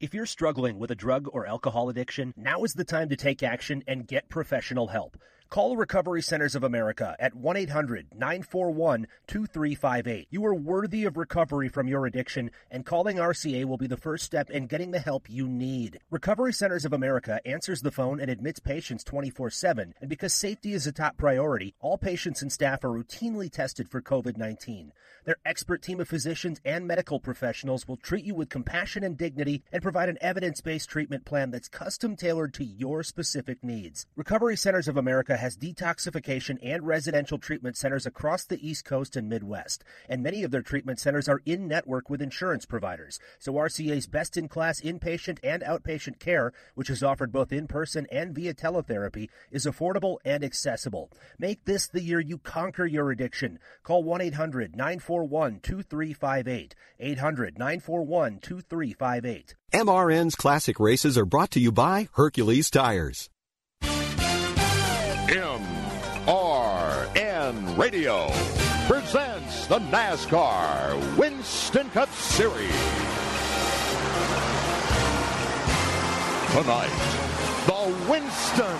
If you're struggling with a drug or alcohol addiction, now is the time to take action and get professional help. Call Recovery Centers of America at 1 800 941 2358. You are worthy of recovery from your addiction, and calling RCA will be the first step in getting the help you need. Recovery Centers of America answers the phone and admits patients 24 7, and because safety is a top priority, all patients and staff are routinely tested for COVID 19. Their expert team of physicians and medical professionals will treat you with compassion and dignity and provide an evidence based treatment plan that's custom tailored to your specific needs. Recovery Centers of America has detoxification and residential treatment centers across the East Coast and Midwest, and many of their treatment centers are in network with insurance providers. So RCA's best in class inpatient and outpatient care, which is offered both in person and via teletherapy, is affordable and accessible. Make this the year you conquer your addiction. Call 1 800 941 2358. 800 941 2358. MRN's classic races are brought to you by Hercules Tires. MRN Radio presents the NASCAR Winston Cup Series. Tonight, the Winston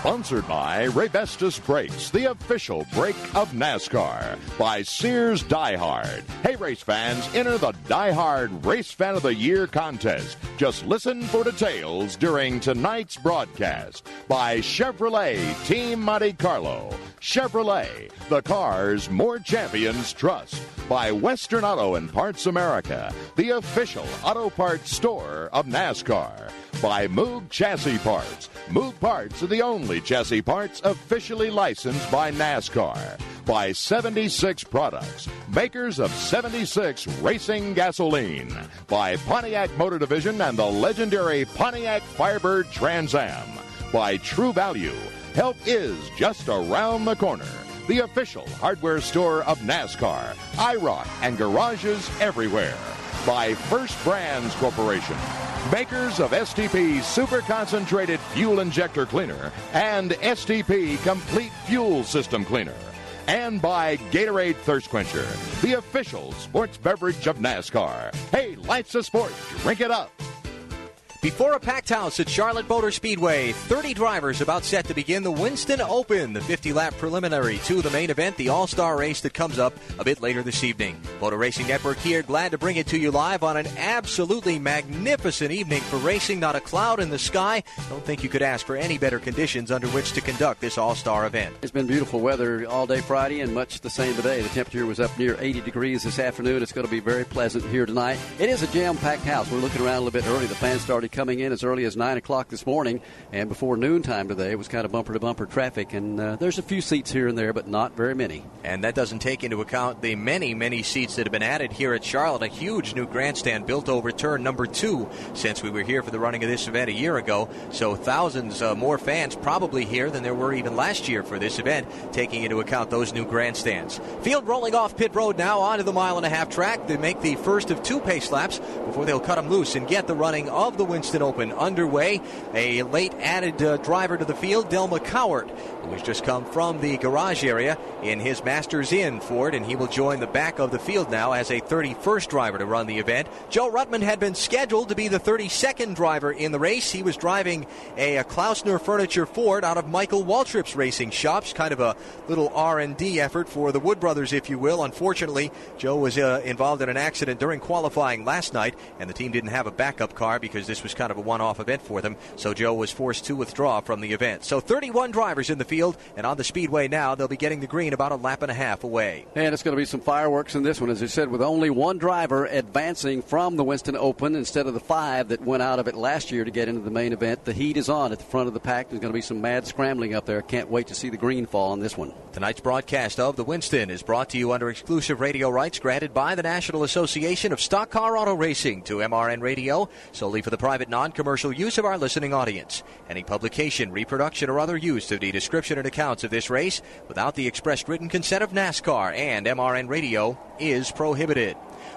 Sponsored by Raybestos Brakes, the official brake of NASCAR. By Sears Die Hard. Hey, race fans, enter the Die Hard Race Fan of the Year contest. Just listen for details during tonight's broadcast. By Chevrolet Team Monte Carlo. Chevrolet, the cars more champions trust. By Western Auto and Parts America, the official auto parts store of NASCAR by Moog Chassis Parts. Moog Parts are the only chassis parts officially licensed by NASCAR. By 76 Products, makers of 76 Racing Gasoline. By Pontiac Motor Division and the legendary Pontiac Firebird Trans Am. By True Value, help is just around the corner the official hardware store of NASCAR, IROC, and garages everywhere. By First Brands Corporation, makers of STP Super Concentrated Fuel Injector Cleaner and STP Complete Fuel System Cleaner. And by Gatorade Thirst Quencher, the official sports beverage of NASCAR. Hey, life's a sport. Drink it up. Before a packed house at Charlotte Motor Speedway, 30 drivers about set to begin the Winston Open, the 50 lap preliminary to the main event, the All Star race that comes up a bit later this evening. Motor Racing Network here, glad to bring it to you live on an absolutely magnificent evening for racing. Not a cloud in the sky. Don't think you could ask for any better conditions under which to conduct this All Star event. It's been beautiful weather all day Friday and much the same today. The temperature was up near 80 degrees this afternoon. It's going to be very pleasant here tonight. It is a jam packed house. We're looking around a little bit early. The fans started coming in as early as 9 o'clock this morning, and before noontime today, it was kind of bumper to bumper traffic. And uh, there's a few seats here and there, but not very many. And that doesn't take into account the many, many seats that have been added here at Charlotte. A huge new grandstand built over turn number two since we were here for the running of this event a year ago. So thousands uh, more fans probably here than there were even last year for this event, taking into account those new grandstands. Field rolling off pit road now onto the mile and a half track. They make the first of two pace laps before they'll cut them loose and get the running of the Winston Open underway. A late added uh, driver to the field, Delma Cowart, who has just come from the garage area in his Masters Inn Ford, and he will join the back of the field now as a 31st driver to run the event. Joe Ruttman had been scheduled to be the 32nd driver in the race. He was driving a, a Klaussner Furniture Ford out of Michael Waltrip's racing shops, kind of a little R&D effort for the Wood brothers, if you will. Unfortunately, Joe was uh, involved in an accident during qualifying last night, and the team didn't have a backup car because this was kind of a one-off event for them. So Joe was forced to withdraw from the event. So 31 drivers in the field, and on the speedway now, they'll be getting the green about a lap and a half away. And it's going to be some fireworks in this one, as I said, with only one driver advancing from the Winston Open instead of the five that went out of it last year to get into the main event. The heat is on at the front of the pack. There's going to be some mad scrambling up there. Can't wait to see the green fall on this one. Tonight's broadcast of the Winston is brought to you under exclusive radio rights granted by the National Association of Stock Car Auto Racing to MRN Radio, solely for the private non-commercial use of our listening audience. Any publication, reproduction, or other use of the description and accounts of this race without the expressed written consent of NASCAR and MRN Radio is prohibited.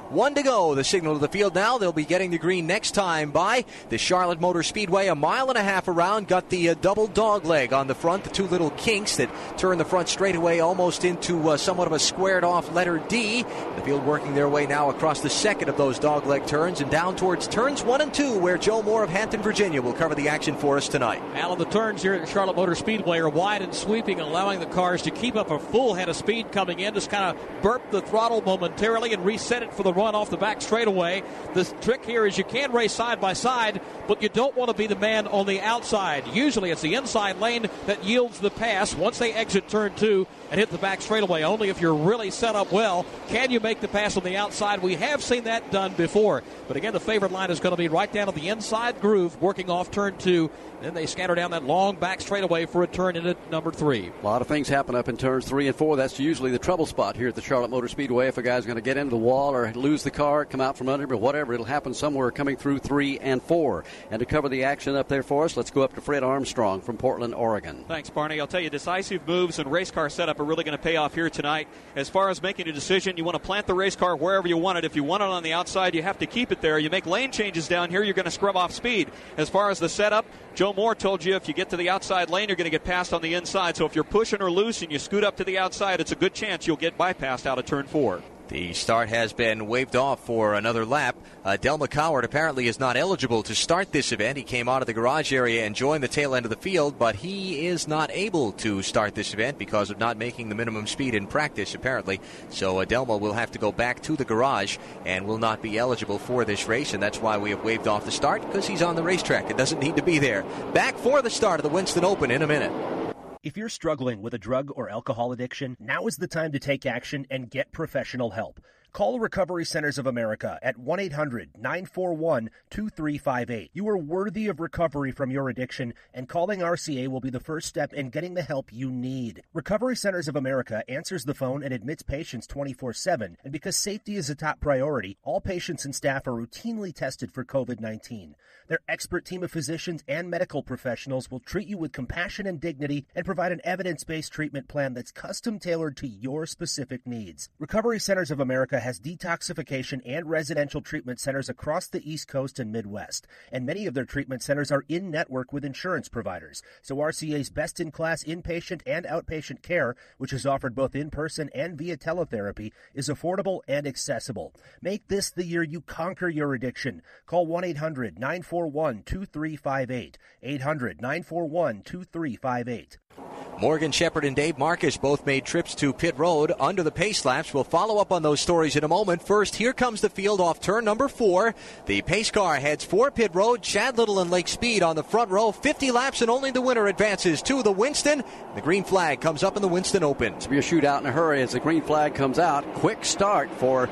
One to go. The signal to the field now. They'll be getting the green next time by the Charlotte Motor Speedway. A mile and a half around. Got the uh, double dog leg on the front. The two little kinks that turn the front straightaway almost into uh, somewhat of a squared off letter D. The field working their way now across the second of those dog leg turns and down towards turns one and two, where Joe Moore of Hampton, Virginia will cover the action for us tonight. Alan, the turns here at Charlotte Motor Speedway are wide and sweeping, allowing the cars to keep up a full head of speed coming in. Just kind of burp the throttle momentarily and reset it for the run off the back straightaway. The trick here is you can race side by side, but you don't want to be the man on the outside. Usually it's the inside lane that yields the pass once they exit turn two and hit the back straightaway. Only if you're really set up well can you make the pass on the outside. We have seen that done before. But again, the favorite line is going to be right down to the inside groove, working off turn two. Then they scatter down that long back straightaway for a turn into number three. A lot of things happen up in turns three and four. That's usually the trouble spot here at the Charlotte Motor Speedway. If a guy's going to get into the wall or lose the car, come out from under, but whatever, it'll happen somewhere coming through three and four. And to cover the action up there for us, let's go up to Fred Armstrong from Portland, Oregon. Thanks, Barney. I'll tell you, decisive moves and race car setup are really going to pay off here tonight. As far as making a decision, you want to plant the race car wherever you want it. If you want it on the outside, you have to keep it there. You make lane changes down here, you're going to scrub off speed. As far as the setup, Joe Moore told you if you get to the outside lane, you're going to get passed on the inside. So if you're pushing or loose and you scoot up to the outside, it's a good chance you'll get bypassed out of turn four. The start has been waved off for another lap. Uh, Delma Cowart apparently is not eligible to start this event. He came out of the garage area and joined the tail end of the field, but he is not able to start this event because of not making the minimum speed in practice, apparently. So uh, Delmo will have to go back to the garage and will not be eligible for this race, and that's why we have waved off the start because he's on the racetrack. It doesn't need to be there. Back for the start of the Winston Open in a minute. If you're struggling with a drug or alcohol addiction, now is the time to take action and get professional help. Call Recovery Centers of America at 1 800 941 2358. You are worthy of recovery from your addiction, and calling RCA will be the first step in getting the help you need. Recovery Centers of America answers the phone and admits patients 24 7, and because safety is a top priority, all patients and staff are routinely tested for COVID 19. Their expert team of physicians and medical professionals will treat you with compassion and dignity and provide an evidence based treatment plan that's custom tailored to your specific needs. Recovery Centers of America has detoxification and residential treatment centers across the East Coast and Midwest, and many of their treatment centers are in network with insurance providers. So RCA's best in class inpatient and outpatient care, which is offered both in person and via teletherapy, is affordable and accessible. Make this the year you conquer your addiction. Call 1 800 941 2358. 800 941 2358. Morgan Shepherd and Dave Marcis both made trips to pit road under the pace laps. We'll follow up on those stories in a moment. First, here comes the field off turn number four. The pace car heads for pit road. Chad Little and Lake Speed on the front row. 50 laps and only the winner advances to the Winston. The green flag comes up in the Winston Open. To be a shootout in a hurry as the green flag comes out. Quick start for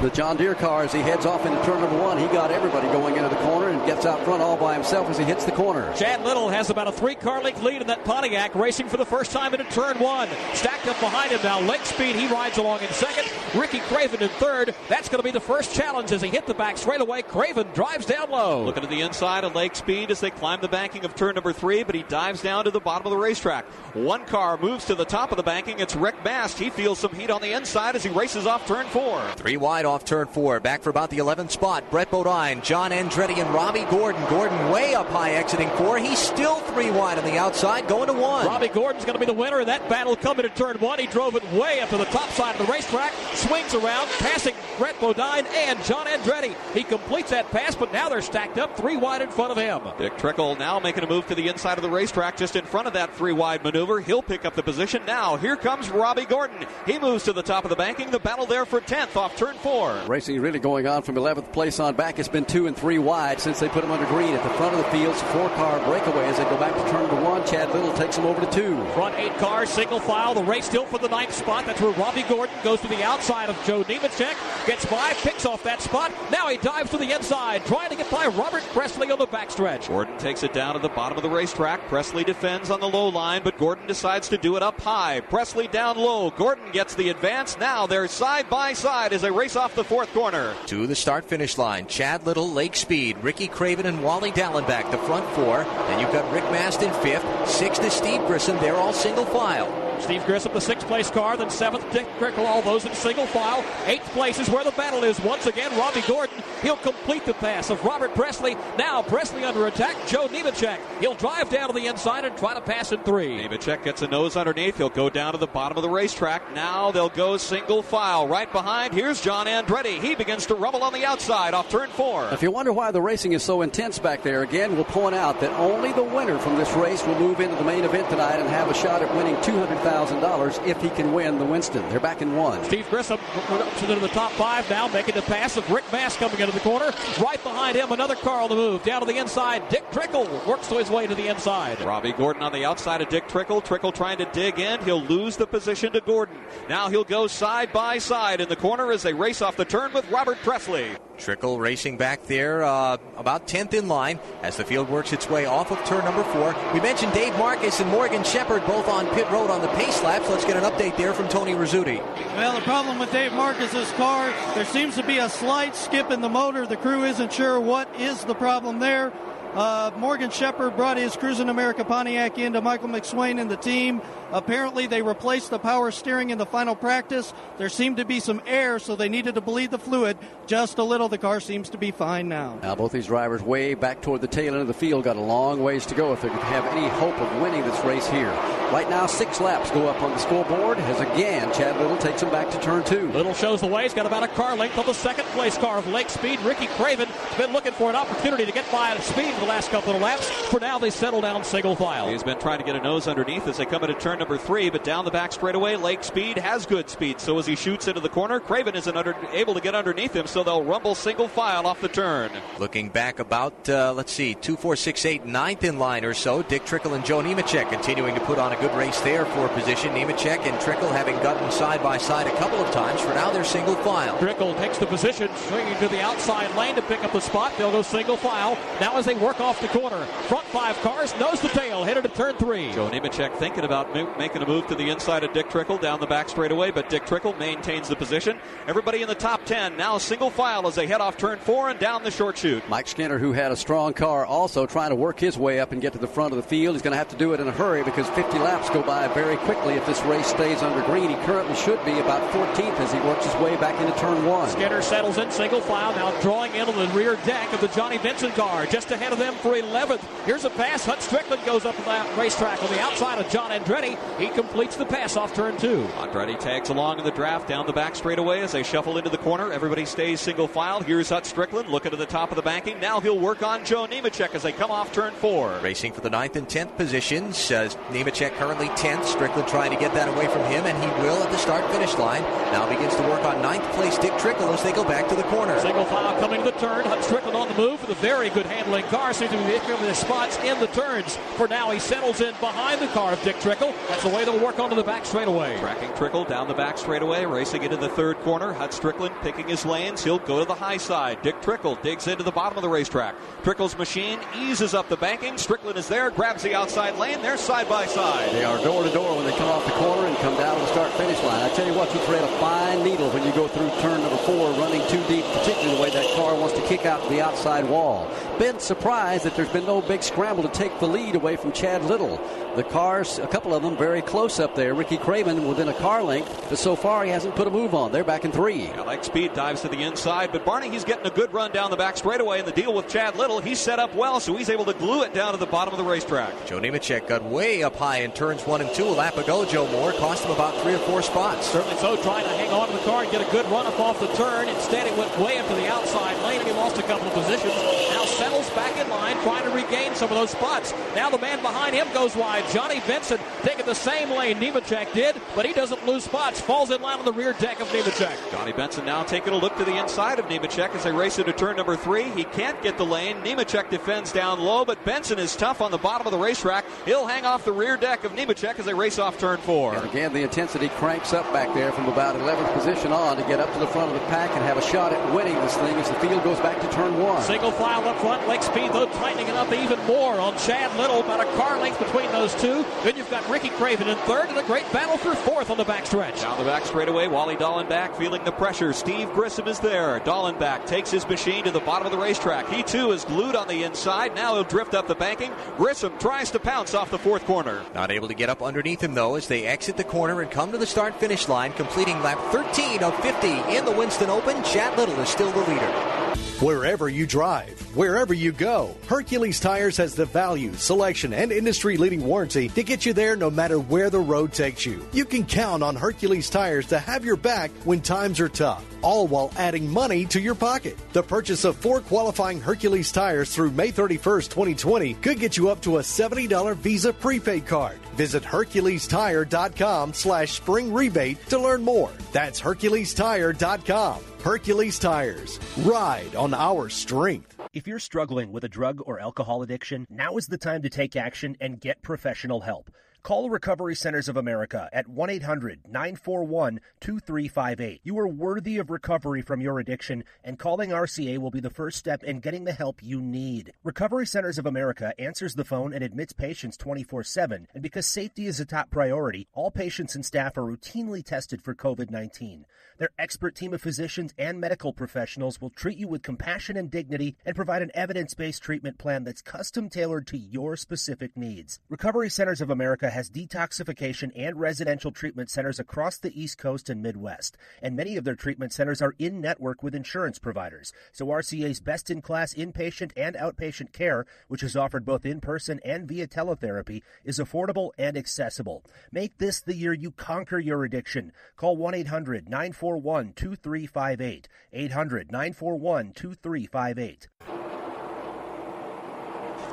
the John Deere car as he heads off into turn number one. He got everybody going into the corner and gets out front all by himself as he hits the corner. Chad Little has about a three car length lead in that Pontiac, racing for the first time into turn one. Stacked up behind him now. Lake Speed, he rides along in second. Ricky Craven in third. That's going to be the first challenge as he hit the back straightaway. Craven drives down low. Looking to the inside of Lake Speed as they climb the banking of turn number three, but he dives down to the bottom of the racetrack. One car moves to the top of the banking. It's Rick Mast. He feels some heat on the inside as he races off turn four. Three wide off turn four. Back for about the 11th spot. Brett Bodine, John Andretti, and Robby Gordon. Gordon way up high exiting four. He's still three wide on the outside, going to one. Robby Gordon's going to be the winner of that battle coming to turn one. He drove it way up to the top side of the racetrack, swings around, passing Brett Bodine and John Andretti. He completes that pass, but now they're stacked up three wide in front of him. Dick Trickle now making a move to the inside of the racetrack, just in front of that three wide maneuver. He'll pick up the position now. Here comes Robby Gordon. He moves to the top of the banking. The battle there for 10th off turn four. Racing really going on from 11th place on back. It's been two and three wide since they put him under green at the front of the field. Four car breakaway as they go back to turn number one. Chad Little takes him over to two. Front eight cars, single file. The race still for the ninth spot. That's where Robby Gordon goes to the outside of Joe Nemechek. Gets by, picks off that spot. Now he dives to the inside, trying to get by Robert Pressley on the backstretch. Gordon takes it down to the bottom of the racetrack. Pressley defends on the low line, but Gordon decides to do it up high. Pressley down low. Gordon gets the advance. Now they're side by side as they race off the fourth corner. To the start finish line. Chad Little, Lake Speed, Ricky Craven, and Wally Dallenbach, the front four. Then you've got Rick Mast in fifth. Sixth is Steve Grissom. They're all single file. Steve Grissom, the sixth place car, then seventh, Dick Trickle, all those in single file. Eighth place is where the battle is. Once again, Robby Gordon. He'll complete the pass of Robert Pressley. Now Pressley under attack. Joe Nemechek. He'll drive down to the inside and try to pass in three. Nemechek gets a nose underneath. He'll go down to the bottom of the racetrack. Now they'll go single file. Right behind, here's John Andretti. He begins to rumble on the outside off turn four. If you wonder why the racing is so intense back there, again, we'll point out that only the winner from this race will move into the main event tonight and have a shot at winning $200,000 if he can win the Winston. They're back in one. Steve Grissom to the top five now, making the pass of Rick Mast coming into the corner. Right behind him, another car on the move. Down to the inside, Dick Trickle works his way to the inside. Robby Gordon on the outside of Dick Trickle. Trickle trying to dig in. He'll lose the position to Gordon. Now he'll go side by side in the corner as they race off the turn with Robert Pressley. Trickle racing back there, uh, about 10th in line as the field works its way off of turn number four. We mentioned Dave Marcis and Morgan Shepherd both on pit road on the pace laps. Let's get an update there from Tony Rizzuti. Well, the problem with Dave Marcis's car, there seems to be a slight skip in the motor. The crew isn't sure what is the problem there. Uh, Morgan Shepherd brought his Cruising America Pontiac into Michael McSwain and the team. Apparently, they replaced the power steering in the final practice. There seemed to be some air, so they needed to bleed the fluid just a little. The car seems to be fine now. Now, both these drivers way back toward the tail end of the field got a long ways to go if they could have any hope of winning this race here. Right now, six laps go up on the scoreboard as again Chad Little takes them back to turn two. Little shows the way. He's got about a car length on the second place car of Lake Speed. Ricky Craven has been looking for an opportunity to get by at speed for the last couple of laps. For now, they settle down single file. He's been trying to get a nose underneath as they come into turn number three, but down the back straightaway, Lake Speed has good speed. So as he shoots into the corner, Craven isn't under, able to get underneath him, so they'll rumble single file off the turn. Looking back about, uh, let's see, two, four, six, eight, ninth in line or so. Dick Trickle and Joe Nemechek continuing to put on a good race there for position. Nemechek and Trickle having gotten side by side a couple of times. For now, they're single file. Trickle takes the position, swinging to the outside lane to pick up the spot. They'll go single file. Now as they work off the corner, front five cars, nose to tail, headed to turn three. Joe Nemechek thinking about making a move to the inside of Dick Trickle down the back straightaway, but Dick Trickle maintains the position. Everybody in the top 10 now single file as they head off turn four and down the short chute. Mike Skinner, who had a strong car, also trying to work his way up and get to the front of the field. He's going to have to do it in a hurry because 50 laps go by very quickly if this race stays under green. He currently should be about 14th as he works his way back into turn one. Skinner settles in single file, now drawing into the rear deck of the Johnny Benson car, just ahead of them for 11th. Here's a pass. Hut Strickland goes up the racetrack on the outside of John Andretti. He completes the pass off turn two. Andretti tags along in the draft down the back straightaway as they shuffle into the corner. Everybody stays single file. Here's Hut Strickland looking to the top of the banking. Now he'll work on Joe Nemechek as they come off turn four. Racing for the ninth and tenth positions. Uh, Nemechek currently 10th. Strickland trying to get that away from him, and he will at the start finish line. Now begins to work on ninth place Dick Trickle as they go back to the corner. Single file coming to the turn. Hut Strickland on the move with a very good handling car. Seems to be making the spots in the turns. For now, he settles in behind the car of Dick Trickle. That's the way they'll work onto the back straightaway. Tracking Trickle down the back straightaway, racing into the third corner. Hut Strickland picking his lanes. He'll go to the high side. Dick Trickle digs into the bottom of the racetrack. Trickle's machine eases up the banking. Strickland is there, grabs the outside lane. They're side by side. They are door to door when they come off the corner and come down to the start finish line. I tell you what, you thread a fine needle when you go through turn number four, running too deep, particularly the way that car wants to kick out the outside wall. Been surprised that there's been no big scramble to take the lead away from Chad Little. The cars, a couple of them, very close up there. Ricky Craven within a car length, but so far he hasn't put a move on. They're back in three. Yeah, Lake Speed dives to the inside, but Barney, he's getting a good run down the back straightaway. And the deal with Chad Little, he's set up well, so he's able to glue it down to the bottom of the racetrack. Joe Nemechek got way up high in turns one and two a lap ago. Joe Moore cost him about three or four spots. Certainly so, trying to hang on to the car and get a good run up off the turn. Instead, it went way up to the outside lane and he lost a couple of positions. Now settles back in line, trying to regain some of those spots. Now the man behind him goes wide. Johnny Benson taking the same lane Nemechek did, but he doesn't lose spots. Falls in line on the rear deck of Nemechek. Johnny Benson now taking a look to the inside of Nemechek as they race into turn number three. He can't get the lane. Nemechek defends down low, but Benson is tough on the bottom of the racetrack. He'll hang off the rear deck of Nemechek as they race off turn four. And again, the intensity cranks up back there from about 11th position on to get up to the front of the pack and have a shot at winning this thing as the field goes back to turn one. Single file up front. front. Lake Speed, though, tightening it up even more on Chad Little. About a car length between those two. Then you've got Ricky Craven in third, and a great battle for fourth on the backstretch. Down the back straightaway, Wally Dallenbach feeling the pressure. Steve Grissom is there. Dallenbach takes his machine to the bottom of the racetrack. He too is glued on the inside. Now he'll drift up the banking. Grissom tries to pounce off the fourth corner. Not able to get up underneath him though as they exit the corner and come to the start finish line, completing lap 13 of 50 in the Winston Open. Chad Little is still the leader. Wherever you drive, wherever you go, Hercules Tires has the value, selection, and industry leading warranty to get you there no matter where the road takes you. You can count on Hercules Tires to have your back when times are tough, all while adding money to your pocket. The purchase of four qualifying Hercules tires through May 31st, 2020 could get you up to a $70 Visa prepaid card. Visit HerculesTire.com slash spring rebate to learn more. That's HerculesTire.com. Hercules Tires. Ride on our strength. If you're struggling with a drug or alcohol addiction, now is the time to take action and get professional help. Call Recovery Centers of America at 1 800 941 2358. You are worthy of recovery from your addiction, and calling RCA will be the first step in getting the help you need. Recovery Centers of America answers the phone and admits patients 24 7, and because safety is a top priority, all patients and staff are routinely tested for COVID 19. Their expert team of physicians and medical professionals will treat you with compassion and dignity and provide an evidence based treatment plan that's custom tailored to your specific needs. Recovery Centers of America has detoxification and residential treatment centers across the East Coast and Midwest, and many of their treatment centers are in network with insurance providers. So RCA's best in class inpatient and outpatient care, which is offered both in person and via teletherapy, is affordable and accessible. Make this the year you conquer your addiction. Call 1 800 941 2358. 800 941 2358.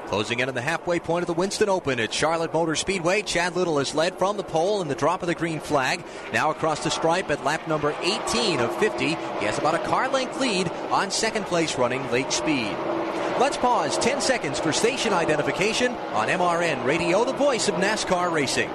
Closing in on the halfway point of the Winston Open at Charlotte Motor Speedway. Chad Little is led from the pole in the drop of the green flag. Now across the stripe at lap number 18 of 50. He has about a car length lead on second place running Lake Speed. Let's pause 10 seconds for station identification on MRN Radio, the voice of NASCAR racing.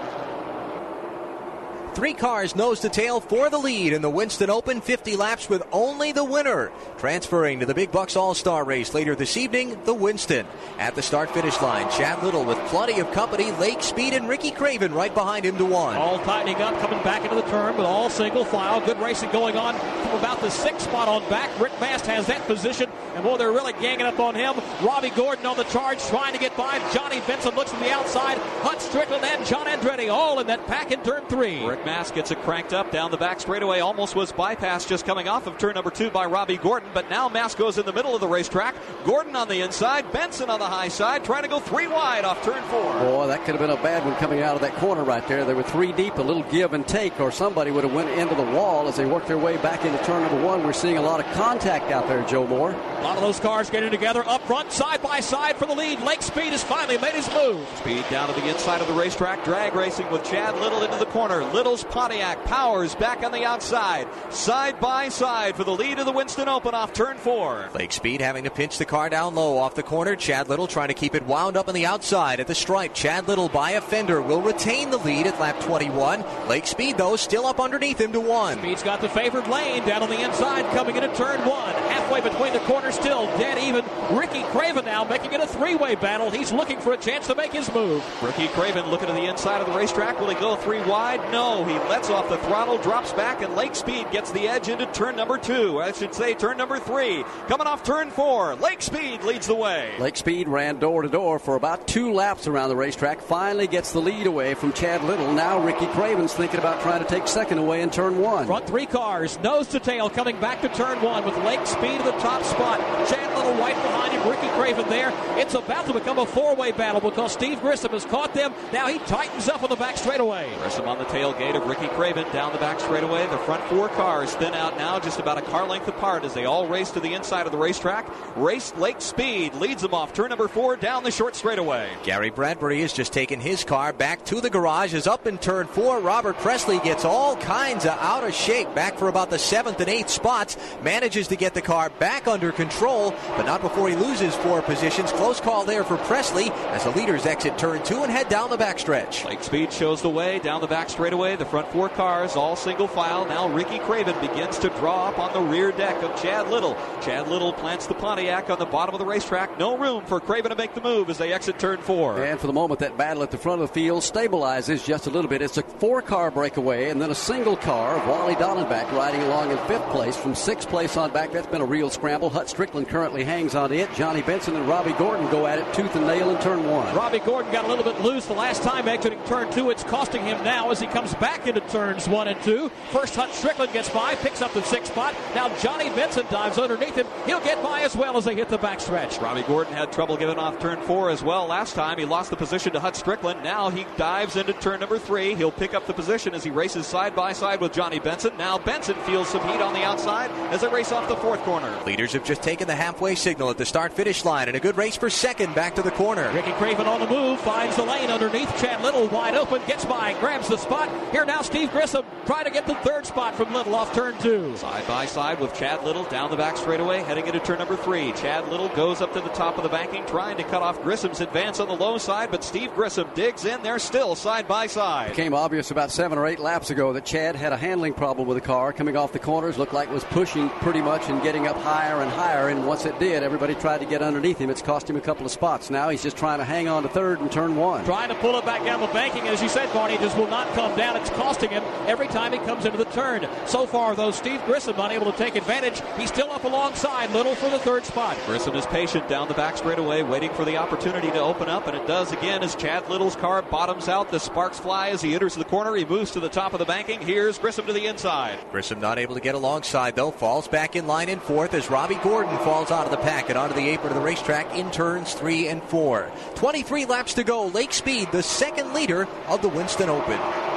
Three cars nose to tail for the lead in the Winston Open, 50 laps with only the winner. Transferring to the Big Bucks All Star race later this evening, the Winston. At the start finish line, Chad Little with plenty of company, Lake Speed and Ricky Craven right behind him to one. All tightening up, coming back into the turn with all single file. Good racing going on from about the sixth spot on back. Rick Mast has that position, and boy, they're really ganging up on him. Robby Gordon on the charge, trying to get by. Johnny Benson looks from the outside. Hut Strickland and John Andretti all in that pack in turn three. Rick Mast gets it cranked up down the back straightaway. Almost was bypassed just coming off of turn number two by Robby Gordon, but now Mast goes in the middle of the racetrack. Gordon on the inside, Benson on the high side, trying to go three wide off turn four. Boy, that could have been a bad one coming out of that corner right there. They were three deep, a little give and take, or somebody would have went into the wall as they worked their way back into turn number one. We're seeing a lot of contact out there, Joe Moore. A lot of those cars getting together up front, side by side for the lead. Lake Speed has finally made his move. Speed down to the inside of the racetrack, drag racing with Chad Little into the corner. Little's Pontiac powers back on the outside, side by side for the lead of the Winston Open off turn four. Lake Speed having to pinch the car down low off the corner. Chad Little trying to keep it wound up on the outside at the stripe. Chad Little by a fender will retain the lead at lap 21. Lake Speed, though, still up underneath him to one. Speed's got the favored lane down on the inside coming into turn one. Halfway between the corners, still dead even. Ricky Craven now making it a three way battle. He's looking for a chance to make his move. Ricky Craven looking to the inside of the racetrack. Will he go three wide? No. He lets off the throttle, drops back, and Lake Speed gets the edge into turn number two. I should say turn number three. Coming off turn four, Lake Speed leads the way. Lake Speed ran door to door for about two laps around the racetrack. Finally gets the lead away from Chad Little. Now Ricky Craven's thinking about trying to take second away in turn one. Front three cars, nose to tail, coming back to turn one with Lake Speed at the top spot. Chad Little right behind him, Ricky Craven there. It's about to become a four-way battle because Steve Grissom has caught them. Now he tightens up on the back straightaway. Grissom on the tailgate Ricky Craven down the back straightaway. The front four cars thin out now, just about a car length apart as they all race to the inside of the racetrack. Race Lake Speed leads them off turn number four down the short straightaway. Gary Bradberry has just taken his car back to the garage. Is up in turn four. Robert Pressley gets all kinds of out of shape back for about the seventh and eighth spots. Manages to get the car back under control, but not before he loses loses four positions. Close call there for Pressley as the leaders exit turn two and head down the backstretch. Lake Speed shows the way down the back straightaway. The front four cars all single file. Now Ricky Craven begins to draw up on the rear deck of Chad Little. Chad Little plants the Pontiac on the bottom of the racetrack. No room for Craven to make the move as they exit turn four. And for the moment, that battle at the front of the field stabilizes just a little bit. It's a four car breakaway and then a single car of Wally Dallenbach riding along in fifth place from sixth place on back. That's been a real scramble. Hut Strickland currently hangs on it. Johnny Benson and Robby Gordon go at it tooth and nail in turn one. Robby Gordon got a little bit loose the last time exiting turn two. It's costing him now as he comes back into turns one and two. First Hut Strickland gets by, picks up the sixth spot. Now Johnny Benson dives underneath him. He'll get by as well as they hit the backstretch. Robby Gordon had trouble getting off turn four as well last time. He lost the position to Hut Strickland. Now he dives into turn number three. He'll pick up the position as he races side by side with Johnny Benson. Now Benson feels some heat on the outside as they race off the fourth corner. Leaders have just taken the halfway signal at the start finish line and a good race for second back to the corner. Ricky Craven on the move, finds the lane underneath. Chad Little wide open, gets by, grabs the spot. Here now Steve Grissom trying to get the third spot from Little off turn two. Side by side with Chad Little down the back straightaway, heading into turn number three. Chad Little goes up to the top of the banking, trying to cut off Grissom's advance on the low side, but Steve Grissom digs in. They're still side by side. Became obvious about seven or eight laps ago that Chad had a handling problem with the car coming off the corners. Looked like it was pushing pretty much and getting up higher and higher. And once it did, everybody tried to get underneath him. It's cost him a couple of spots. Now he's just trying to hang on to third and turn one. Trying to pull it back down the banking. As you said, Barney, just will not come down. It's costing him every time he comes into the turn. So far, though, Steve Grissom unable to take advantage. He's still up alongside Little for the third spot. Grissom is patient down the back straightaway, waiting for the opportunity to open up, and it does again as Chad Little's car bottoms out. The sparks fly as he enters the corner. He moves to the top of the banking. Here's Grissom to the inside. Grissom not able to get alongside though. Falls back in line in fourth as Robby Gordon falls out of the pack and onto the apron of the racetrack in turns three and four. 23 laps to go. Lake Speed, the second leader of the Winston Open.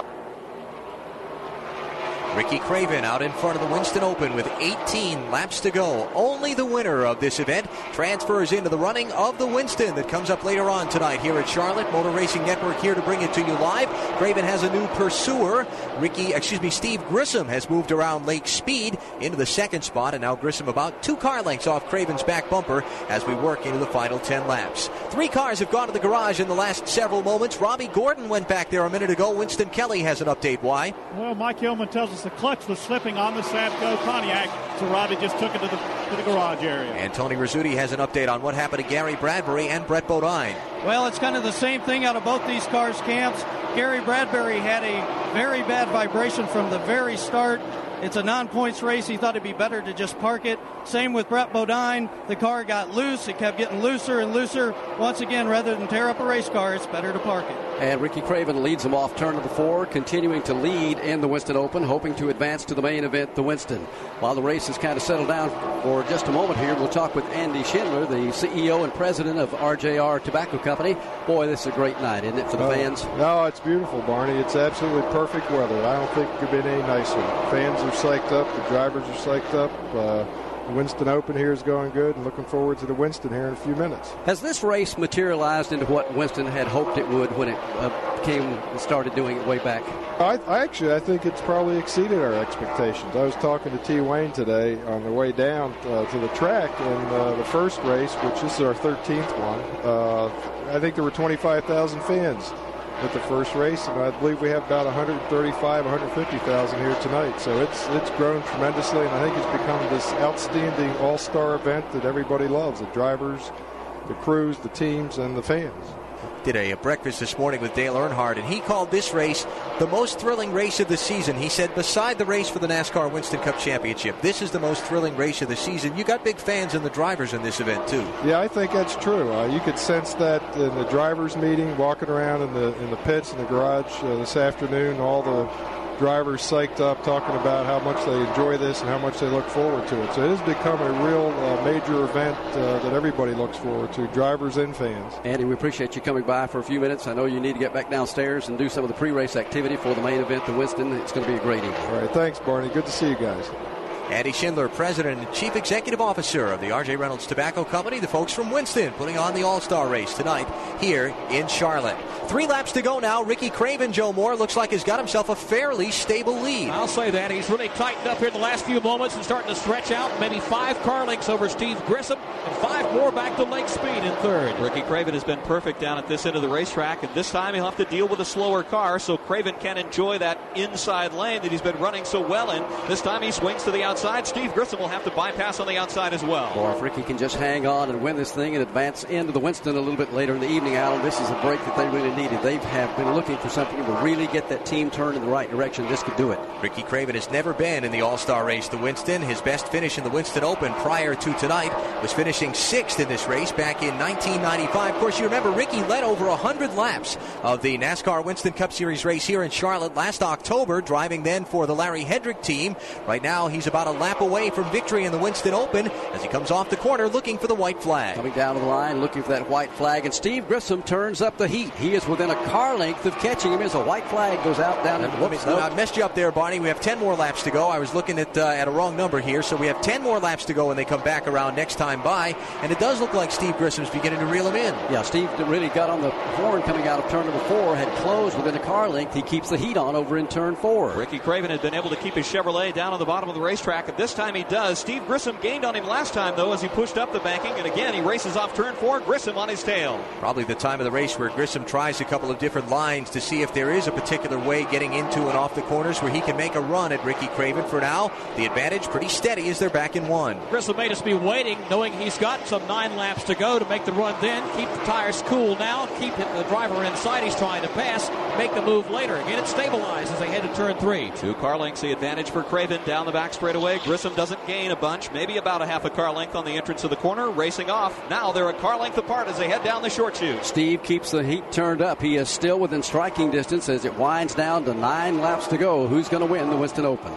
Ricky Craven out in front of the Winston Open with 18 laps to go. Only the winner of this event transfers into the running of the Winston that comes up later on tonight here at Charlotte. Motor Racing Network here to bring it to you live. Craven has a new pursuer. Ricky, excuse me, Steve Grissom has moved around Lake Speed into the second spot, and now Grissom about two car lengths off Craven's back bumper as we work into the final 10 laps. Three cars have gone to the garage in the last several moments. Robby Gordon went back there a minute ago. Winston Kelly has an update. Why? Well, Mike Hillman tells us the clutch was slipping on the Safco Pontiac, so Robby just took it to the, to the garage area. And Tony Rizzuti has an update on what happened to Gary Bradberry and Brett Bodine. Well, it's kind of the same thing out of both these cars' camps. Gary Bradberry had a very bad vibration from the very start. It's a non points race. He thought it'd be better to just park it. Same with Brett Bodine. The car got loose. It kept getting looser and looser. Once again, rather than tear up a race car, it's better to park it. And Ricky Craven leads them off turn number four, continuing to lead in the Winston Open, hoping to advance to the main event, the Winston. While the race has kind of settled down for just a moment here, we'll talk with Andy Schindler, the CEO and president of RJR Tobacco Company. Boy, this is a great night, isn't it, for the no, fans? No, it's beautiful, Barney. It's absolutely perfect weather. I don't think it could be any nicer. Fans are psyched up. The drivers are psyched up. Uh, Winston Open here is going good, and looking forward to the Winston here in a few minutes. Has this race materialized into what Winston had hoped it would when it uh, came started doing it way back? I, I, actually I think it's probably exceeded our expectations. I was talking to T. Wayne today on the way down uh, to the track in uh, the first race, which this is our 13th one. Uh, I think there were 25,000 fans at the first race, and I believe we have about 135, 150,000 here tonight. So it's it's grown tremendously, and I think it's become this outstanding all-star event that everybody loves: the drivers, the crews, the teams, and the fans did a, a, breakfast this morning with Dale Earnhardt, and he called this race the most thrilling race of the season. He said, beside the race for the NASCAR Winston Cup Championship, this is the most thrilling race of the season. You got big fans in the drivers in this event too. Yeah, I think that's true. Uh, you could sense that in the drivers' meeting, walking around in the in the pits in the garage uh, this afternoon. All the drivers psyched up, talking about how much they enjoy this and how much they look forward to it. So it has become a real uh, major event uh, that everybody looks forward to, drivers and fans. Andy, we appreciate you coming by for a few minutes. I know you need to get back downstairs and do some of the pre-race activity for the main event, the Winston. It's going to be a great evening. All right, thanks, Barney. Good to see you guys. Andy Schindler, President and Chief Executive Officer of the R.J. Reynolds Tobacco Company, the folks from Winston, putting on the All Star race tonight here in Charlotte. Three laps to go now. Ricky Craven, Joe Moore, looks like he's got himself a fairly stable lead. I'll say that. He's really tightened up here in the last few moments and starting to stretch out. Maybe five car lengths over Steve Grissom and five more back to Lake Speed in third. Ricky Craven has been perfect down at this end of the racetrack, and this time he'll have to deal with a slower car, so Craven can enjoy that inside lane that he's been running so well in. This time he swings to the outside. Steve Grissom will have to bypass on the outside as well. Or if Ricky can just hang on and win this thing and advance into the Winston a little bit later in the evening, Alan, this is a break that they really needed. They have been looking for something to really get that team turned in the right direction. This could do it. Ricky Craven has never been in the All Star race to Winston. His best finish in the Winston Open prior to tonight was finishing sixth in this race back in 1995. Of course, you remember Ricky led over 100 laps of the NASCAR Winston Cup Series race here in Charlotte last October, driving then for the Larry Hedrick team. Right now, he's about a lap away from victory in the Winston Open as he comes off the corner looking for the white flag. Coming down the line, looking for that white flag, and Steve Grissom turns up the heat. He is within a car length of catching him as a white flag goes out down. And, whoops, no. I messed you up there, Barney. We have 10 more laps to go. I was looking at uh, at a wrong number here, so we have 10 more laps to go when they come back around next time by, and it does look like Steve Grissom's beginning to reel him in. Yeah, Steve really got on the horn coming out of turn number four, had closed within a car length. He keeps the heat on over in turn four. Ricky Craven had been able to keep his Chevrolet down on the bottom of the racetrack, and this time he does. Steve Grissom gained on him last time, though, as he pushed up the banking, and again he races off turn four. Grissom on his tail. Probably the time of the race where Grissom tries a couple of different lines to see if there is a particular way getting into and off the corners where he can make a run at Ricky Craven. For now, the advantage pretty steady as they're back in one. Grissom may just be waiting, knowing he's got some nine laps to go to make the run then. Keep the tires cool now. Keep the driver inside he's trying to pass. Make the move later. Again, it stabilizes as they head to turn three. Two car lengths the advantage for Craven down the back straightaway. Grissom doesn't gain a bunch, maybe about a half a car length on the entrance of the corner. Racing off. Now they're a car length apart as they head down the short chute. Steve keeps the heat turned up. He is still within striking distance as it winds down to nine laps to go. Who's going to win the Winston Open?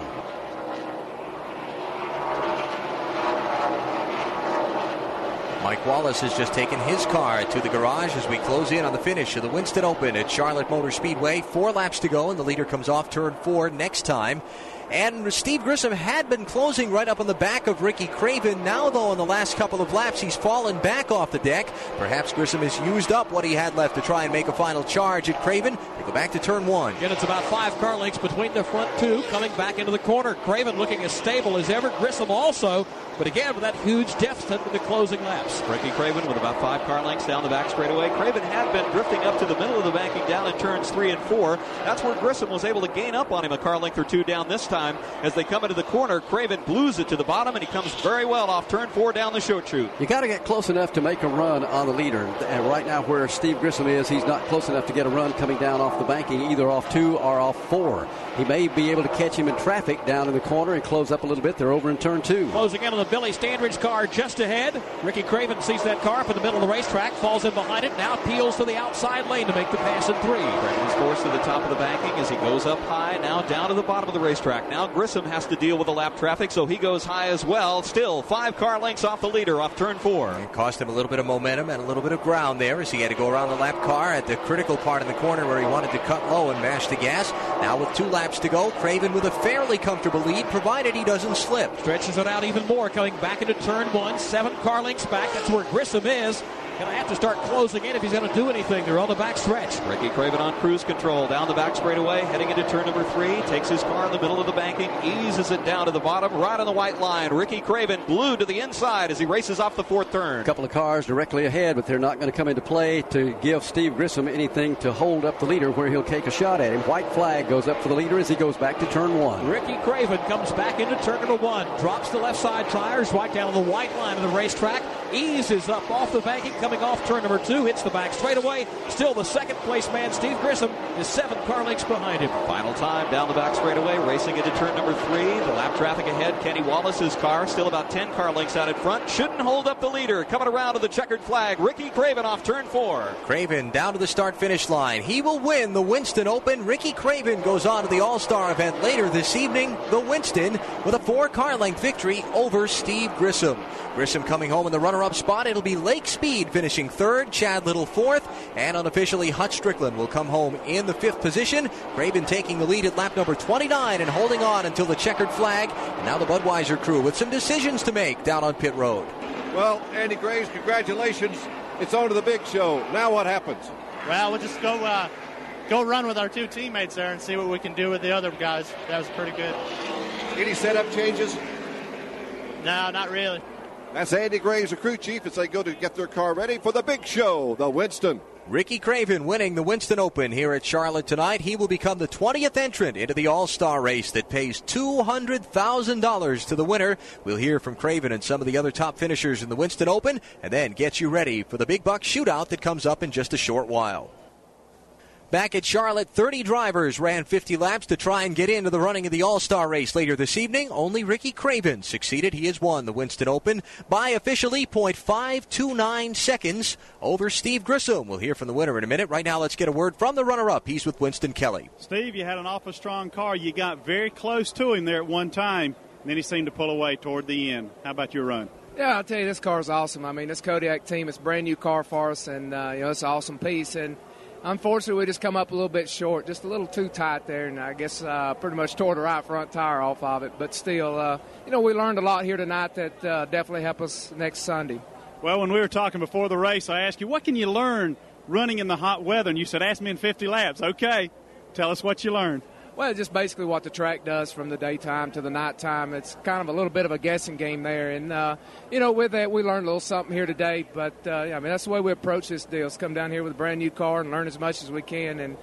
Mike Wallace has just taken his car to the garage as we close in on the finish of the Winston Open at Charlotte Motor Speedway. Four laps to go, and the leader comes off turn four next time. And Steve Grissom had been closing right up on the back of Ricky Craven. Now, though, in the last couple of laps, he's fallen back off the deck. Perhaps Grissom has used up what he had left to try and make a final charge at Craven. They go back to turn one. Again, it's about five car lengths between the front two coming back into the corner. Craven looking as stable as ever. Grissom also, but again with that huge deficit in the closing laps. Ricky Craven with about five car lengths down the back straightaway. Craven had been drifting up to the middle of the banking down in turns three and four. That's where Grissom was able to gain up on him a car length or two down this time as they come into the corner. Craven blues it to the bottom, and he comes very well off turn four down the short chute. You got to get close enough to make a run on the leader. And right now, where Steve Grissom is, he's not close enough to get a run coming down off the banking, either off two or off four. He may be able to catch him in traffic down in the corner and close up a little bit. They're over in turn two. Closing in on the Billy Standridge car just ahead. Ricky Craven sees that car up in the middle of the racetrack, falls in behind it, now peels to the outside lane to make the pass in three. Craven's forced to the top of the banking as he goes up high, now down to the bottom of the racetrack. Now Grissom has to deal with the lap traffic, so he goes high as well. Still five car lengths off the leader off turn four. It cost him a little bit of momentum and a little bit of ground there as he had to go around the lap car at the critical part of the corner where he wanted to cut low and mash the gas. Now with two laps to go, Craven with a fairly comfortable lead, provided he doesn't slip. Stretches it out even more, coming back into turn one, seven car lengths back. That's where Grissom is. Going to have to start closing in if he's going to do anything. They're on the back stretch. Ricky Craven on cruise control down the back straightaway, heading into turn number three. Takes his car in the middle of the banking, eases it down to the bottom, right on the white line. Ricky Craven glued to the inside as he races off the fourth turn. A couple of cars directly ahead, but they're not going to come into play to give Steve Grissom anything to hold up the leader where he'll take a shot at him. White flag goes up for the leader as he goes back to turn one. Ricky Craven comes back into turn number one, drops the left side tires right down on the white line of the racetrack, eases up off the banking, coming off turn number two, hits the back straightaway. Still the second place man, Steve Grissom, is seven car lengths behind him. Final time down the back straightaway, racing into turn number three. The lap traffic ahead, Kenny Wallace's car, still about 10 car lengths out in front. Shouldn't hold up the leader. Coming around to the checkered flag, Ricky Craven off turn four. Craven down to the start finish line. He will win the Winston Open. Ricky Craven goes on to the All Star event later this evening, the Winston, with a four car length victory over Steve Grissom. Grissom coming home in the runner runner-up spot, it'll be Lake Speed finishing third, Chad Little fourth, and unofficially Hutch Strickland will come home in the fifth position. Craven taking the lead at lap number 29 and holding on until the checkered flag. And now the Budweiser crew with some decisions to make down on pit road. Well, Andy Graves, congratulations. It's on to the big show. Now what happens? Well, we'll just go uh, go run with our two teammates there and see what we can do with the other guys. That was pretty good. Any setup changes? No, not really. That's Andy Graves, the crew chief, as they go to get their car ready for the big show, the Winston. Ricky Craven winning the Winston Open here at Charlotte tonight. He will become the 20th entrant into the All Star race that pays $200,000 to the winner. We'll hear from Craven and some of the other top finishers in the Winston Open and then get you ready for the big buck shootout that comes up in just a short while. Back at Charlotte, 30 drivers ran 50 laps to try and get into the running of the All Star race later this evening. Only Ricky Craven succeeded. He has won the Winston Open by officially 0.529 seconds over Steve Grissom. We'll hear from the winner in a minute. Right now, let's get a word from the runner up. He's with Winston Kelly. Steve, you had an awful strong car. You got very close to him there at one time, and then he seemed to pull away toward the end. How about your run? Yeah, I'll tell you, this car is awesome. I mean, this Kodiak team, it's a brand new car for us, and uh, you know, it's an awesome piece. And Unfortunately, we just come up a little bit short, just a little too tight there, and I guess uh, pretty much tore the right front tire off of it. But still, uh, you know, we learned a lot here tonight that uh, definitely help us next Sunday. Well, when we were talking before the race, I asked you, what can you learn running in the hot weather? And you said, ask me in 50 laps. Okay, tell us what you learned. Well, just basically what the track does from the daytime to the nighttime. It's kind of a little bit of a guessing game there, and uh, you know, with that, we learned a little something here today. But uh, I mean, that's the way we approach this deal: is come down here with a brand new car and learn as much as we can. And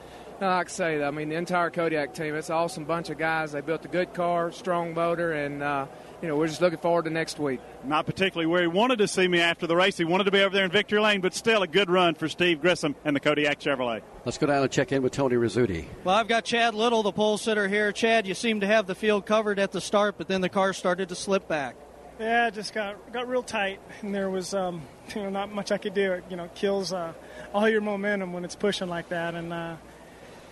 like I say, that. I mean, the entire Kodiak team, it's an awesome bunch of guys. They built a good car, strong motor, and uh, you know, we're just looking forward to next week. Not particularly where he wanted to see me after the race. He wanted to be over there in victory lane, but still a good run for Steve Grissom and the Kodiak Chevrolet. Let's go down and check in with Tony Rizzuti. Well, I've got Chad Little, the pole sitter here. Chad, you seem to have the field covered at the start, but then the car started to slip back. Yeah, it just got got real tight, and there was um, you know not much I could do. It you know kills uh, all your momentum when it's pushing like that, and uh,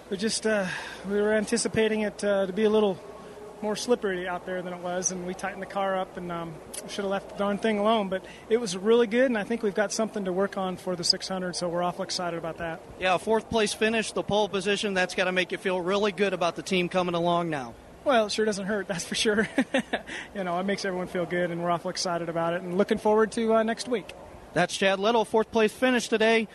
we just uh, we were anticipating it uh, to be a little more slippery out there than it was, and we tightened the car up and um, should have left the darn thing alone. But it was really good, and I think we've got something to work on for the 600, so we're awful excited about that. Yeah, fourth place finish, the pole position, that's got to make you feel really good about the team coming along now. Well, it sure doesn't hurt, that's for sure. you know, it makes everyone feel good, and we're awful excited about it, and looking forward to uh, next week. That's Chad Little, fourth place finish today.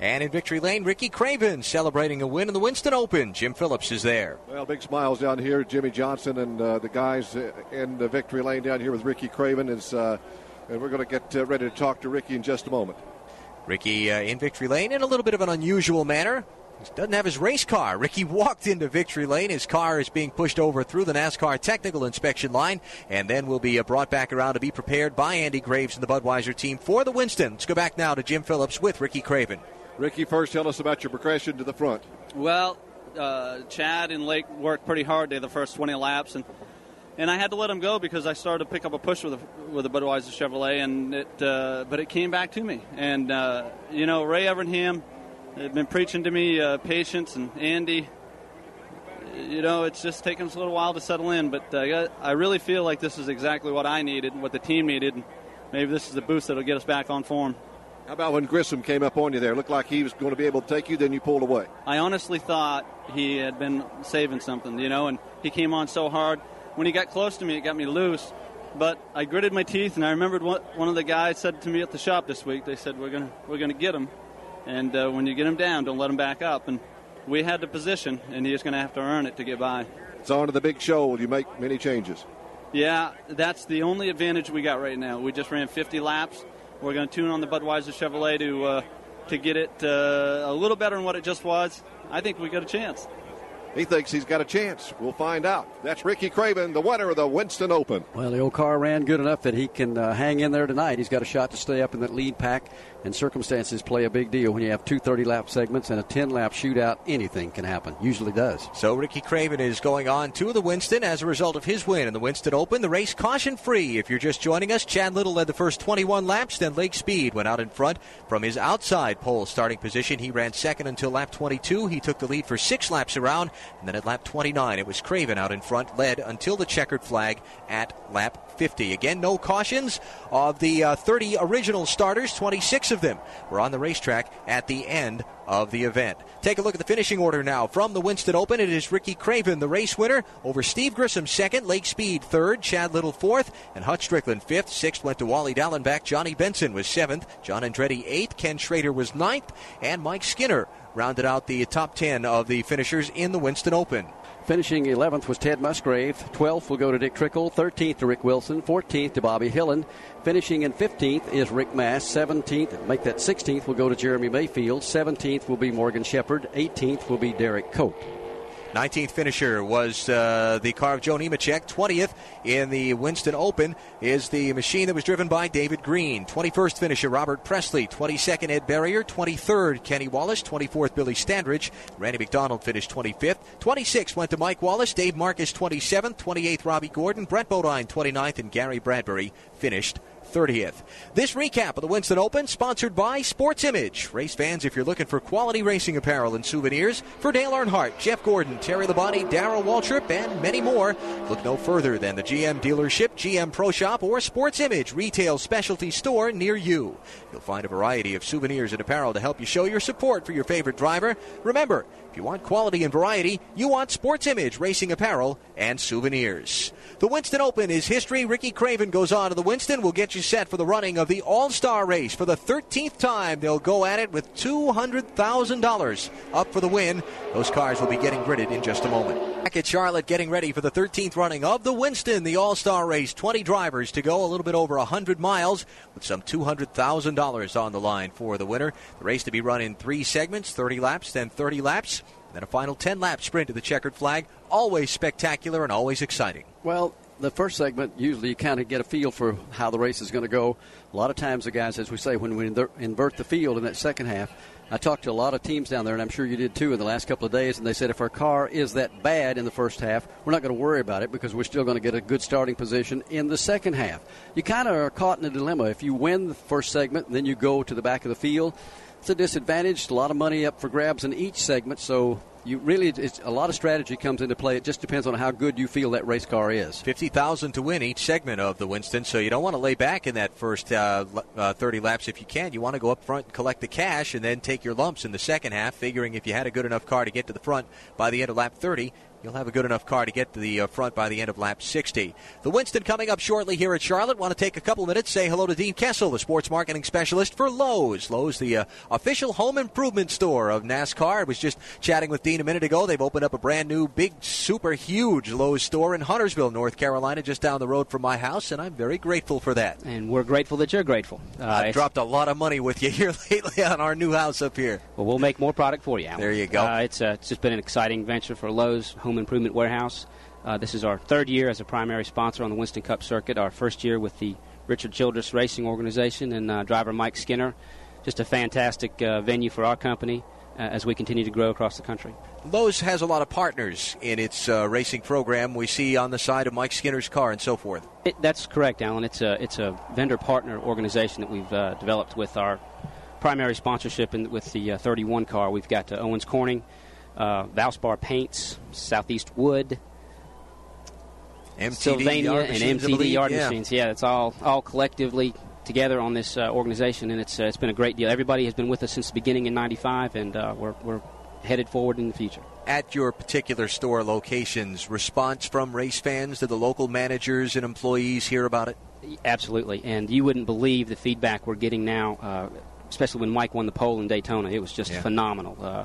And in victory lane, Ricky Craven celebrating a win in the Winston Open. Jim Phillips is there. Well, big smiles down here. Jimmy Johnson and uh, the guys in the victory lane down here with Ricky Craven is, uh, and we're going to get uh, ready to talk to Ricky in just a moment. Ricky uh, in victory lane in a little bit of an unusual manner. He doesn't have his race car. Ricky walked into victory lane. His car is being pushed over through the NASCAR technical inspection line, and then will be uh, brought back around to be prepared by Andy Graves and the Budweiser team for the Winston. Let's go back now to Jim Phillips with Ricky Craven. Ricky, first tell us about your progression to the front. Well, uh, Chad and Lake worked pretty hard there the first 20 laps, and and I had to let them go because I started to pick up a push with a, with a Budweiser Chevrolet, and it uh, but it came back to me. And uh, you know, Ray Evernham had been preaching to me uh, patience, and Andy. You know, it's just taken us a little while to settle in, but uh, I really feel like this is exactly what I needed and what the team needed. And maybe this is the boost that'll get us back on form. How about when Grissom came up on you there? Looked like he was going to be able to take you, then you pulled away. I honestly thought he had been saving something, you know, and he came on so hard. When he got close to me, it got me loose. But I gritted my teeth, and I remembered what one of the guys said to me at the shop this week. They said, "We're gonna we're gonna get him, and uh, when you get him down, don't let him back up." And we had the position, and he's going to have to earn it to get by. It's on to the big show. Will you make many changes? Yeah, that's the only advantage we got right now. We just ran 50 laps we're going to tune on the Budweiser Chevrolet to uh, to get it uh, a little better than what it just was. I think we got a chance. He thinks he's got a chance. We'll find out. That's Ricky Craven, the winner of the Winston Open. Well, the old car ran good enough that he can uh, hang in there tonight. He's got a shot to stay up in that lead pack, and circumstances play a big deal when you have two 30 lap segments and a 10 lap shootout. Anything can happen. Usually does. So Ricky Craven is going on to the Winston as a result of his win in the Winston Open. The race caution free. If you're just joining us, Chad Little led the first 21 laps. Then Lake Speed went out in front from his outside pole starting position. He ran second until lap 22. He took the lead for six laps around. And then at lap 29, it was Craven out in front, led until the checkered flag at lap 50. Again, no cautions. Of the uh, 30 original starters, 26 of them were on the racetrack at the end of the event. Take a look at the finishing order now. From the Winston Open, it is Ricky Craven, the race winner, over Steve Grissom second, Lake Speed third, Chad Little fourth, and Hut Strickland fifth. Sixth went to Wally Dallenbach. Johnny Benson was seventh, John Andretti eighth, Ken Schrader was ninth, and Mike Skinner rounded out the top 10 of the finishers in the Winston Open. Finishing 11th was Ted Musgrave. 12th will go to Dick Trickle. 13th to Rick Wilson. 14th to Bobby Hillin. Finishing in 15th is Rick Mast. 17th, make that 16th, will go to Jeremy Mayfield. 17th will be Morgan Shepherd. 18th will be Derrike Cope. 19th finisher was uh, the car of Joe Nemechek. 20th in the Winston Open is the machine that was driven by David Green. 21st finisher Robert Pressley. 22nd Ed Berrier. 23rd Kenny Wallace. 24th Billy Standridge. Randy MacDonald finished 25th. 26th went to Mike Wallace. Dave Marcis 27th. 28th Robby Gordon. Brent Bodine 29th. And Gary Bradberry finished 30th. This recap of the Winston Open sponsored by Sports Image. Race fans, if you're looking for quality racing apparel and souvenirs for Dale Earnhardt, Jeff Gordon, Terry Labonte, Darrell Waltrip, and many more, look no further than the GM dealership, GM Pro Shop, or Sports Image retail specialty store near you. You'll find a variety of souvenirs and apparel to help you show your support for your favorite driver. Remember, you want quality and variety, you want Sports Image racing apparel and souvenirs. The Winston Open is history. Ricky Craven goes on to the Winston. We'll get you set for the running of the All Star race. For the 13th time, they'll go at it with $200,000 up for the win. Those cars will be getting gridded in just a moment. Back at Charlotte, getting ready for the 13th running of the Winston, the All Star race. 20 drivers to go, a little bit over 100 miles, with some $200,000 on the line for the winner. The race to be run in three segments 30 laps, then 30 laps. Then a final 10 lap sprint to the checkered flag. Always spectacular and always exciting. Well, the first segment, usually you kind of get a feel for how the race is going to go. A lot of times, the guys, as we say, when we invert the field in that second half, I talked to a lot of teams down there, and I'm sure you did too in the last couple of days, and they said if our car is that bad in the first half, we're not going to worry about it because we're still going to get a good starting position in the second half. You kind of are caught in a dilemma. If you win the first segment and then you go to the back of the field, it's a disadvantage. A lot of money up for grabs in each segment, so you really it's a lot of strategy comes into play. It just depends on how good you feel that race car is. Fifty thousand to win each segment of the Winston, so you don't want to lay back in that first uh, uh, thirty laps if you can. You want to go up front and collect the cash, and then take your lumps in the second half, figuring if you had a good enough car to get to the front by the end of lap thirty, You'll have a good enough car to get to the uh, front by the end of lap 60. The Winston coming up shortly here at Charlotte. Want to take a couple minutes, say hello to Dean Kessel, the sports marketing specialist for Lowe's. Lowe's, the uh, official home improvement store of NASCAR. I was just chatting with Dean a minute ago. They've opened up a brand new, big, super huge Lowe's store in Huntersville, North Carolina, just down the road from my house, and I'm very grateful for that. And we're grateful that you're grateful. Uh, I've dropped a lot of money with you here lately on our new house up here. Well, we'll make more product for you, Allen. There you go. Uh, it's, uh, it's just been an exciting venture for Lowe's Home Improvement Warehouse. Uh, this is our third year as a primary sponsor on the Winston Cup circuit, our first year with the Richard Childress Racing Organization and uh, driver Mike Skinner. Just a fantastic uh, venue for our company uh, as we continue to grow across the country. Lowe's has a lot of partners in its uh, racing program. We see on the side of Mike Skinner's car and so forth. It, that's correct, Allen. It's a, it's a vendor partner organization that we've uh, developed with our primary sponsorship in, with the 31 car. We've got Owens Corning, Valspar Paints, Southeast Wood, MTD Sylvania yard and MTD yard yeah. machines. Yeah, it's all all collectively together on this uh, organization, and it's uh, it's been a great deal. Everybody has been with us since the beginning in '95, and uh, we're we're headed forward in the future. At your particular store locations, response from race fans? Did the local managers and employees hear about it? Absolutely, and you wouldn't believe the feedback we're getting now, uh, especially when Mike won the pole in Daytona. It was just Yeah. phenomenal. Uh,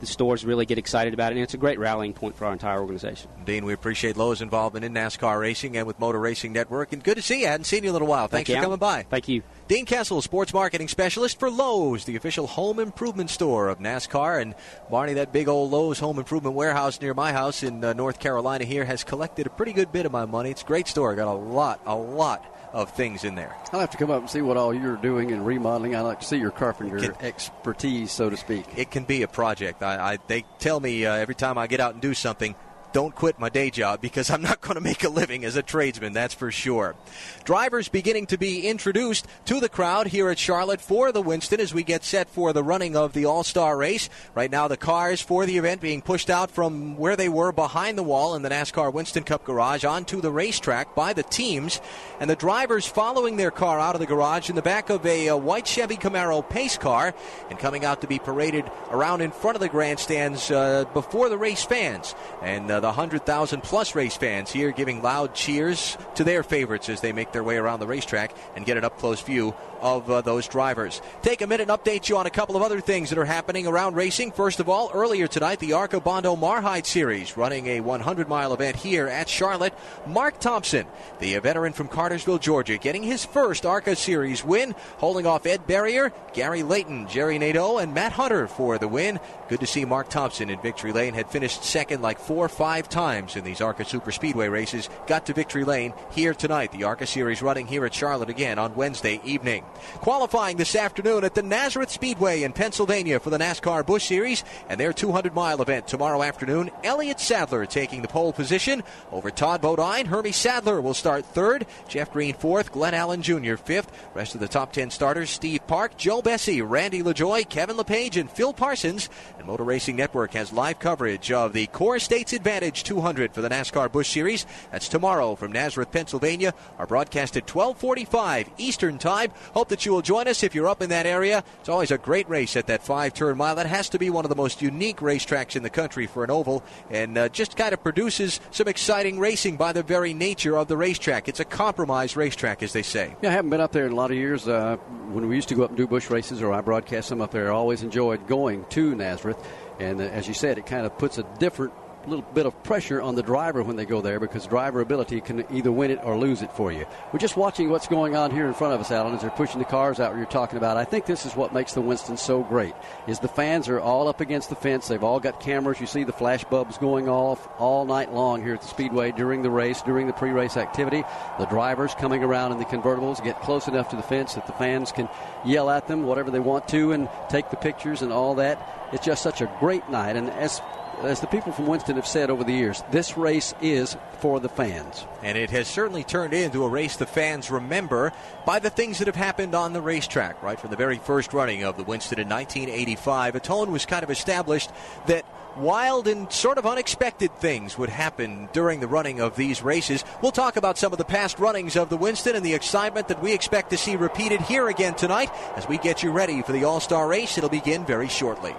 the stores really get excited about it, and it's a great rallying point for our entire organization. Dean, we appreciate Lowe's involvement in NASCAR racing and with Motor Racing Network. And good to see you. I hadn't seen you in a little while. Thanks Thank you, for coming by. Thank you. Dean Kessel, sports marketing specialist for Lowe's, the official home improvement store of NASCAR. And Barney, that big old Lowe's home improvement warehouse near my house in uh, North Carolina here has collected a pretty good bit of my money. It's a great store. Got a lot, a lot of things in there. I'll have to come up and see what all you're doing in remodeling. I like to see your carpenter Can- expertise, so to speak. It can be a project. I, I they tell me uh, every time I get out and do something, don't quit my day job because I'm not going to make a living as a tradesman, that's for sure. Drivers beginning to be introduced to the crowd here at Charlotte for the Winston as we get set for the running of the All Star race. Right now, the cars for the event being pushed out from where they were behind the wall in the NASCAR Winston Cup garage onto the racetrack by the teams, and the drivers following their car out of the garage in the back of a, a white Chevy Camaro pace car and coming out to be paraded around in front of the grandstands uh, before the race fans. And uh, Uh, the 100,000 plus race fans here giving loud cheers to their favorites as they make their way around the racetrack and get an up close view of uh, those drivers. Take a minute and update you on a couple of other things that are happening around racing. First of all, earlier tonight, the ARCA Bondo Mar-Hyde Series running a 100 mile event here at Charlotte. Mark Thompson, the veteran from Cartersville, Georgia, getting his first ARCA Series win, holding off Ed Berrier, Gary Layton, Jerry Nadeau, and Matt Hunter for the win. Good to see Mark Thompson in victory lane. Had finished second like four or five times in these ARCA Super Speedway races. Got to victory lane here tonight. The ARCA Series running here at Charlotte again on Wednesday evening. Qualifying this afternoon at the Nazareth Speedway in Pennsylvania for the NASCAR Busch Series and their 200 mile event tomorrow afternoon. Elliott Sadler taking the pole position over Todd Bodine. Hermie Sadler will start third. Jeff Green fourth. Glenn Allen Jr. fifth. Rest of the top 10 starters Steve Park, Joe Bessey, Randy LaJoie, Kevin LePage, and Phil Parsons. And Motor Racing Network has live coverage of the CoreStates Advantage 200 for the NASCAR Busch Series. That's tomorrow from Nazareth, Pennsylvania. Our broadcast at 1245 Eastern Time. Hope that you will join us if you're up in that area. It's always a great race at that five turn mile. That has to be one of the most unique racetracks in the country for an oval and uh, just kind of produces some exciting racing by the very nature of the racetrack. It's a compromised racetrack, as they say. Yeah, I haven't been up there in a lot of years. Uh, when we used to go up and do Busch races or I broadcast them up there, I always enjoyed going to Nazareth. And uh, as you said, it kind of puts a different little bit of pressure on the driver when they go there because driver ability can either win it or lose it for you. We're just watching what's going on here in front of us, Allen, as they're pushing the cars out. You're talking about. I think this is what makes the Winston so great. Is the fans are all up against the fence. They've all got cameras. You see the flash bulbs going off all night long here at the speedway during the race, during the pre-race activity. The drivers coming around in the convertibles get close enough to the fence that the fans can yell at them whatever they want to and take the pictures and all that. It's just such a great night. And as as the people from Winston have said over the years, this race is for the fans. And it has certainly turned into a race the fans remember by the things that have happened on the racetrack, right? From the very first running of the Winston in 1985, a tone was kind of established that wild and sort of unexpected things would happen during the running of these races. We'll talk about some of the past runnings of the Winston and the excitement that we expect to see repeated here again tonight as we get you ready for the All Star race. It'll begin very shortly.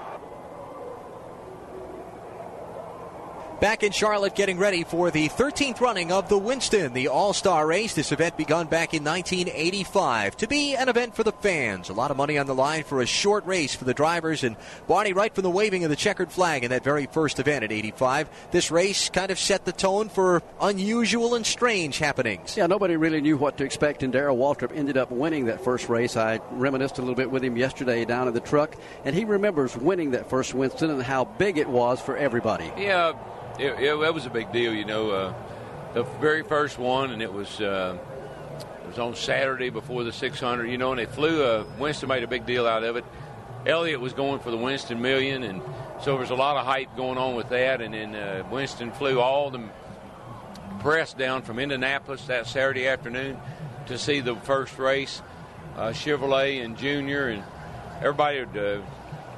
Back in Charlotte, getting ready for the 13th running of the Winston, the All Star Race. This event begun back in 1985 to be an event for the fans. A lot of money on the line for a short race for the drivers. And Barney, right from the waving of the checkered flag in that very first event at 85, this race kind of set the tone for unusual and strange happenings. Yeah, nobody really knew what to expect, and Darrell Waltrip ended up winning that first race. I reminisced a little bit with him yesterday down in the truck, and he remembers winning that first Winston and how big it was for everybody. Yeah it, it, it, was a big deal, you know. Uh, the very first one, and it was uh, it was on Saturday before the 600, you know, and they flew. Uh, Winston made a big deal out of it. Elliott was going for the Winston Million, and so there was a lot of hype going on with that. And then uh, Winston flew all the press down from Indianapolis that Saturday afternoon to see the first race. Uh, Chevrolet and Junior and everybody would uh,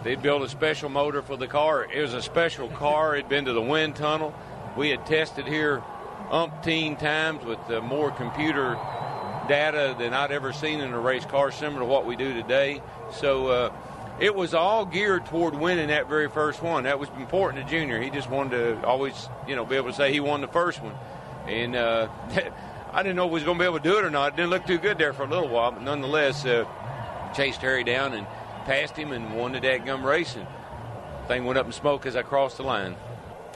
they built a special motor for the car. It was a special car. It'd been to the wind tunnel. We had tested here umpteen times with uh, more computer data than I'd ever seen in a race car, similar to what we do today. So uh, it was all geared toward winning that very first one. That was important to Junior. He just wanted to always, you know, be able to say he won the first one. And uh, I didn't know if he was going to be able to do it or not. It didn't look too good there for a little while, but nonetheless, uh, chased Harry down and – passed him and won the dadgum racing. Thing went up in smoke as I crossed the line.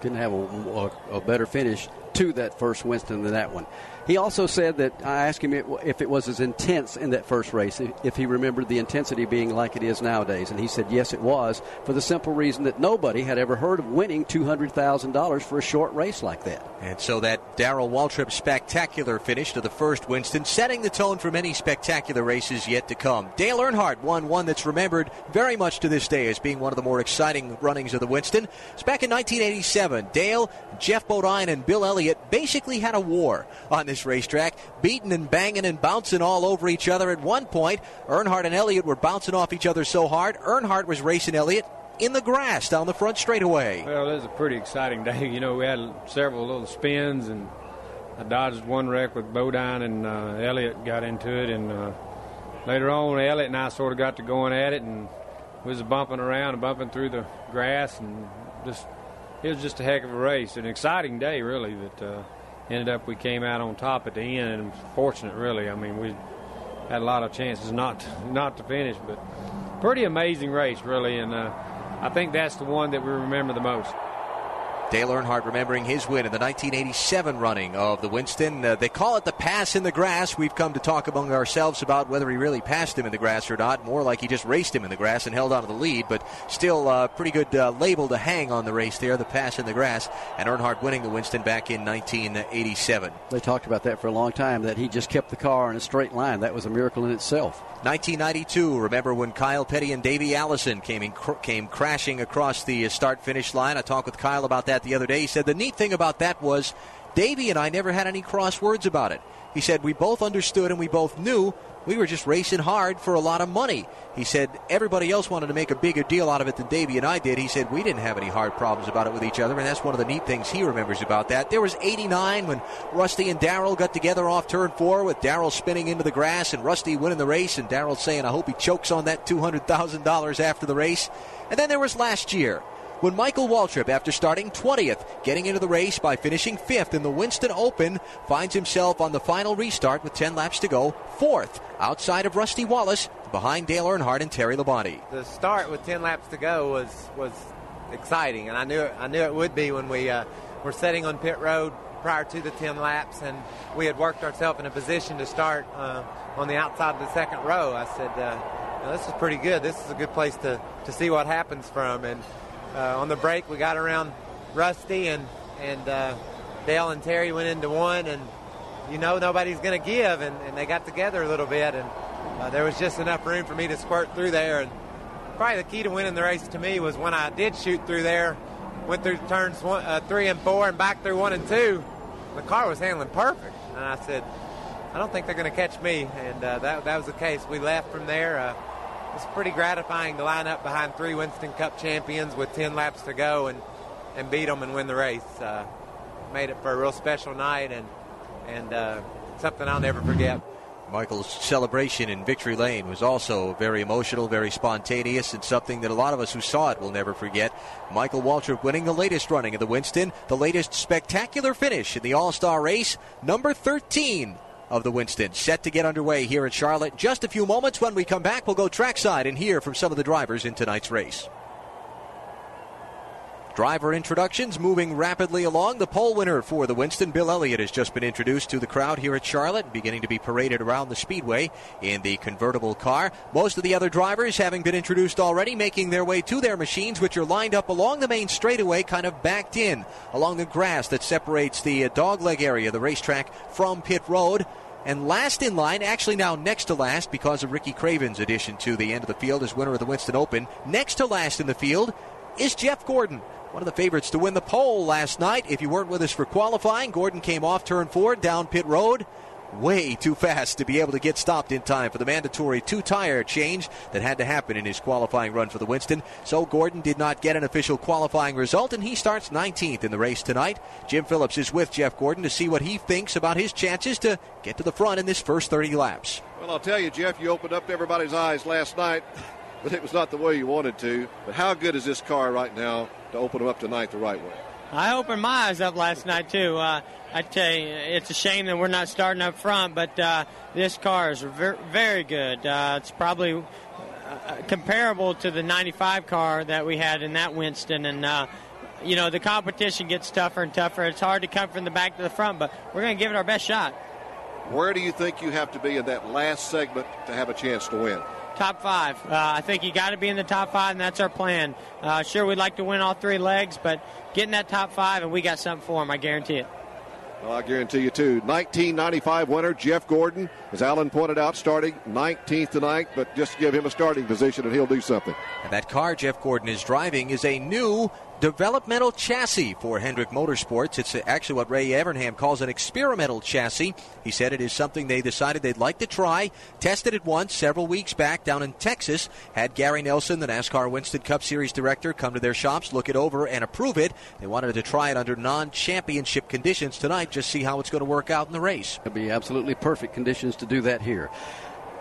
Couldn't have a, a, a better finish to that first Winston than that one. He also said that I asked him if it was as intense in that first race, if he remembered the intensity being like it is nowadays. And he said, yes, it was, for the simple reason that nobody had ever heard of winning $200,000 for a short race like that. And so that Darrell Waltrip spectacular finish to the first Winston, setting the tone for many spectacular races yet to come. Dale Earnhardt won one that's remembered very much to this day as being one of the more exciting runnings of the Winston. It's back in 1987. Dale, Geoff Bodine, and Bill Elliott basically had a war on this racetrack, beating and banging and bouncing all over each other. At one point, Earnhardt and Elliott were bouncing off each other so hard, Earnhardt was racing Elliott in the grass down the front straightaway. Well, it was a pretty exciting day. You know, we had several little spins, and I dodged one wreck with Bodine, and uh, Elliott got into it. And uh, later on, Elliott and I sort of got to going at it, and we was bumping around and bumping through the grass, and just it was just a heck of a race, an exciting day, really. That uh, ended up we came out on top at the end, and fortunate, really. I mean, we had a lot of chances not not to finish, but pretty amazing race, really, and uh, I think that's the one that we remember the most. Dale Earnhardt remembering his win in the 1987 running of the Winston. Uh, they call it the pass in the grass. We've come to talk among ourselves about whether he really passed him in the grass or not. More like he just raced him in the grass and held on to the lead, but still a uh, pretty good uh, label to hang on the race there, the pass in the grass. And Earnhardt winning the Winston back in 1987. They talked about that for a long time, that he just kept the car in a straight line. That was a miracle in itself. 1992. Remember when Kyle Petty and Davey Allison came in, came crashing across the start finish line? I talked with Kyle about that the other day. He said the neat thing about that was Davey and I never had any cross words about it. He said we both understood and we both knew we were just racing hard for a lot of money. He said everybody else wanted to make a bigger deal out of it than Davey and I did. He said we didn't have any hard problems about it with each other, and that's one of the neat things he remembers about that. There was 89 when Rusty and Darrell got together off turn four with Darrell spinning into the grass and Rusty winning the race, and Darrell saying, I hope he chokes on that $200,000 after the race. And then there was last year when Michael Waltrip, after starting 20th, getting into the race by finishing fifth in the Winston Open, finds himself on the final restart with 10 laps to go, fourth, outside of Rusty Wallace, behind Dale Earnhardt and Terry Labonte. The start with 10 laps to go was was exciting, and I knew it, I knew it would be when we uh, were setting on pit road prior to the 10 laps, and we had worked ourselves in a position to start uh, on the outside of the second row. I said, uh, "This is pretty good. This is a good place to to see what happens from." And uh, on the break, we got around Rusty and and uh, Dale and Terry went into one, and you know nobody's going to give, and, and, they got together a little bit, and uh, there was just enough room for me to squirt through there. And probably the key to winning the race to me was when I did shoot through there, went through turns one, uh, three and four, and back through one and two. The car was handling perfect, and I said, I don't think they're going to catch me, and uh, that that was the case. We left from there uh, it's pretty gratifying to line up behind three Winston Cup champions with 10 laps to go and, and beat them and win the race. Uh, made it for a real special night and, and uh, something I'll never forget. Michael's celebration in Victory Lane was also very emotional, very spontaneous, and something that a lot of us who saw it will never forget. Michael Waltrip winning the latest running of the Winston, the latest spectacular finish in the All Star race, number 13 of the Winston. Set to get underway here at Charlotte. Just a few moments. When we come back, we'll go trackside and hear from some of the drivers in tonight's race. Driver introductions moving rapidly along. The pole winner for the Winston, Bill Elliott, has just been introduced to the crowd here at Charlotte, beginning to be paraded around the speedway in the convertible car. Most of the other drivers having been introduced already, making their way to their machines, which are lined up along the main straightaway, kind of backed in along the grass that separates the uh, dogleg area, the racetrack, from pit road. And last in line, actually now next to last because of Ricky Craven's addition to the end of the field as winner of the Winston Open, next to last in the field is Jeff Gordon one of the favorites to win the pole last night. If you weren't with us for qualifying, Gordon came off turn four down pit road. Way too fast to be able to get stopped in time for the mandatory two tire change that had to happen in his qualifying run for the Winston. So Gordon did not get an official qualifying result, and he starts 19th in the race tonight. Jim Phillips is with Jeff Gordon to see what he thinks about his chances to get to the front in this first 30 laps. Well, I'll tell you, Jeff, you opened up everybody's eyes last night, but it was not the way you wanted to. But how good is this car right now? to open them up tonight the right way. I opened my eyes up last night too. Uh, I tell you, it's a shame that we're not starting up front, but uh, this car is very, very good. Uh, it's probably uh, comparable to the '95 car that we had in that Winston, and uh, you know the competition gets tougher and tougher. It's hard to come from the back to the front, but we're going to give it our best shot. Where do you think you have to be in that last segment to have a chance to win? Top five. Uh, I think you got to be in the top five, and that's our plan. Uh, sure, we'd like to win all three legs, but getting that top five, and we got something for them. I guarantee it. Well, I guarantee you too. 1995 winner Jeff Gordon, as Allen pointed out, starting 19th tonight, but just give him a starting position and he'll do something. And that car Jeff Gordon is driving is a new developmental chassis for Hendrick Motorsports. It's actually what Ray Evernham calls an experimental chassis. He said it is something they decided they'd like to try. Tested it once several weeks back down in Texas. Had Gary Nelson, the NASCAR Winston Cup Series director, come to their shops, look it over, and approve it. They wanted to try it under non championship conditions tonight, just see how it's going to work out in the race. It'll be absolutely perfect conditions to do that here.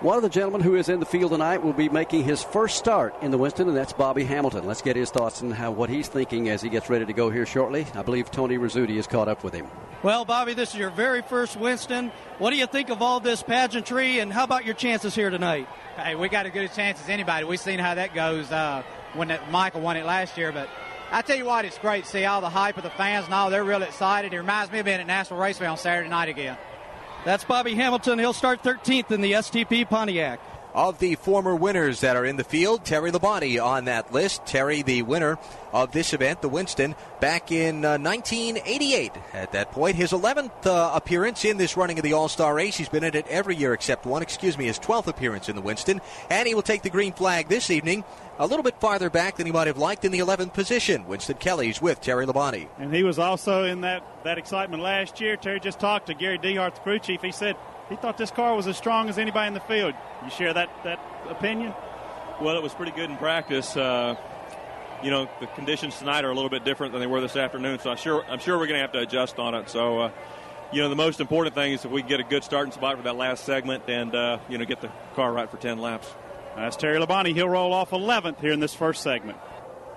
One of the gentlemen who is in the field tonight will be making his first start in the Winston, and that's Bobby Hamilton. Let's get his thoughts on how what he's thinking as he gets ready to go here shortly. I believe Tony Rizzuti is caught up with him. Well, Bobby, this is your very first Winston. What do you think of all this pageantry, and how about your chances here tonight? Hey, we got as good a chance as anybody. We've seen how that goes uh, when that Michael won it last year, but I tell you what, it's great to see all the hype of the fans and all. They're real excited. It reminds me of being at Nashville Raceway on Saturday night again. That's Bobby Hamilton. He'll start 13th in the STP Pontiac. Of the former winners that are in the field, Terry Labonte on that list. Terry, the winner of this event, the Winston, back in uh, 1988. At that point, his 11th uh, appearance in this running of the All Star race. He's been in it every year except one, excuse me, his 12th appearance in the Winston. And he will take the green flag this evening a little bit farther back than he might have liked in the 11th position. Winston Kelley's with Terry Labonte. And he was also in that, that excitement last year. Terry just talked to Gary DeHart, the crew chief. He said he thought this car was as strong as anybody in the field. You share that, that opinion? Well, it was pretty good in practice. Uh, you know, the conditions tonight are a little bit different than they were this afternoon, so I'm sure I'm sure we're going to have to adjust on it. So, uh, you know, the most important thing is if we can get a good starting spot for that last segment and uh, you know get the car right for 10 laps. That's Terry Labonte. He'll roll off 11th here in this first segment.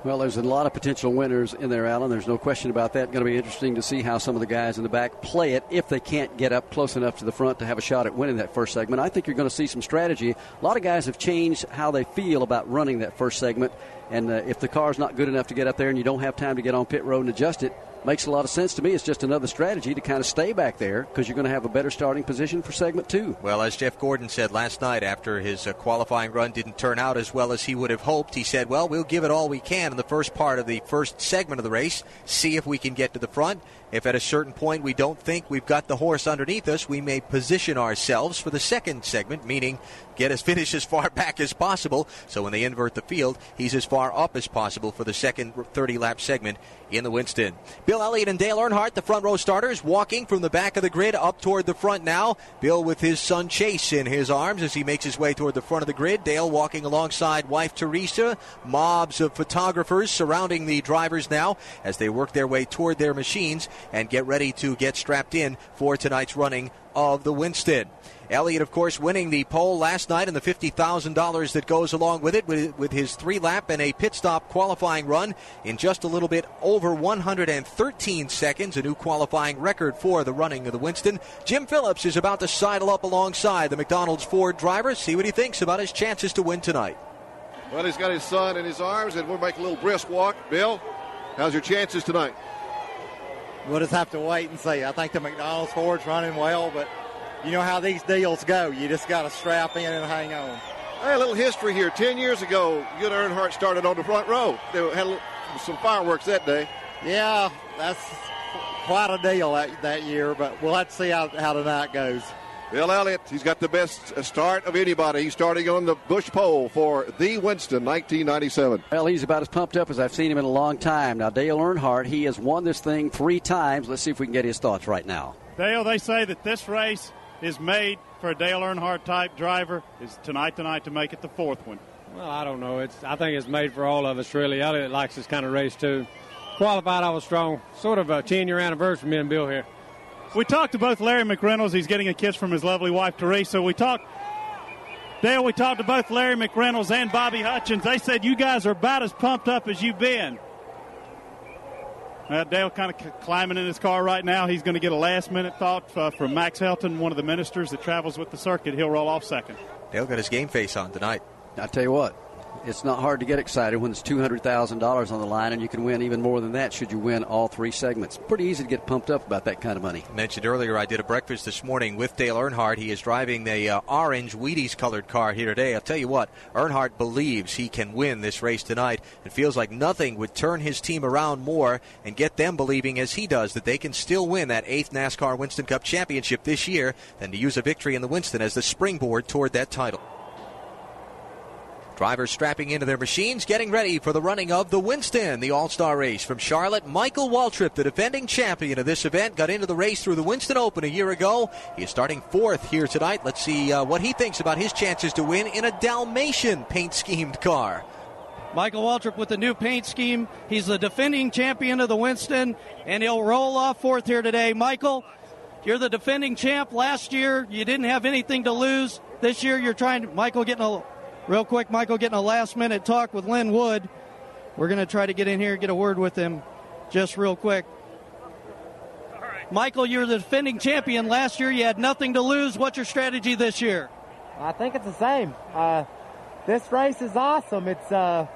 Well, there's a lot of potential winners in there, Allen. There's no question about that. Going to be interesting to see how some of the guys in the back play it if they can't get up close enough to the front to have a shot at winning that first segment. I think you're going to see some strategy. A lot of guys have changed how they feel about running that first segment. And uh, if the car's not good enough to get up there and you don't have time to get on pit road and adjust it, makes a lot of sense to me. It's just another strategy to kind of stay back there because you're going to have a better starting position for segment two. Well, as Jeff Gordon said last night after his uh, qualifying run didn't turn out as well as he would have hoped, he said, Well, we'll give it all we can in the first part of the first segment of the race, see if we can get to the front. If at a certain point we don't think we've got the horse underneath us, we may position ourselves for the second segment, meaning get us finish as far back as possible. So when they invert the field, he's as far up as possible for the second 30 lap segment in the Winston. Bill Elliott and Dale Earnhardt, the front row starters, walking from the back of the grid up toward the front now. Bill with his son Chase in his arms as he makes his way toward the front of the grid. Dale walking alongside wife Teresa. Mobs of photographers surrounding the drivers now as they work their way toward their machines and get ready to get strapped in for tonight's running of the Winston. Elliott, of course, winning the pole last night and the $50,000 that goes along with it with, his three lap and a pit stop qualifying run in just a little bit over 113 seconds, a new qualifying record for the running of the Winston. Jim Phillips is about to sidle up alongside the McDonald's Ford driver, see what he thinks about his chances to win tonight. Well, he's got his son in his arms, and we'll make a little brisk walk. Bill, how's your chances tonight? We'll just have to wait and see. I think the McDonald's Ford's running well, but you know how these deals go. You just got to strap in and hang on. Hey, a little history here. Ten years ago, Good Earnhardt started on the front row. They had little, some fireworks that day. Yeah, that's quite a deal that, that year, but we'll have to see how, how tonight goes. Bill Elliott, he's got the best start of anybody. He's starting on the Busch pole for the Winston 1997. Well, he's about as pumped up as I've seen him in a long time. Now, Dale Earnhardt, he has won this thing three times. Let's see if we can get his thoughts right now. Dale, they say that this race is made for a Dale Earnhardt type driver. Is tonight tonight to make it the fourth one? Well, I don't know. It's I think it's made for all of us really. Elliott likes this kind of race too. Qualified, I was strong. Sort of a 10 year anniversary for me and Bill here. We talked to both Larry McReynolds. He's getting a kiss from his lovely wife Teresa. We talked. Dale, we talked to both Larry McReynolds and Bobby Hutchins. They said you guys are about as pumped up as you've been. Uh, Dale kind of climbing in his car right now. He's going to get a last minute thought uh, from Max Helton, one of the ministers that travels with the circuit. He'll roll off second. Dale got his game face on tonight. I tell you what, it's not hard to get excited when it's $200,000 on the line and you can win even more than that should you win all three segments. Pretty easy to get pumped up about that kind of money. Mentioned earlier, I did a breakfast this morning with Dale Earnhardt. He is driving the uh, orange Wheaties colored car here today. I'll tell you what, Earnhardt believes he can win this race tonight and feels like nothing would turn his team around more and get them believing as he does that they can still win that eighth NASCAR Winston Cup championship this year than to use a victory in the Winston as the springboard toward that title. Drivers strapping into their machines, getting ready for the running of the Winston, the All Star race from Charlotte. Michael Waltrip, the defending champion of this event, got into the race through the Winston Open a year ago. He is starting fourth here tonight. Let's see uh, what he thinks about his chances to win in a Dalmatian paint schemed car. Michael Waltrip with the new paint scheme. He's the defending champion of the Winston, and he'll roll off fourth here today. Michael, you're the defending champ. Last year, you didn't have anything to lose. This year, you're trying to. Michael getting a Real quick, Michael getting a last minute talk with Len Wood. We're going to try to get in here and get a word with him just real quick. Michael, you're the defending champion. Last year you had nothing to lose. What's your strategy this year? I think it's the same. Uh, this race is awesome. It's uh,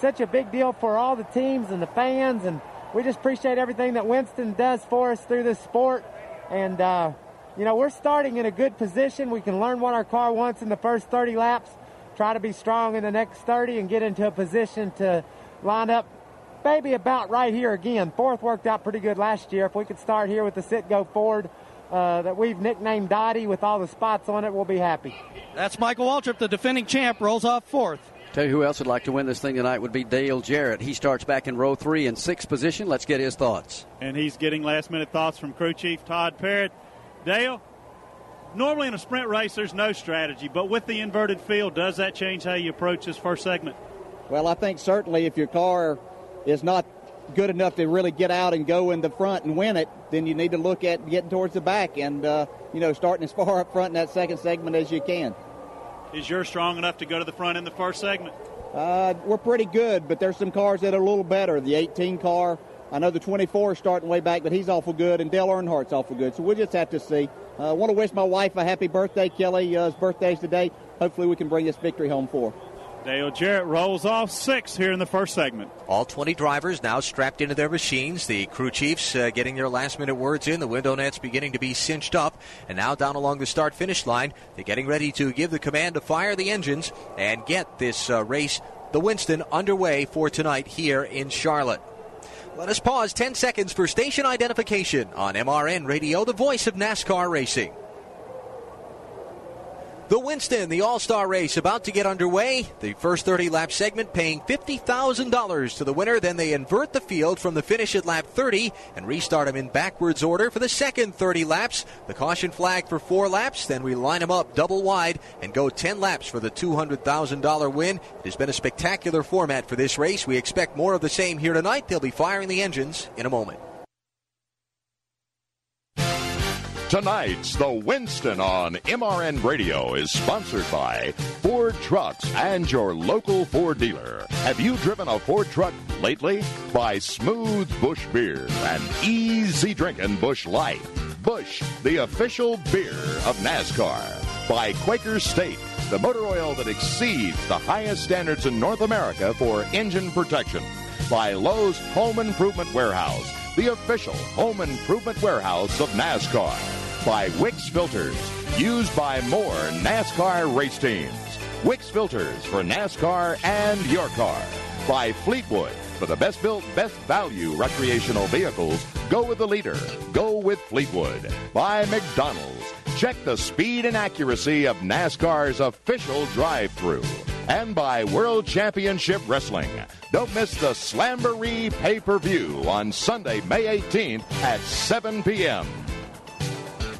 such a big deal for all the teams and the fans, and we just appreciate everything that Winston does for us through this sport. And, uh, you know, we're starting in a good position. We can learn what our car wants in the first 30 laps try to be strong in the next 30 and get into a position to line up maybe about right here again. Fourth worked out pretty good last year. If we could start here with the Citgo Ford uh, that we've nicknamed Dottie with all the spots on it, we'll be happy. That's Michael Waltrip, the defending champ, rolls off fourth. Tell you who else would like to win this thing tonight would be Dale Jarrett. He starts back in row three in sixth position. Let's get his thoughts. And he's getting last minute thoughts from crew chief Todd Parrott. Dale, normally in a sprint race, there's no strategy, but with the inverted field, does that change how you approach this first segment? Well, I think certainly if your car is not good enough to really get out and go in the front and win it, then you need to look at getting towards the back and, uh, you know, starting as far up front in that second segment as you can. Is yours strong enough to go to the front in the first segment? Uh, we're pretty good, but there's some cars that are a little better. The 18 car, I know the 24 is starting way back, but he's awful good, and Dale Earnhardt's awful good. So we'll just have to see. I uh, want to wish my wife a happy birthday, Kelly. Uh, his birthday's today. Hopefully, we can bring this victory home for her. Dale Jarrett rolls off six here in the first segment. All 20 drivers now strapped into their machines. The crew chiefs uh, getting their last minute words in. The window nets beginning to be cinched up. And now down along the start finish line, they're getting ready to give the command to fire the engines and get this uh, race, the Winston, underway for tonight here in Charlotte. Let us pause 10 seconds for station identification on MRN Radio, the voice of NASCAR racing. The Winston, the All Star race, about to get underway. The first 30 lap segment paying $50,000 to the winner. Then they invert the field from the finish at lap 30 and restart them in backwards order for the second 30 laps. The caution flag for four laps. Then we line them up double wide and go 10 laps for the $200,000 win. It has been a spectacular format for this race. We expect more of the same here tonight. They'll be firing the engines in a moment. Tonight's The Winston on MRN Radio is sponsored by Ford Trucks and your local Ford dealer. Have you driven a Ford truck lately? By Smooth Busch Beer and easy drinking Busch Light. Busch, the official beer of NASCAR. By Quaker State, the motor oil that exceeds the highest standards in North America for engine protection. By Lowe's Home Improvement Warehouse the official home improvement warehouse of NASCAR. By Wix Filters, used by more NASCAR race teams. Wix Filters for NASCAR and your car. By Fleetwood, for the best built, best value recreational vehicles, go with the leader. Go with Fleetwood. By McDonald's, check the speed and accuracy of NASCAR's official drive through. And by World Championship Wrestling. Don't miss the Slamboree pay per view on Sunday, May 18th at 7 p.m.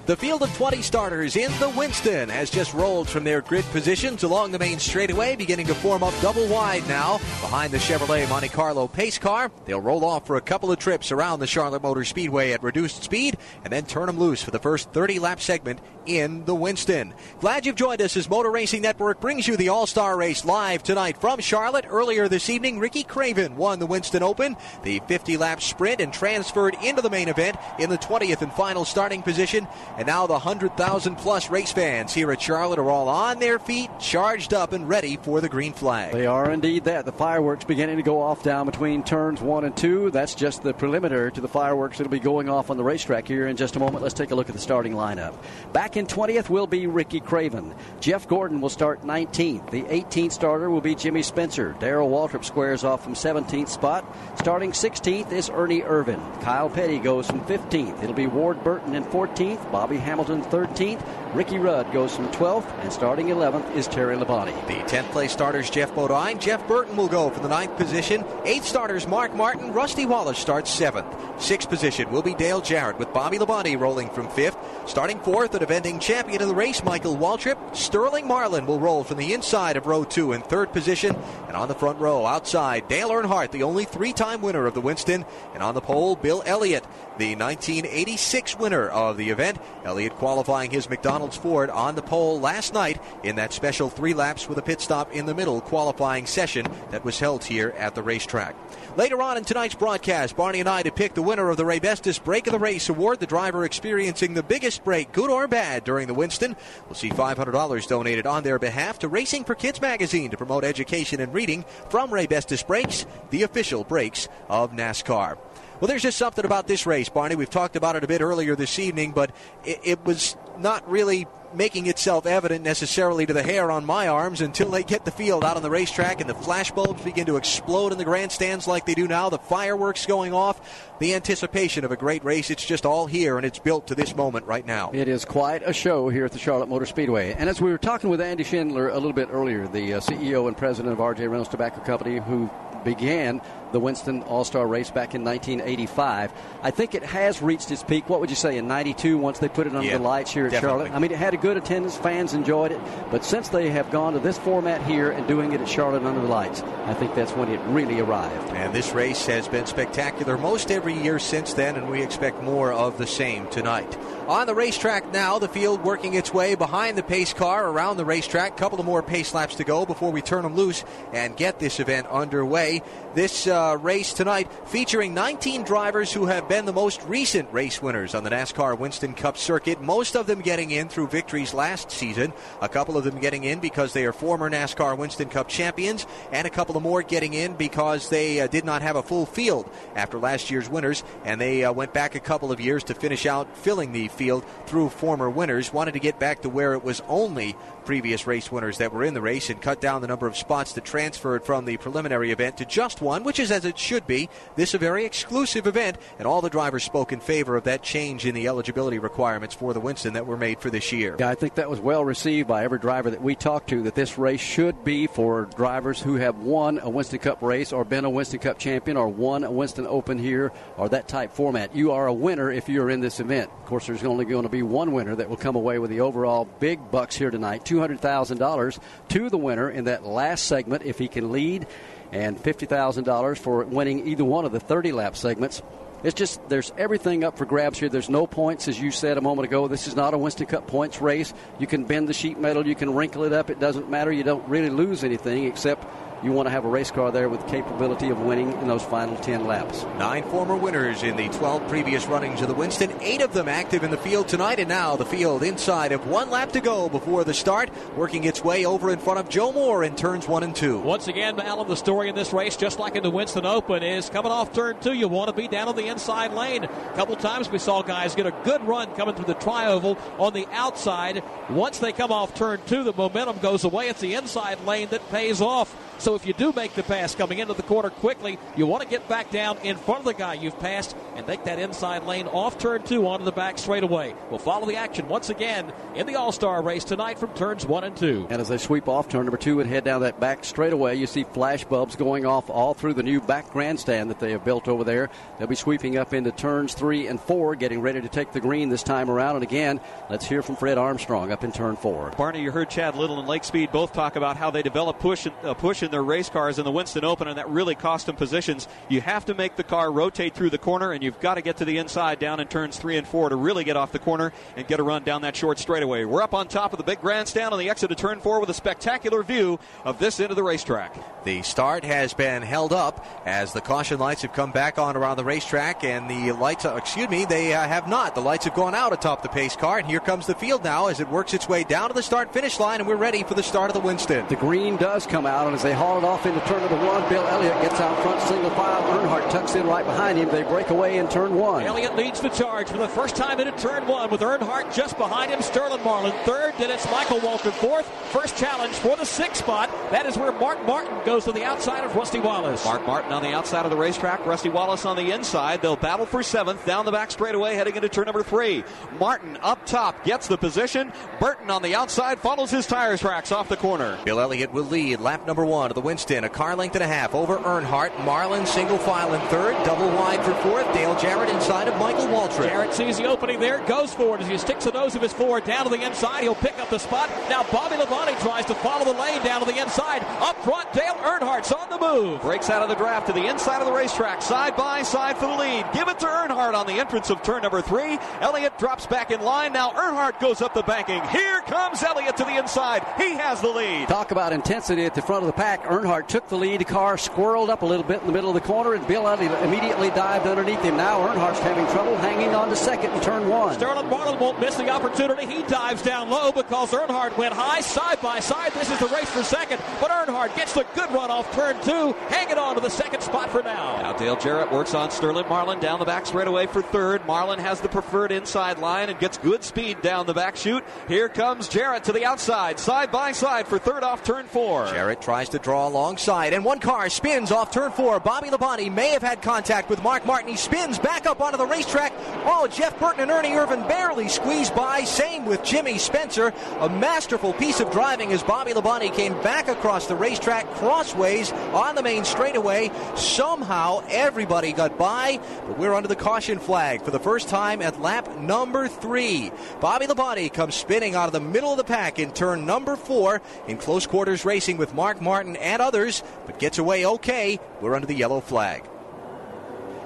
The field of 20 starters in the Winston has just rolled from their grid positions along the main straightaway, beginning to form up double wide now behind the Chevrolet Monte Carlo pace car. They'll roll off for a couple of trips around the Charlotte Motor Speedway at reduced speed and then turn them loose for the first 30 lap segment in the Winston. Glad you've joined us as Motor Racing Network brings you the All Star Race live tonight from Charlotte. Earlier this evening, Ricky Craven won the Winston Open, the 50 lap sprint, and transferred into the main event in the 20th and final starting position And now the 100,000 plus race fans here at Charlotte are all on their feet, charged up, and ready for the green flag. They are indeed that. The fireworks beginning to go off down between turns one and two. That's just the preliminary to the fireworks that'll be going off on the racetrack here in just a moment. Let's take a look at the starting lineup. Back in 20th will be Ricky Craven. Jeff Gordon will start 19th. The 18th starter will be Jimmy Spencer. Darrell Waltrip squares off from 17th spot. Starting 16th is Ernie Irvan. Kyle Petty goes from 15th. It'll be Ward Burton in 14th. Bobby Hamilton 13th. Ricky Rudd goes from 12th. And starting 11th is Terry Labonte. The 10th place starters Geoff Bodine. Jeff Burton will go for the ninth position. Eighth starters Mark Martin. Rusty Wallace starts seventh. Sixth position will be Dale Jarrett with Bobby Labonte rolling from fifth. Starting fourth, the defending champion of the race, Michael Waltrip. Sterling Marlin will roll from the inside of row two in third position. And on the front row, outside, Dale Earnhardt, the only three time winner of the Winston. And on the pole, Bill Elliott, the 1986 winner of the event. Elliott qualifying his McDonald's Ford on the pole last night in that special three laps with a pit stop in the middle qualifying session that was held here at the racetrack. Later on in tonight's broadcast, Barney and I depict the winner of the Ray Bestis Brake of the Race Award, the driver experiencing the biggest break, good or bad, during the Winston. We'll see $500 donated on their behalf to Racing for Kids magazine to promote education and reading from Raybestos Brakes, the official brakes of NASCAR. Well, there's just something about this race, Barney. We've talked about it a bit earlier this evening, but it, it was not really making itself evident necessarily to the hair on my arms until they get the field out on the racetrack and the flashbulbs begin to explode in the grandstands like they do now, the fireworks going off, the anticipation of a great race. It's just all here and it's built to this moment right now. It is quite a show here at the Charlotte Motor Speedway. And as we were talking with Andy Schindler a little bit earlier, the uh, CEO and president of RJ Reynolds Tobacco Company, who began the Winston All Star race back in 1985. I think it has reached its peak. What would you say in 92 once they put it under Yeah, the lights here at definitely. Charlotte? I mean, it had a good attendance, fans enjoyed it, but since they have gone to this format here and doing it at Charlotte under the lights, I think that's when it really arrived. And this race has been spectacular most every year since then, and we expect more of the same tonight. On the racetrack now, the field working its way behind the pace car around the racetrack. A couple of more pace laps to go before we turn them loose and get this event underway. This uh, race tonight featuring 19 drivers who have been the most recent race winners on the NASCAR Winston Cup circuit. Most of them getting in through victories last season. A couple of them getting in because they are former NASCAR Winston Cup champions, and a couple of more getting in because they uh, did not have a full field after last year's winners, and they uh, went back a couple of years to finish out filling the field through former winners. Wanted to get back to where it was only previous race winners that were in the race and cut down the number of spots that transferred from the preliminary event to just one, which is as it should be. This is a very exclusive event, and all the drivers spoke in favor of that change in the eligibility requirements for the Winston that were made for this year. Yeah, I think that was well received by every driver that we talked to. That this race should be for drivers who have won a Winston Cup race, or been a Winston Cup champion, or won a Winston Open here, or that type format. You are a winner if you're in this event. Of course, there's only going to be one winner that will come away with the overall big bucks here tonight. Hundred thousand dollars to the winner in that last segment if he can lead, and fifty thousand dollars for winning either one of the thirty lap segments. It's just there's everything up for grabs here. There's no points, as you said a moment ago. This is not a Winston Cup points race. You can bend the sheet metal, you can wrinkle it up. It doesn't matter. You don't really lose anything except you want to have a race car there with capability of winning in those final 10 laps. Nine former winners in the 12 previous runnings of the Winston, eight of them active in the field tonight, and now the field inside of one lap to go before the start, working its way over in front of Joe Moore in turns one and two. Once again, Alan, the story in this race, just like in the Winston Open, is coming off turn two. You want to be down on the inside lane. A couple times we saw guys get a good run coming through the trioval on the outside. Once they come off turn two, the momentum goes away. It's the inside lane that pays off. So if you do make the pass coming into the corner quickly, you want to get back down in front of the guy you've passed and take that inside lane off turn two onto the back straightaway. We'll follow the action once again in the All Star race tonight from turns one and two. And as they sweep off turn number two and head down that back straightaway, you see flash bulbs going off all through the new back grandstand that they have built over there. They'll be sweeping up into turns three and four, getting ready to take the green this time around. And again, let's hear from Fred Armstrong up in turn four. Barney, you heard Chad Little and Lake Speed both talk about how they develop push, uh, push in their race cars in the Winston Open, and that really cost them positions. You have to make the car rotate through the corner, and you've got to get to the inside down in turns three and four to really get off the corner and get a run down that short straightaway. We're up on top of the big grandstand on the exit of turn four with a spectacular view of this end of the racetrack. The start has been held up as the caution lights have come back on around the racetrack, and the lights, uh, excuse me, they uh, have not. The lights have gone out atop the pace car, and here comes the field now as it works its way down to the start finish line, and we're ready for the start of the Winston. The green does come out, and as they haul it off into turn number one, Bill Elliott gets out front, single file. Earnhardt tucks in right behind him. They break away in turn one. Elliott leads the charge for the first time into turn one with Earnhardt just behind him. Sterling Marlin third. Then it's Michael Waltrip fourth. First challenge for the sixth spot. That is where Mark Martin goes to the outside of Rusty Wallace. Mark Martin on the outside of the racetrack. Rusty Wallace on the inside. They'll battle for seventh down the back straightaway heading into turn number three. Martin up top gets the position. Burton on the outside follows his tires tracks off the corner. Bill Elliott will lead lap number one of the Winston, a car length and a half over Earnhardt. Marlin single file in third, double wide for fourth. Dale Jarrett inside of Michael Waltrip. Jarrett sees the opening there, goes forward as he sticks the nose of his Ford down to the inside. He'll pick up the spot. Now Bobby Labonte tries to follow the lane down to the inside. Up front, Dale Earnhardt's on the move. Breaks out of the draft to the inside of the racetrack, side by side for the lead. Give it to Earnhardt on the entrance of turn number three. Elliott drops back in line. Now Earnhardt goes up the banking. Here comes Elliott to the inside. He has the lead. Talk about intensity at the front of the pack. Earnhardt took the lead. The car squirreled up a little bit in the middle of the corner, and Bill Elliott immediately dived underneath him. Now Earnhardt's having trouble hanging on to second in turn one. Sterling Marlin won't miss the opportunity. He dives down low because Earnhardt went high side by side. This is the race for second, but Earnhardt gets the good run off turn two, hanging on to the second spot for now. Now Dale Jarrett works on Sterling Marlin down the back straightaway for third. Marlin has the preferred inside line and gets good speed down the back chute. Here comes Jarrett to the outside, side by side for third off turn four. Jarrett tries to draw alongside, and one car spins off turn four. Bobby Labonte may have had contact with Mark Martin. He spins back up onto the racetrack. Oh, Jeff Burton and Ernie Irvan barely squeezed by. Same with Jimmy Spencer. A masterful piece of driving as Bobby Labonte came back across the racetrack crossways on the main straightaway. Somehow everybody got by, but we're under the caution flag for the first time at lap number three. Bobby Labonte comes spinning out of the middle of the pack in turn number four in close quarters racing with Mark Martin and others, but gets away okay. We're under the yellow flag.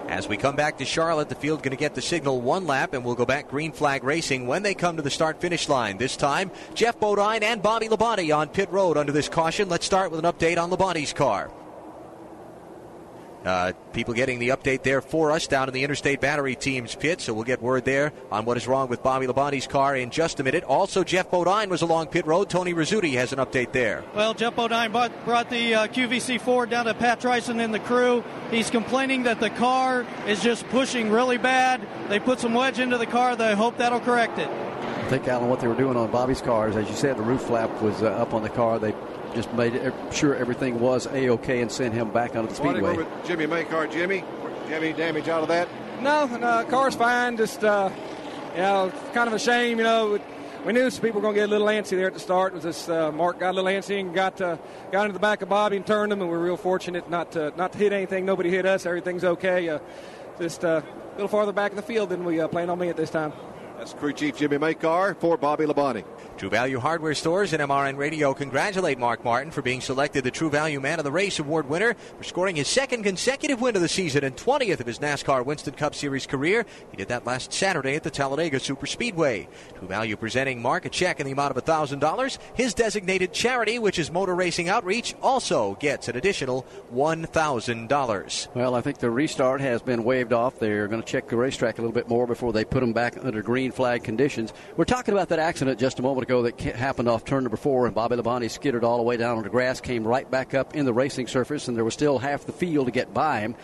As we come back to Charlotte, the field going to get the signal one lap, and we'll go back green flag racing when they come to the start finish line. This time, Geoff Bodine and Bobby Labonte on pit road under this caution. Let's start with an update on Labonte's car. Uh, people getting the update there for us down in the Interstate Battery Team's pit, so we'll get word there on what is wrong with Bobby Labonte's car in just a minute. Also, Geoff Bodine was along pit road. Tony Rizzuti has an update there. Well, Geoff Bodine brought, brought the uh, QVC Ford down to Pat Tryson and the crew. He's complaining that the car is just pushing really bad. They put some wedge into the car. They hope that'll correct it. I think, Alan, what they were doing on Bobby's car is, as you said, the roof flap was uh, up on the car. They just made sure everything was a okay and sent him back onto the speedway. With Jimmy Makar, Jimmy, Jimmy, damage out of that? No, no, car's fine. Just uh, you know, kind of a shame. You know, we knew some people were going to get a little antsy there at the start. It was this uh, Mark got a little antsy and got uh, got into the back of Bobby and turned him, and we are real fortunate not to not to hit anything. Nobody hit us. Everything's okay. Uh, just uh, a little farther back in the field than we uh, planned on being at this time. That's crew chief Jimmy Makar for Bobby Labonte. True Value Hardware Stores and MRN Radio congratulate Mark Martin for being selected the True Value Man of the Race Award winner for scoring his second consecutive win of the season and 20th of his NASCAR Winston Cup Series career. He did that last Saturday at the Talladega Super Speedway. True Value presenting Mark a check in the amount of $1,000. His designated charity, which is Motor Racing Outreach, also gets an additional $1,000. Well, I think the restart has been waved off. They're going to check the racetrack a little bit more before they put them back under green flag conditions. We're talking about that accident just a moment ago that happened off turn number four, and Bobby Labonte skittered all the way down on the grass, came right back up in the racing surface, and there was still half the field to get by him.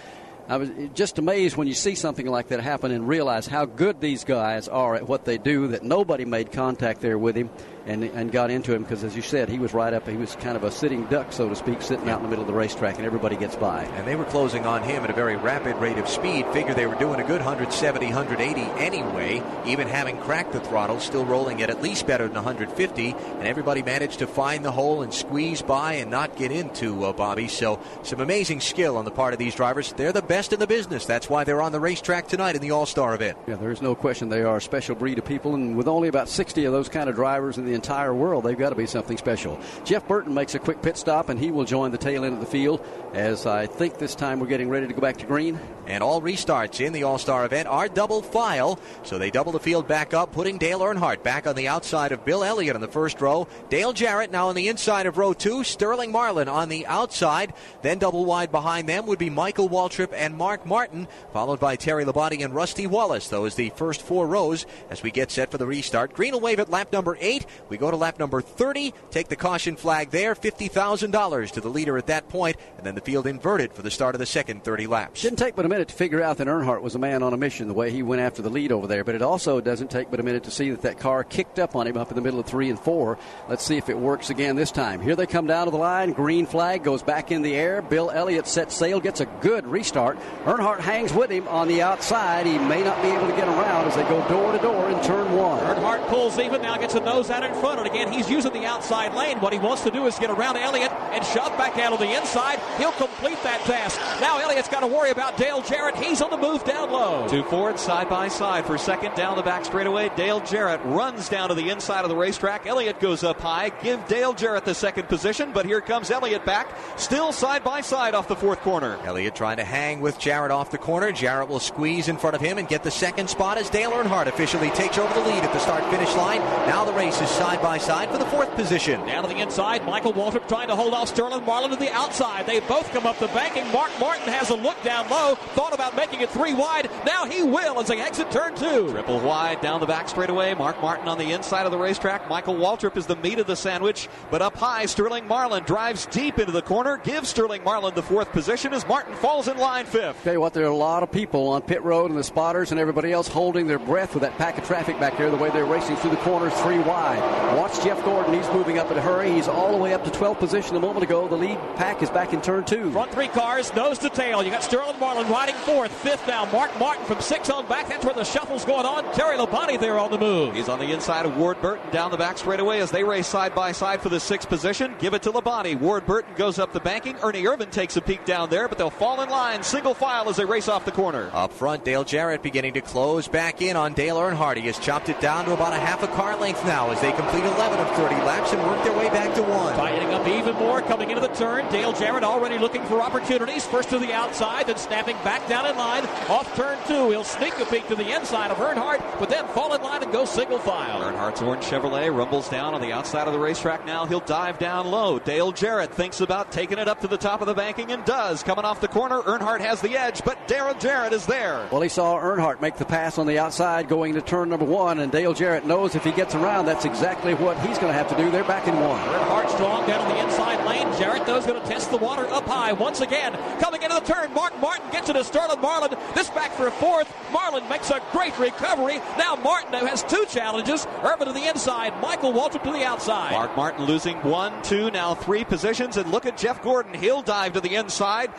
I was just amazed when you see something like that happen and realize how good these guys are at what they do, that nobody made contact there with him and, and got into him because, as you said, he was right up. He was kind of a sitting duck, so to speak, sitting out in the middle of the racetrack, and everybody gets by. And they were closing on him at a very rapid rate of speed. Figure they were doing a good 170, 180 anyway, even having cracked the throttle, still rolling at at least better than 150. And everybody managed to find the hole and squeeze by and not get into uh, Bobby. So some amazing skill on the part of these drivers. They're the best in the business. That's why they're on the racetrack tonight in the All Star event. Yeah, there's no question they are a special breed of people, and with only about 60 of those kind of drivers in the entire world, they've got to be something special. Jeff Burton makes a quick pit stop, and he will join the tail end of the field as I think this time we're getting ready to go back to green. And all restarts in the All Star event are double file, so they double the field back up, putting Dale Earnhardt back on the outside of Bill Elliott in the first row. Dale Jarrett now on the inside of row two, Sterling Marlin on the outside. Then double wide behind them would be Michael Waltrip and Mark Martin, followed by Terry Labonte and Rusty Wallace. Those the first four rows as we get set for the restart. Green will wave at lap number eight. We go to lap number 30, take the caution flag there, $50,000 to the leader at that point, and then the field inverted for the start of the second 30 laps. Didn't take but a minute to figure out that Earnhardt was a man on a mission the way he went after the lead over there, but it also doesn't take but a minute to see that that car kicked up on him up in the middle of three and four. Let's see if it works again this time. Here they come down to the line. Green flag goes back in the air. Bill Elliott sets sail, gets a good restart. Earnhardt hangs with him on the outside. He may not be able to get around as they go door to door in turn one. Earnhardt pulls even, now gets a nose out in front. And again, he's using the outside lane. What he wants to do is get around Elliott and shove back out on the inside. He'll complete that task. Now Elliott's got to worry about Dale Jarrett. He's on the move down low. Two Ford side by side for second down the back straightaway. Dale Jarrett runs down to the inside of the racetrack. Elliott goes up high. Give Dale Jarrett the second position, but here comes Elliott back, still side by side off the fourth corner. Elliott trying to hang with Jarrett off the corner. Jarrett will squeeze in front of him and get the second spot as Dale Earnhardt officially takes over the lead at the start finish line. Now the race is side by side for the fourth position. Down to the inside, Michael Waltrip trying to hold off Sterling Marlin to the outside. They both come up the banking. Mark Martin has a look down low, thought about making it three wide. Now he will as they exit turn two. Triple wide down the back straightaway. Mark Martin on the inside of the racetrack. Michael Waltrip is the meat of the sandwich, but up high, Sterling Marlin drives deep into the corner, gives Sterling Marlin the fourth position as Martin falls in line fifth. Tell you what, there are a lot of people on pit road and the spotters and everybody else holding their breath with that pack of traffic back there, the way they're racing through the corners three wide. Watch Jeff Gordon. He's moving up in a hurry. He's all the way up to 12th position a moment ago. The lead pack is back in turn two. Front three cars, nose to tail. You got Sterling Marlin riding fourth. Fifth now, Mark Martin from six on back. That's where the shuffle's going on. Terry Labonte there on the move. He's on the inside of Ward Burton down the back straightaway as they race side by side for the sixth position. Give it to Labonte. Ward Burton goes up the banking. Ernie Irvan takes a peek down there, but they'll fall in line single file as they race off the corner. Up front, Dale Jarrett beginning to close back in on Dale Earnhardt. He has chopped it down to about a half a car length now as they complete 11 of 30 laps and work their way back to one. Tightening up even more coming into the turn. Dale Jarrett already looking for opportunities. First to the outside, then snapping back down in line. Off turn two, he'll sneak a peek to the inside of Earnhardt, but then fall in line and go single file. Earnhardt's orange Chevrolet rumbles down on the outside of the racetrack now. He'll dive down low. Dale Jarrett thinks about taking it up to the top of the banking and does. Coming off the corner, Earnhardt has the edge, but Daryl Jarrett is there. Well, he saw Earnhardt make the pass on the outside going to turn number one, and Dale Jarrett knows if he gets around, that's exactly what he's going to have to do. They're back in one. Earnhardt strong down on the inside lane. Jarrett, though, is going to test the water up high once again. Coming into the turn, Mark Martin gets it to Sterling Marlin. This back for a fourth. Marlin makes a great recovery. Now Martin has two challenges. Irvan to the inside, Michael Waltrip to the outside. Mark Martin losing one, two, now three positions. And look at Jeff Gordon. He'll dive to the inside.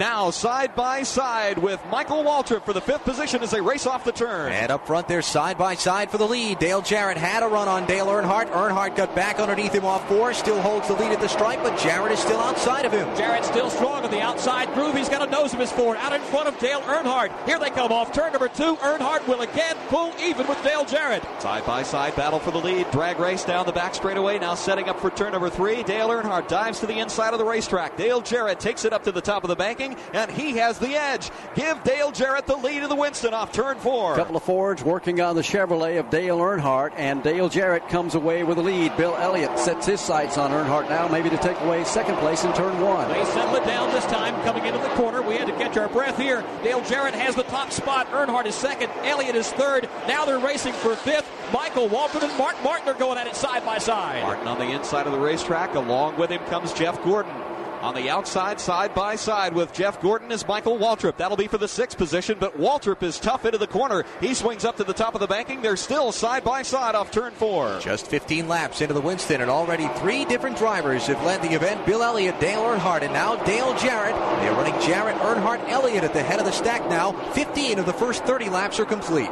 Now side by side with Michael Waltrip for the fifth position as they race off the turn. And up front, they're side by side for the lead. Dale Jarrett had a run on Dale Earnhardt. Earnhardt got back underneath him off four, still holds the lead at the stripe, but Jarrett is still outside of him. Jarrett still strong on the outside groove. He's got a nose of his Ford out in front of Dale Earnhardt. Here they come off turn number two. Earnhardt will again pull even with Dale Jarrett. Side by side battle for the lead. Drag race down the back straightaway. Now setting up for turn number three. Dale Earnhardt dives to the inside of the racetrack. Dale Jarrett takes it up to the top of the banking, and he has the edge. Give Dale Jarrett the lead of the Winston off turn four. Couple of Fords working on the Chevrolet of Dale Earnhardt, and Dale Jarrett comes away with the lead. Bill Elliott sets his sights on Earnhardt now, maybe to take away second place in turn one. They settle it down this time, coming into the corner. We had to catch our breath here. Dale Jarrett has the top spot. Earnhardt is second. Elliott is third. Now they're racing for fifth. Michael Waltrip and Mark Martin are going at it side by side. Martin on the inside of the racetrack. Along with him comes Jeff Gordon. On the outside, side by side with Jeff Gordon is Michael Waltrip. That'll be for the sixth position, but Waltrip is tough into the corner. He swings up to the top of the banking. They're still side by side off turn four. Just 15 laps into the Winston, and already three different drivers have led the event. Bill Elliott, Dale Earnhardt, and now Dale Jarrett. They're running Jarrett, Earnhardt, Elliott at the head of the stack now. 15 of the first 30 laps are complete.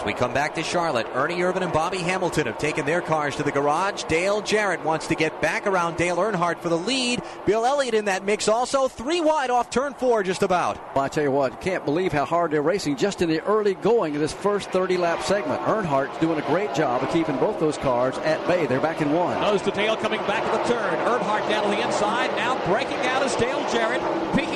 As we come back to Charlotte, Ernie Irvan and Bobby Hamilton have taken their cars to the garage. Dale Jarrett wants to get back around Dale Earnhardt for the lead. Bill Elliott in that mix also. Three wide off turn four, just about. Well, I tell you what, can't believe how hard they're racing just in the early going of this first 30 lap segment. Earnhardt's doing a great job of keeping both those cars at bay. They're back in one. Nose to tail coming back to the turn. Earnhardt down to the inside. Now breaking out is Dale Jarrett.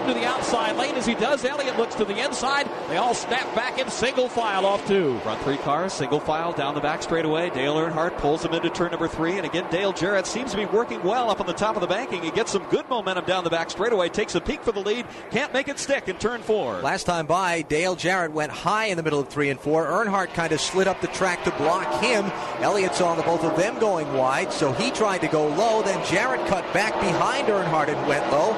Peeking to the outside lane as he does. Elliott looks to the inside. They all snap back in single file off two. Front three cars, single file down the back straightaway. Dale Earnhardt pulls him into turn number three. And again, Dale Jarrett seems to be working well up on the top of the banking. He gets some good momentum down the back straightaway. Takes a peek for the lead. Can't make it stick in turn four. Last time by, Dale Jarrett went high in the middle of three and four. Earnhardt kind of slid up the track to block him. Elliott saw the both of them going wide, so he tried to go low. Then Jarrett cut back behind Earnhardt and went low.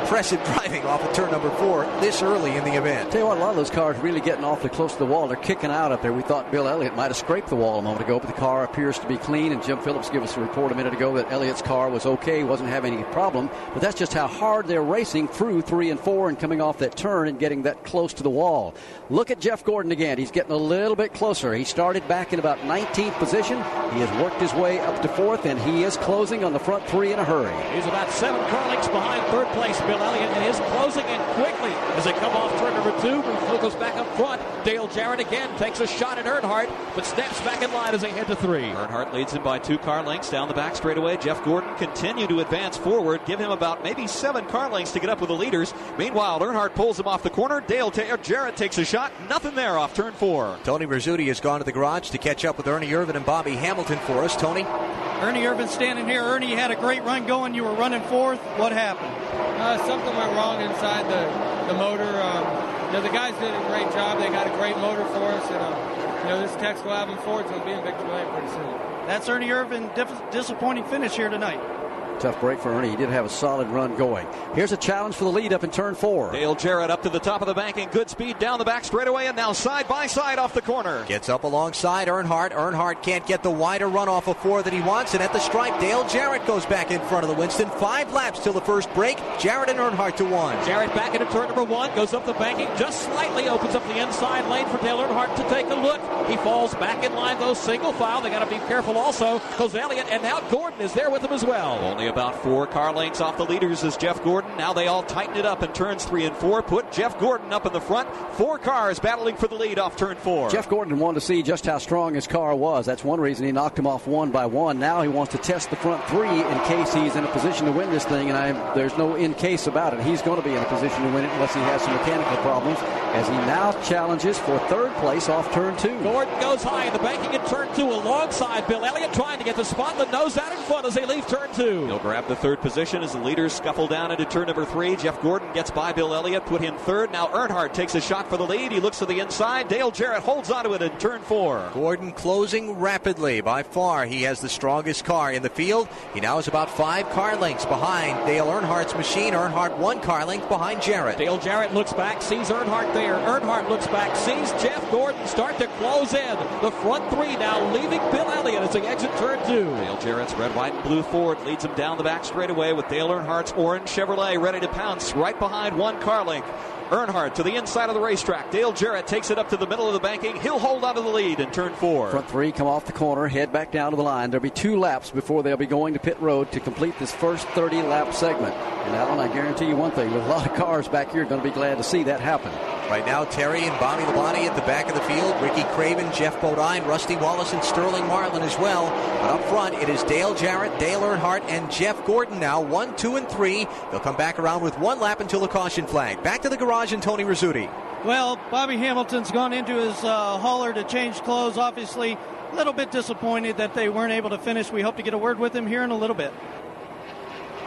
Impressive driving off of turn number four this early in the event. Tell you what, a lot of those cars really getting awfully close to the wall. They're kicking out up there. We thought Bill Elliott might have scraped the wall a moment ago, but the car appears to be clean. And Jim Phillips gave us a report a minute ago that Elliott's car was okay, wasn't having any problem. But that's just how hard they're racing through three and four and coming off that turn and getting that close to the wall. Look at Jeff Gordon again. He's getting a little bit closer. He started back in about 19th position. He has worked his way up to fourth, and he is closing on the front three in a hurry. He's about seven car lengths behind third place, Bill Elliott, and is closing in quickly as they come off turn number two. He goes back up front. Dale Jarrett again takes a shot at Earnhardt, but snaps back in line as they head to three. Earnhardt leads him by two car lengths down the back straightaway. Jeff Gordon continue to advance forward, give him about maybe seven car lengths to get up with the leaders. Meanwhile, Earnhardt pulls him off the corner. Dale T- Jarrett takes a shot. Nothing there off turn four. Tony Rizzuti has gone to the garage to catch up with Ernie Irvan and Bobby Hamilton for us. Tony? Ernie Irvan standing here. Ernie, you had a great run going. You were running fourth. What happened? Uh, something went wrong inside the, the motor. Um, you know, the guys did a great job. They got a great motor for us. And, uh, you know, this Texaco Havoline Ford's going to be in victory lane pretty soon. That's Ernie Irvan. Disappointing finish here tonight. Tough break for Ernie. He did have a solid run going. Here's a challenge for the lead up in turn four. Dale Jarrett up to the top of the banking. Good speed down the back straightaway and now side by side off the corner. Gets up alongside Earnhardt. Earnhardt can't get the wider run off of four that he wants. And at the stripe, Dale Jarrett goes back in front of the Winston. Five laps till the first break. Jarrett and Earnhardt to one. Jarrett back into turn number one. Goes up the banking. Just slightly opens up the inside lane for Dale Earnhardt to take a look. He falls back in line, though, single file. They got to be careful also because Elliott and now Gordon is there with him as well. Only about four car lengths off the leaders is Jeff Gordon. Now they all tighten it up in turns three and four. Put Jeff Gordon up in the front. Four cars battling for the lead off turn four. Jeff Gordon wanted to see just how strong his car was. That's one reason he knocked him off one by one. Now he wants to test the front three in case he's in a position to win this thing. And I, there's no in case about it. He's going to be in a position to win it unless he has some mechanical problems. As he now challenges for third place off turn two. Gordon goes high in the banking in turn two alongside Bill Elliott, trying to get the spot. The nose out in front as they leave turn two. He'll grab the third position as the leaders scuffle down into turn number three. Jeff Gordon gets by Bill Elliott, put him third. Now Earnhardt takes a shot for the lead. He looks to the inside. Dale Jarrett holds onto it in turn four. Gordon closing rapidly. By far, he has the strongest car in the field. He now is about five car lengths behind Dale Earnhardt's machine. Earnhardt one car length behind Jarrett. Dale Jarrett looks back, sees Earnhardt there. Earnhardt looks back, sees Jeff Gordon start to close in. The front three now leaving Bill Elliott as they exit turn two. Dale Jarrett's red, white, and blue Ford leads him down the back straightaway with Dale Earnhardt's orange Chevrolet ready to pounce right behind one car length. Earnhardt to the inside of the racetrack. Dale Jarrett takes it up to the middle of the banking. He'll hold on to the lead in turn four. Front three come off the corner, head back down to the line. There'll be two laps before they'll be going to pit road to complete this first 30 lap segment. And Alan, I guarantee you one thing: with a lot of cars back here, going to be glad to see that happen. Right now, Terry and Bobby Labonte at the back of the field. Ricky Craven, Geoff Bodine, Rusty Wallace, and Sterling Marlin as well. But up front, it is Dale Jarrett, Dale Earnhardt, and Jeff Gordon now. One, two, and three. They'll come back around with one lap until the caution flag. Back to the garage and Tony Rizzuti. Well, Bobby Hamilton's gone into his uh, hauler to change clothes. Obviously, a little bit disappointed that they weren't able to finish. We hope to get a word with him here in a little bit.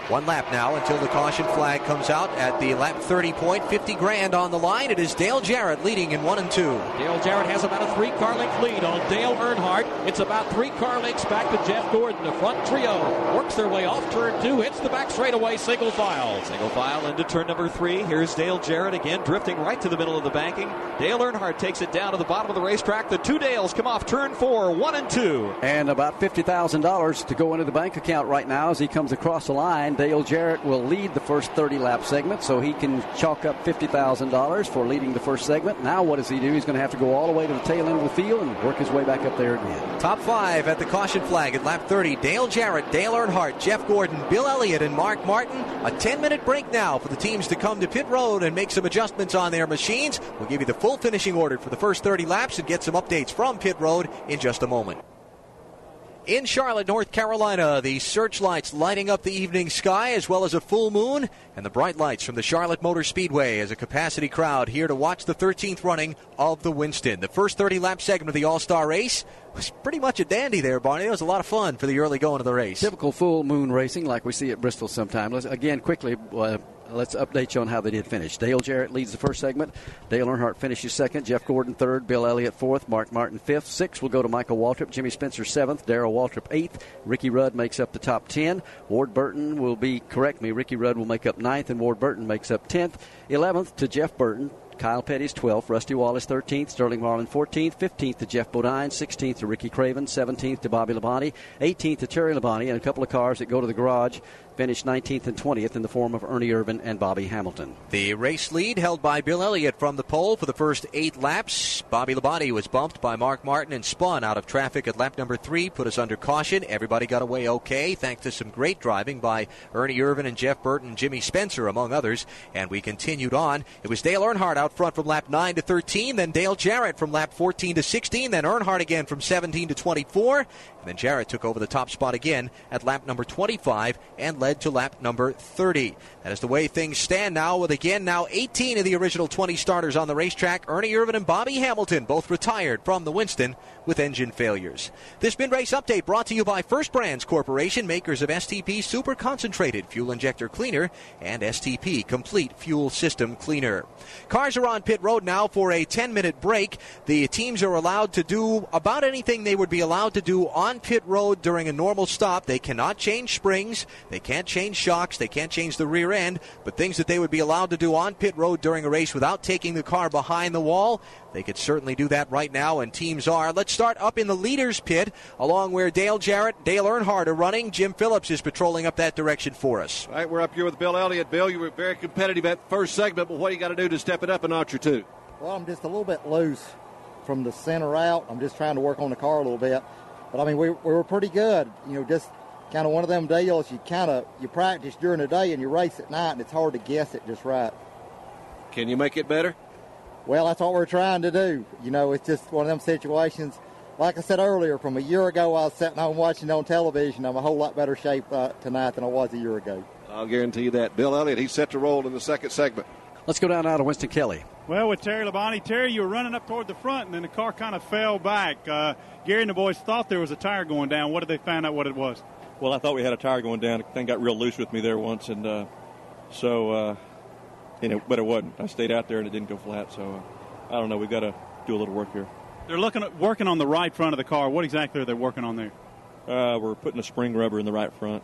One lap now until the caution flag comes out at the lap 30 point. 50 grand on the line. It is Dale Jarrett leading in one and two. Dale Jarrett has about a three car length lead on Dale Earnhardt. It's about three car lengths back to Jeff Gordon. The front trio works their way off turn two, hits the back straightaway, single file. Single file into turn number three. Here's Dale Jarrett again, drifting right to the middle of the banking. Dale Earnhardt takes it down to the bottom of the racetrack. The two Dales come off turn four, one and two. And about $50,000 to go into the bank account right now as he comes across the line. Dale Jarrett will lead the first 30 lap segment, so he can chalk up $50,000 for leading the first segment. Now, what does he do? He's going to have to go all the way to the tail end of the field and work his way back up there again. Top five at the caution flag at lap 30. Dale Jarrett, Dale Earnhardt, Jeff Gordon, Bill Elliott, and Mark Martin. A 10 minute break now for the teams to come to pit road and make some adjustments on their machines. We'll give you the full finishing order for the first 30 laps and get some updates from pit road in just a moment. In Charlotte, North Carolina, the searchlights lighting up the evening sky as well as a full moon and the bright lights from the Charlotte Motor Speedway as a capacity crowd here to watch the 13th running of the Winston. The first 30 lap segment of the All Star race was pretty much a dandy there, Barney. It was a lot of fun for the early going of the race. Typical full moon racing like we see at Bristol sometimes. Again, quickly, uh, let's update you on how they did finish. Dale Jarrett leads the first segment. Dale Earnhardt finishes second. Jeff Gordon third. Bill Elliott fourth. Mark Martin fifth. Sixth will go to Michael Waltrip. Jimmy Spencer seventh. Darrell Waltrip eighth. Ricky Rudd makes up the top ten. Ward Burton will be, correct me, Ricky Rudd will make up ninth, and Ward Burton makes up tenth. Eleventh to Jeff Burton. Kyle Petty's 12th, Rusty Wallace 13th, Sterling Marlin 14th, 15th to Geoff Bodine, 16th to Ricky Craven, 17th to Bobby Labonte, 18th to Terry Labonte, and a couple of cars that go to the garage finished 19th and 20th in the form of Ernie Irvan and Bobby Hamilton. The race lead held by Bill Elliott from the pole for the first eight laps. Bobby Labonte was bumped by Mark Martin and spun out of traffic at lap number three, put us under caution. Everybody got away okay, thanks to some great driving by Ernie Irvan and Jeff Burton, Jimmy Spencer, among others. And we continued on. It was Dale Earnhardt out front from lap 9 to 13, then Dale Jarrett from lap 14 to 16, then Earnhardt again from 17 to 24. And then Jarrett took over the top spot again at lap number 25 and led to lap number 30. That is the way things stand now, with again now 18 of the original 20 starters on the racetrack. Ernie Irvan and Bobby Hamilton both retired from the Winston with engine failures. This mid race update brought to you by First Brands Corporation, makers of STP Super Concentrated Fuel Injector Cleaner and STP Complete Fuel System Cleaner. Cars are on pit road now for a 10 minute break. The teams are allowed to do about anything they would be allowed to do on pit road during a normal stop. They cannot change springs, they can't change shocks, they can't change the rear end, but things that they would be allowed to do on pit road during a race without taking the car behind the wall, they could certainly do that right now, and teams are. Let's start up in the leaders' pit, along where Dale Jarrett, Dale Earnhardt are running. Jim Phillips is patrolling up that direction for us. All right, we're up here with Bill Elliott. Bill, you were very competitive at first segment, but what do you got to do to step it up a notch or two? Well, I'm just a little bit loose from the center out. I'm just trying to work on the car a little bit. But I mean, we, we were pretty good. You know, just kind of one of them deals. You kind of you practice during the day and you race at night, and it's hard to guess it just right. Can you make it better? Well, that's what we're trying to do. You know, it's just one of them situations. Like I said earlier, from a year ago, I was sitting home watching on television. I'm a whole lot better shape uh, tonight than I was a year ago. I'll guarantee you that. Bill Elliott, he's set to roll in the second segment. Let's go down now to Winston Kelley. Well, with Terry Labonte, Terry, you were running up toward the front, and then the car kind of fell back. Uh, Gary and the boys thought there was a tire going down. What did they find out what it was? Well, I thought we had a tire going down. The thing got real loose with me there once, and uh, so, you know, but it wasn't. I stayed out there and it didn't go flat. So, uh, I don't know. We've got to do a little work here. They're looking at working on the right front of the car. What exactly are they working on there? Uh, we're putting a spring rubber in the right front.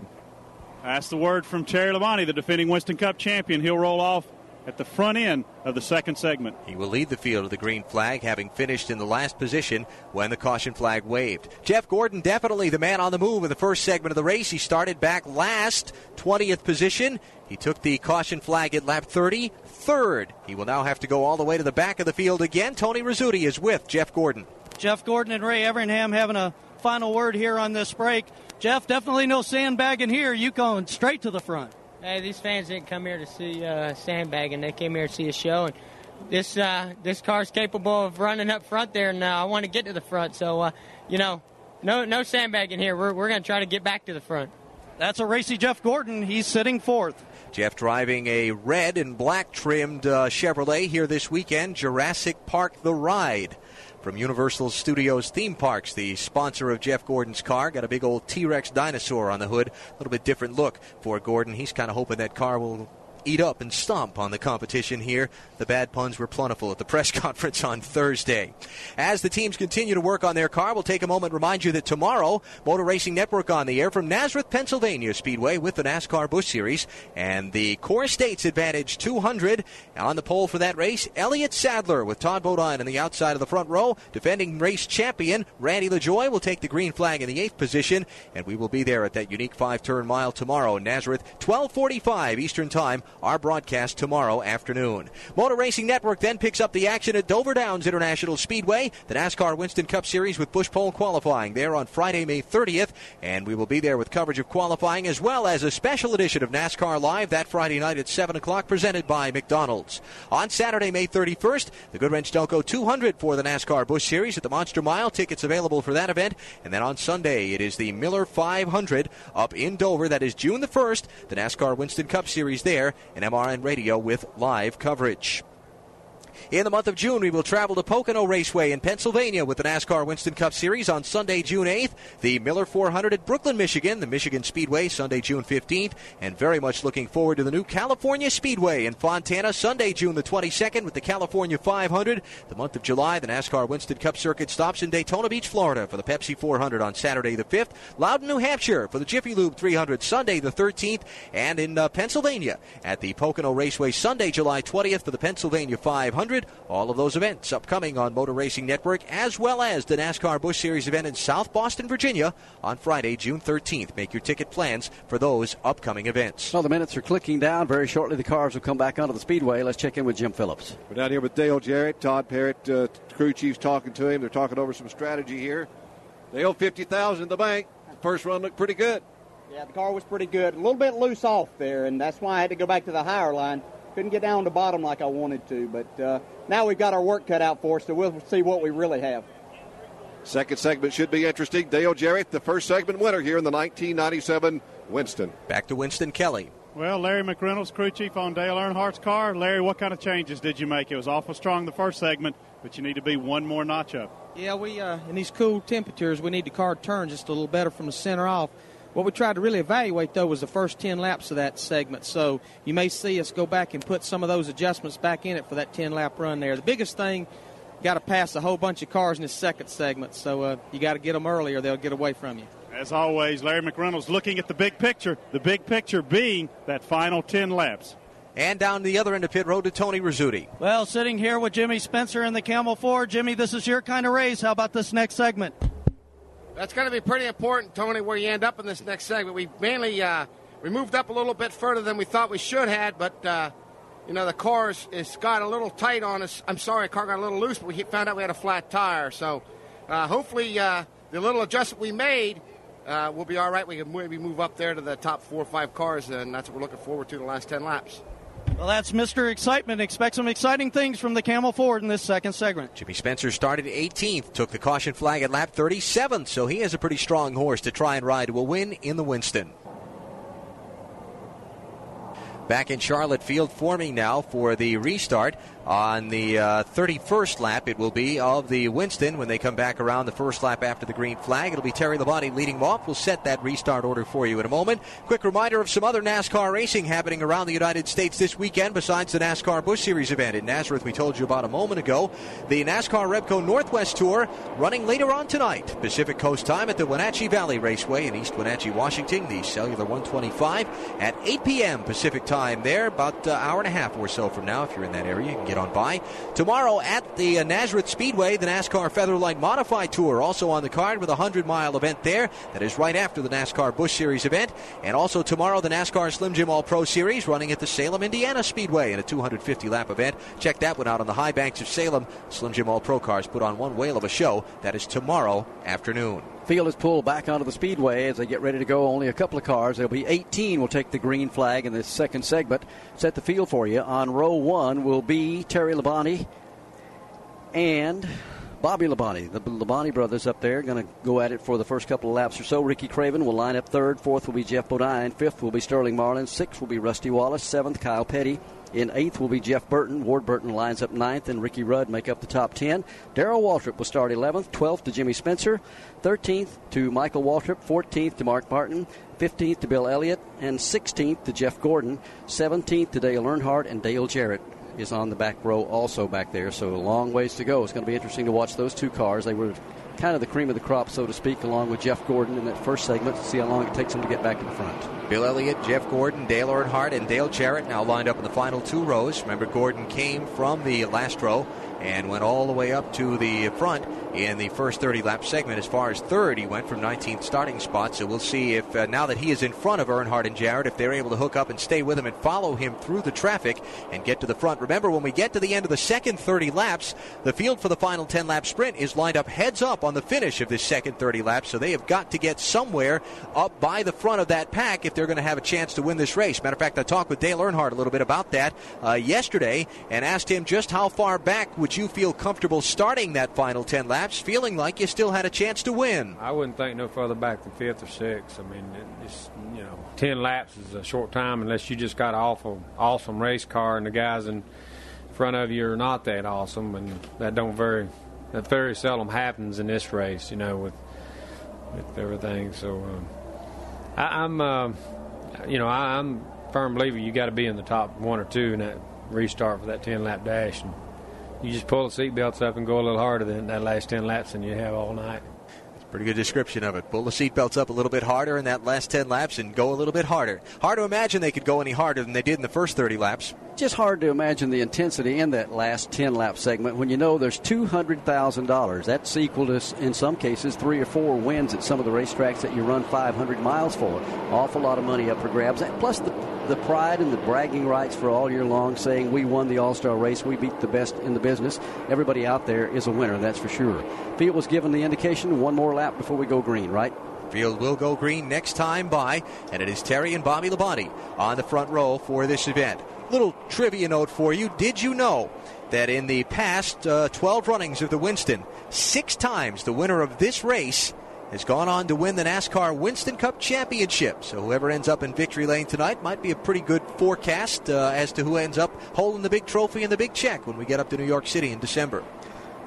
That's the word from Terry Labonte, the defending Winston Cup champion. He'll roll off at the front end of the second segment. He will lead the field of the green flag, having finished in the last position when the caution flag waved. Jeff Gordon, definitely the man on the move in the first segment of the race. He started back last, 20th position. He took the caution flag at lap 30, third. He will now have to go all the way to the back of the field again. Tony Rizzuti is with Jeff Gordon. Jeff Gordon and Ray Evernham having a final word here on this break. Jeff, definitely no sandbagging here. You going straight to the front. Hey, these fans didn't come here to see uh, sandbagging. They came here to see a show, and this uh, this car's capable of running up front there. And uh, I want to get to the front, so uh, you know, no no sandbagging here. We're we're going to try to get back to the front. That's a racy Jeff Gordon. He's sitting fourth. Jeff driving a red and black trimmed uh, Chevrolet here this weekend. Jurassic Park the Ride from Universal Studios Theme Parks, the sponsor of Jeff Gordon's car. Got a big old T Rex dinosaur on the hood. A little bit different look for Gordon. He's kind of hoping that car will eat up and stomp on the competition here. The bad puns were plentiful at the press conference on Thursday. As the teams continue to work on their car, we'll take a moment to remind you that tomorrow, Motor Racing Network on the air from Nazareth, Pennsylvania Speedway with the NASCAR Busch Series and the CoreStates Advantage 200. On the pole for that race, Elliott Sadler with Todd Bodine on the outside of the front row. Defending race champion Randy LaJoie will take the green flag in the eighth position, and we will be there at that unique five-turn mile tomorrow in Nazareth, 12:45 Eastern Time. Our broadcast tomorrow afternoon. Motor Racing Network then picks up the action at Dover Downs International Speedway, the NASCAR Winston Cup Series with Busch Pole qualifying there on Friday, May 30th, and we will be there with coverage of qualifying as well as a special edition of NASCAR Live that Friday night at 7 o'clock, presented by McDonald's. On Saturday, May 31st, the Goodwrench Delco 200 for the NASCAR Busch Series at the Monster Mile. Tickets available for that event, and then on Sunday it is the Miller 500 up in Dover. That is June the 1st, the NASCAR Winston Cup Series there, and MRN Radio with live coverage. In the month of June, we will travel to Pocono Raceway in Pennsylvania with the NASCAR Winston Cup Series on Sunday, June 8th. The Miller 400 at Brooklyn, Michigan, the Michigan Speedway, Sunday, June 15th. And very much looking forward to the new California Speedway in Fontana, Sunday, June the 22nd with the California 500. The month of July, the NASCAR Winston Cup Circuit stops in Daytona Beach, Florida for the Pepsi 400 on Saturday the 5th. Loudon, New Hampshire for the Jiffy Lube 300 Sunday the 13th. And in uh, Pennsylvania at the Pocono Raceway Sunday, July 20th for the Pennsylvania 500. All of those events upcoming on Motor Racing Network, as well as the NASCAR Busch Series event in South Boston, Virginia on Friday, June 13th. Make your ticket plans for those upcoming events. Well, the minutes are clicking down. Very shortly, the cars will come back onto the speedway. Let's check in with Jim Phillips. We're down here with Dale Jarrett, Todd Parrott, uh, crew chiefs talking to him. They're talking over some strategy here. They owe 50000 in the bank. First run looked pretty good. Yeah, the car was pretty good. A little bit loose off there, and that's why I had to go back to the higher line. Couldn't get down to bottom like I wanted to, but uh, now we've got our work cut out for us, so we'll see what we really have. Second segment should be interesting. Dale Jarrett, the first segment winner here in the 1997 Winston. Back to Winston Kelley. Well, Larry McReynolds, crew chief on Dale Earnhardt's car. Larry, what kind of changes did you make? It was awful strong the first segment, but you need to be one more notch up. Yeah, we uh, in these cool temperatures, we need the car to turn just a little better from the center off. What we tried to really evaluate, though, was the first 10 laps of that segment. So you may see us go back and put some of those adjustments back in it for that 10 lap run there. The biggest thing, got to pass a whole bunch of cars in this second segment. So uh, you got to get them early or they'll get away from you. As always, Larry McReynolds looking at the big picture, the big picture being that final 10 laps. And down the other end of pit road to Tony Rizzuti. Well, sitting here with Jimmy Spencer in the Camel Ford. Jimmy, this is your kind of race. How about this next segment? That's going to be pretty important, Tony, where you end up in this next segment. We mainly uh, we moved up a little bit further than we thought we should had, but uh, you know the car is, is got a little tight on us. I'm sorry, car got a little loose, but we found out we had a flat tire. So uh, hopefully uh, the little adjustment we made uh, will be all right. We can maybe move up there to the top four or five cars, and that's what we're looking forward to the last ten laps. Well, that's Mr. Excitement. Expect some exciting things from the Camel Ford in this second segment. Jimmy Spencer started 18th, took the caution flag at lap 37, so he has a pretty strong horse to try and ride to a win in the Winston. Back in Charlotte Field, forming now for the restart on the uh, 31st lap. It will be of the Winston when they come back around the first lap after the green flag. It'll be Terry Labonte leading them off. We'll set that restart order for you in a moment. Quick reminder of some other NASCAR racing happening around the United States this weekend besides the NASCAR Busch Series event in Nazareth. We told you about a moment ago. The NASCAR Repco Northwest Tour running later on tonight, Pacific Coast time at the Wenatchee Valley Raceway in East Wenatchee, Washington. The Cellular 125 at 8 p.m. Pacific time there, about an hour and a half or so from now. If you're in that area, you can get on by. Tomorrow at the uh, Nazareth Speedway, the NASCAR Featherlite Modified Tour also on the card with a 100 mile event there. That is right after the NASCAR Busch Series event. And also tomorrow, the NASCAR Slim Jim All Pro Series running at the Salem, Indiana Speedway in a 250 lap event. Check that one out on the high banks of Salem. Slim Jim All Pro cars put on one whale of a show. That is tomorrow afternoon. Field is pulled back onto the speedway as they get ready to go. Only a couple of cars. There'll be 18 will take the green flag in this second segment. Set the field for you. On row one will be Terry Labonte and Bobby Labonte. The Labonte brothers up there going to go at it for the first couple of laps or so. Ricky Craven will line up third. Fourth will be Geoff Bodine. Fifth will be Sterling Marlin. Sixth will be Rusty Wallace. Seventh, Kyle Petty. In eighth will be Jeff Burton. Ward Burton lines up ninth, and Ricky Rudd make up the top ten. Darrell Waltrip will start 11th. 12th to Jimmy Spencer. 13th to Michael Waltrip. 14th to Mark Martin. 15th to Bill Elliott. And 16th to Jeff Gordon. 17th to Dale Earnhardt and Dale Jarrett is on the back row also back there. So a long ways to go. It's going to be interesting to watch those two cars. They were kind of the cream of the crop, so to speak, along with Jeff Gordon in that first segment to see how long it takes them to get back the front. Bill Elliott, Jeff Gordon, Dale Earnhardt, and Dale Jarrett now lined up in the final two rows. Remember, Gordon came from the last row and went all the way up to the front in the first 30 lap segment. As far as third, he went from 19th starting spot. So we'll see if uh, now that he is in front of Earnhardt and Jarrett, if they're able to hook up and stay with him and follow him through the traffic and get to the front. Remember, when we get to the end of the second 30 laps, the field for the final 10 lap sprint is lined up heads up on the finish of this second 30 laps. So they have got to get somewhere up by the front of that pack if they're going to have a chance to win this race. Matter of fact, I talked with Dale Earnhardt a little bit about that uh, yesterday and asked him just how far back would you feel comfortable starting that final 10 laps, feeling like you still had a chance to win. I wouldn't think no further back than fifth or sixth. I mean, it's you know, 10 laps is a short time unless you just got an awful, awesome race car and the guys in front of you are not that awesome, and that don't very, that very seldom happens in this race. You know, with with everything. So um, I, I'm, uh, you know, I, I'm firm believer you got to be in the top one or two in that restart for that 10 lap dash. And, you just pull the seatbelts up and go a little harder than that last 10 laps than you have all night. Pretty good description of it. Pull the seatbelts up a little bit harder in that last 10 laps and go a little bit harder. Hard to imagine they could go any harder than they did in the first 30 laps. Just hard to imagine the intensity in that last 10 lap segment when you know there's $200,000. That's equal to, in some cases, three or four wins at some of the racetracks that you run 500 miles for. Awful lot of money up for grabs. Plus, the, the pride and the bragging rights for all year long saying we won the All Star race, we beat the best in the business. Everybody out there is a winner, that's for sure. Field was given the indication one more lap before we go green, right? Field will go green next time by, and it is Terry and Bobby Labonte on the front row for this event. Little trivia note for you. Did you know that in the past uh, 12 runnings of the Winston, six times the winner of this race has gone on to win the NASCAR Winston Cup Championship. So whoever ends up in victory lane tonight might be a pretty good forecast uh, as to who ends up holding the big trophy and the big check when we get up to New York City in December.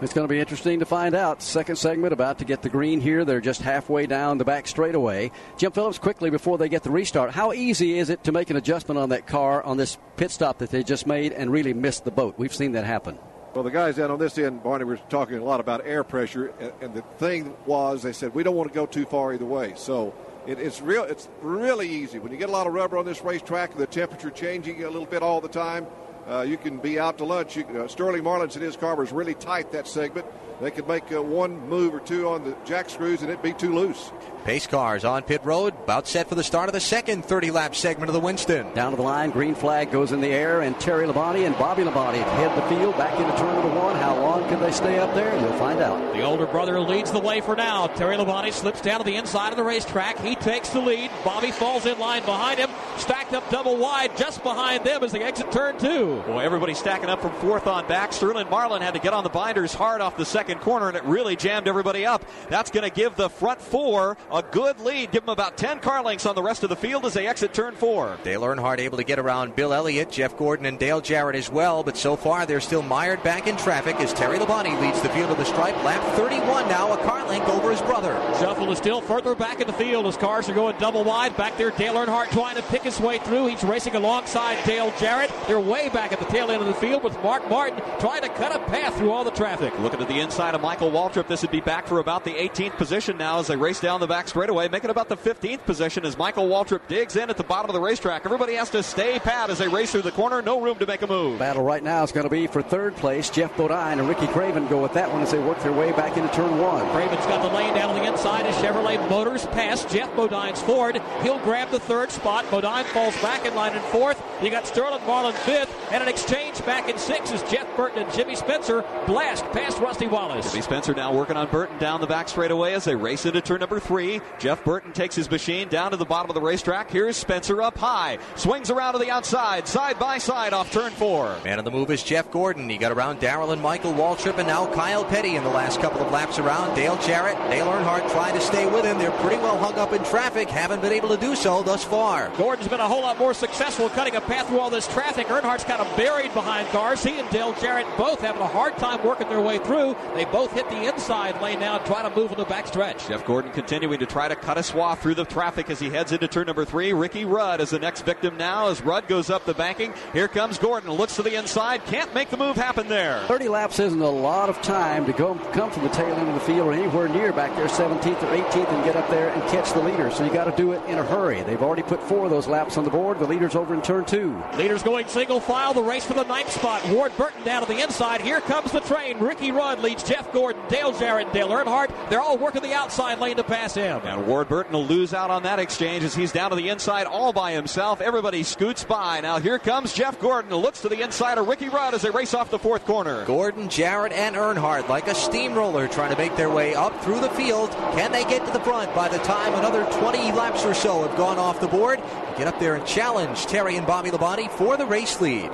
It's going to be interesting to find out. Second segment about to get the green here. They're just halfway down the back straightaway. Jim Phillips, quickly before they get the restart, how easy is it to make an adjustment on that car on this pit stop that they just made and really miss the boat? We've seen that happen. Well, the guys down on this end, Barney, were talking a lot about air pressure, and the thing was they said we don't want to go too far either way. So it, it's real. It's really easy when you get a lot of rubber on this racetrack. The temperature changing a little bit all the time. Uh, you can be out to lunch. You, uh, Sterling Marlin said his car was really tight that segment. They could make uh, one move or two on the jack screws and it'd be too loose. Pace cars on pit road, about set for the start of the second 30 lap segment of the Winston. Down to the line, green flag goes in the air, and Terry Labonte and Bobby Labonte head the field back into turn number one. How long can they stay up there? You'll find out. The older brother leads the way for now. Terry Labonte slips down to the inside of the racetrack. He takes the lead. Bobby falls in line behind him, stacked up double wide just behind them as they exit turn two. Boy, everybody stacking up from fourth on back. Sterling Marlin had to get on the binders hard off the second corner, and it really jammed everybody up. That's going to give the front four a good lead. Give them about 10 car lengths on the rest of the field as they exit turn four. Dale Earnhardt able to get around Bill Elliott, Jeff Gordon, and Dale Jarrett as well, but so far they're still mired back in traffic as Terry Labonte leads the field of the stripe. Lap 31 now, a car length over his brother. Shuffle is still further back in the field as cars are going double wide. Back there, Dale Earnhardt trying to pick his way through. He's racing alongside Dale Jarrett. They're way back at the tail end of the field with Mark Martin trying to cut a path through all the traffic. Looking at the inside of Michael Waltrip. This would be back for about the 18th position now as they race down the back straightaway, making about the 15th position as Michael Waltrip digs in at the bottom of the racetrack. Everybody has to stay pat as they race through the corner. No room to make a move. Battle right now is going to be for third place. Geoff Bodine and Ricky Craven go with that one as they work their way back into turn one. Craven's got the lane down on the inside as Chevrolet Motors pass Geoff Bodine's Ford. He'll grab the third spot. Bodine falls back in line in fourth. You got Sterling Marlin fifth, and an exchange back in six as Jeff Burton and Jimmy Spencer blast past Rusty Wallace. Jimmy Spencer now working on Burton down the back straightaway as they race into turn number three. Jeff Burton takes his machine down to the bottom of the racetrack. Here's Spencer up high. Swings around to the outside, side by side off turn four. Man of the move is Jeff Gordon. He got around Darrell and Michael Waltrip and now Kyle Petty in the last couple of laps around. Dale Jarrett, Dale Earnhardt trying to stay with him. They're pretty well hung up in traffic. Haven't been able to do so thus far. Gordon's been a whole lot more successful cutting a path through all this traffic. Earnhardt's kind of buried behind cars. He and Dale Jarrett both having a hard time working their way through. They both hit the inside lane now and try to move in the backstretch. Jeff Gordon continuing to try to cut a swath through the traffic as he heads into turn number three. Ricky Rudd is the next victim now as Rudd goes up the banking. Here comes Gordon. Looks to the inside. Can't make the move happen there. 30 laps isn't a lot of time to go come from the tail end of the field or anywhere near back there, 17th or 18th, and get up there and catch the leader. So you got to do it in a hurry. They've already put four of those laps on the board. The leader's over in turn two. Leaders going single file. The race for the ninth spot. Ward Burton down to the inside. Here comes the train. Ricky Rudd leads Jeff Gordon, Dale Jarrett, Dale Earnhardt. They're all working the outside lane to pass him. And Ward Burton will lose out on that exchange as he's down to the inside all by himself. Everybody scoots by. Now here comes Jeff Gordon. Looks to the inside of Ricky Rudd as they race off the fourth corner. Gordon, Jarrett, and Earnhardt like a steamroller trying to make their way up through the field. Can they get to the front by the time another 20 laps or so have gone off the board? Get up there and challenge Terry and Bobby Labonte for the race lead.